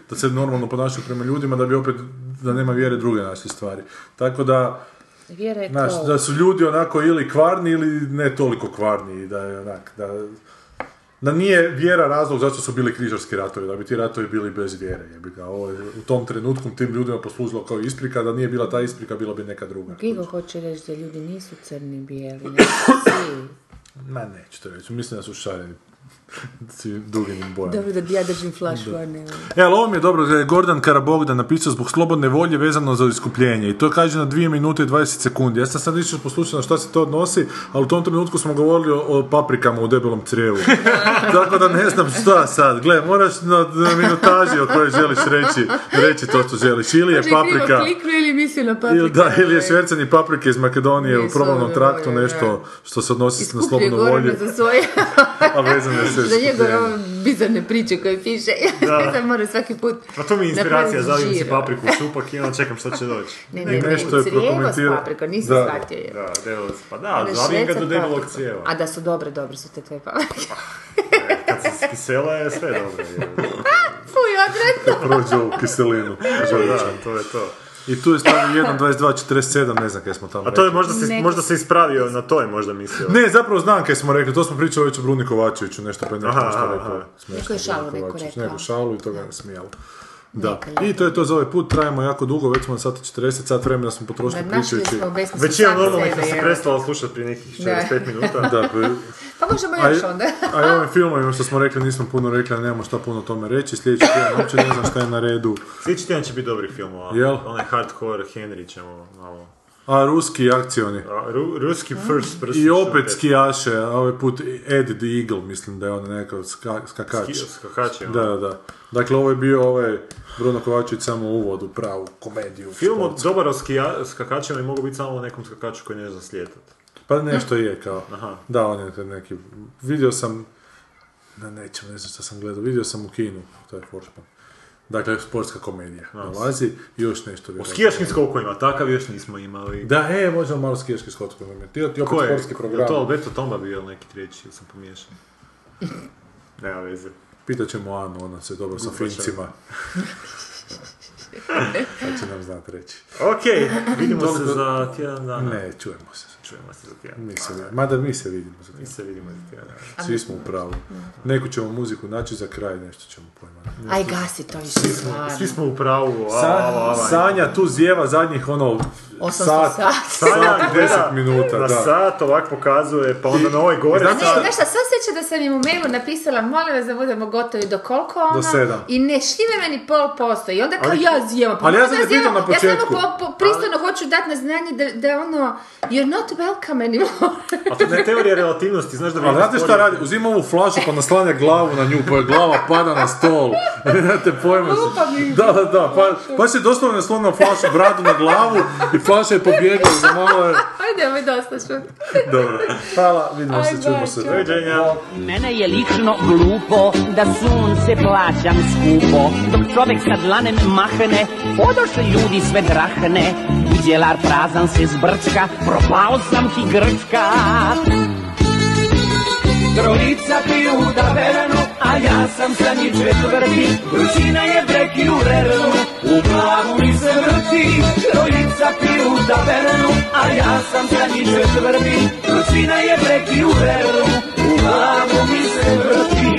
da se normalno ponašaju prema ljudima, da bi opet, da nema vjere druge našli stvari. Tako da, Vjera je znaš, da su ljudi onako ili kvarni ili ne toliko kvarni, da je onak, da, da nije vjera razlog zašto su bili križarski ratovi, da bi ti ratovi bili bez vjere. Jebi ga. Ovo je u tom trenutku tim ljudima poslužilo kao isprika, da nije bila ta isprika, bila bi neka druga. Gigo hoće reći da ljudi nisu crni bijeli. Ma neću to reći, mislim da su šareni duginim bojama. Dobro da ja držim flašu, a ne... E, ali ovo mi je dobro da je Gordan Karabogdan napisao zbog slobodne volje vezano za iskupljenje i to kaže na 2 minute i 20 sekundi. Ja sam sad išao poslušati na šta se to odnosi, ali u tom trenutku smo govorili o, o paprikama u debelom crijevu. Tako da ne znam šta sad. Gle, moraš na, na minutaži o kojoj želiš reći, reći to što želiš. Ili je Može krivo paprika... ili mislio na paprika. Ili, da, ili je ovaj. švercani paprike iz Makedonije Nije u probavnom slobodne traktu nešto što se odnosi na slobodnu volju, za svoje... a vezano je sve za njegove bizarne priče koje piše. Ja sam svaki put... Pa to mi je inspiracija, zavim si papriku u šupak i onda čekam šta će doći. Ne, ne, ne, nešto je prokomentirao. paprikom, nisi Da. shvatio je. Da, pa da, zavim ga do debelog cijeva. A da su dobre, dobre su te tvoje paprike. Kad se kisela je sve dobro. je. Fuj, odvratno. Prođe u kiselinu. Da, to je to. I tu je stavio 1.22.47, ne znam kaj smo tamo A to je rekli. možda se, možda se ispravio, na to je možda mislio. Ne, zapravo znam kaj smo rekli, to smo pričali već o Bruni Kovačeviću, nešto pa je nešto Aha, što aha, rekao. aha. smiješno Neko je šalu neko Kovačević. rekao. Neko šalu i to ga je smijalo. Da. Neka I to je to za ovaj put, trajamo jako dugo, već smo na sati 40, sat vremena smo potrošili pričajući. smo besmislu Većina sami normalnih sebe, nas se prestala slušati prije nekih 45 minuta. Da, pa- možemo a, još onda. a i ovim filmovima što smo rekli, nismo puno rekli, a nemamo šta puno o tome reći. Sljedeći tjedan uopće ne znam šta je na redu. Sljedeći tjedan će biti dobri filmova. Jel? Onaj hardcore Henry ćemo malo... A ruski akcioni. A, Ru, ruski first person I opet skijaše, a ovaj put Ed the Eagle, mislim da je on nekakav ska, skakač. Ski- skakač je, Da, ono. da, da. Dakle, ovo je bio ovaj Bruno Kovačević samo uvod u pravu komediju. Film od dobar o skija, skakačima i mogu biti samo o nekom skakaču koji ne zna slijetat. Pa nešto je kao. Aha. Da, on je neki... Vidio sam... Na nečem, ne znam što sam gledao. Vidio sam u kinu, to je Forsman. Dakle, sportska komedija. Dolazi i još nešto. O skijaškim skokovima, takav još nismo imali. Da, e, možemo malo skijaški skotsko komedija. Ti, ti opet Ko je? sportski Je program. to Alberto Tomba bio ili neki treći, ili sam pomiješan? Nema veze. Pitat ćemo Anu, ona se dobro sa Fincima. Sad će nam znat reći. Ok, vidimo se za tjedan dana. Ne, čujemo se. Čujemo se za tjedan. Mi se, mada mi se vidimo za Mi tjedan. se vidimo za tjedan. Svi smo u pravu. Neku ćemo muziku naći za kraj, nešto ćemo pojma. Aj, gasi to više stvarno. Svi smo u pravu. Sa- a, Sanja tu zjeva zadnjih ono 800 sat, sat, gleda 10 minuta, na da. sat ovak pokazuje, pa onda na ovoj gore ne, sat. znaš šta, sad sjeća da sam im u mailu napisala, molim vas da budemo gotovi do koliko ono, Do sedam. i ne štive meni pol posto, i onda kao Ali- ja zijevam, pa Ali ja sam te zijevam, pitao na Ja samo početku. po, po, pristojno hoću dati na znanje da, da ono, you're not welcome anymore. A to ne je teorija relativnosti, znaš da Ali znate šta radi? Uzima ovu flašu pa naslanja glavu na nju, pa je glava pada na stol. Nemate pojma. Mi. Da, da, da. Pa, pa se doslovno naslonila flašu bradu na glavu i flaša je pobjegla za malo je... Ajde, ovo je dosta što. Dobro. Hvala, vidimo se, čujemo se. Doviđenja. Mene je lično glupo da sunce plaćam skupo Dok čovek sa dlanem mahne, odoše ljudi sve drahne Udjelar prazan se zbrčka, propao sam ti Grčka. Trojica piju tavernu, a ja sam sa njih četvrti. Vrućina je breki u rernu, u glavu mi se vrti. Trojica piju tavernu, a ja sam sa njih četvrti. Vrućina je breki u rernu, u glavu mi se vrti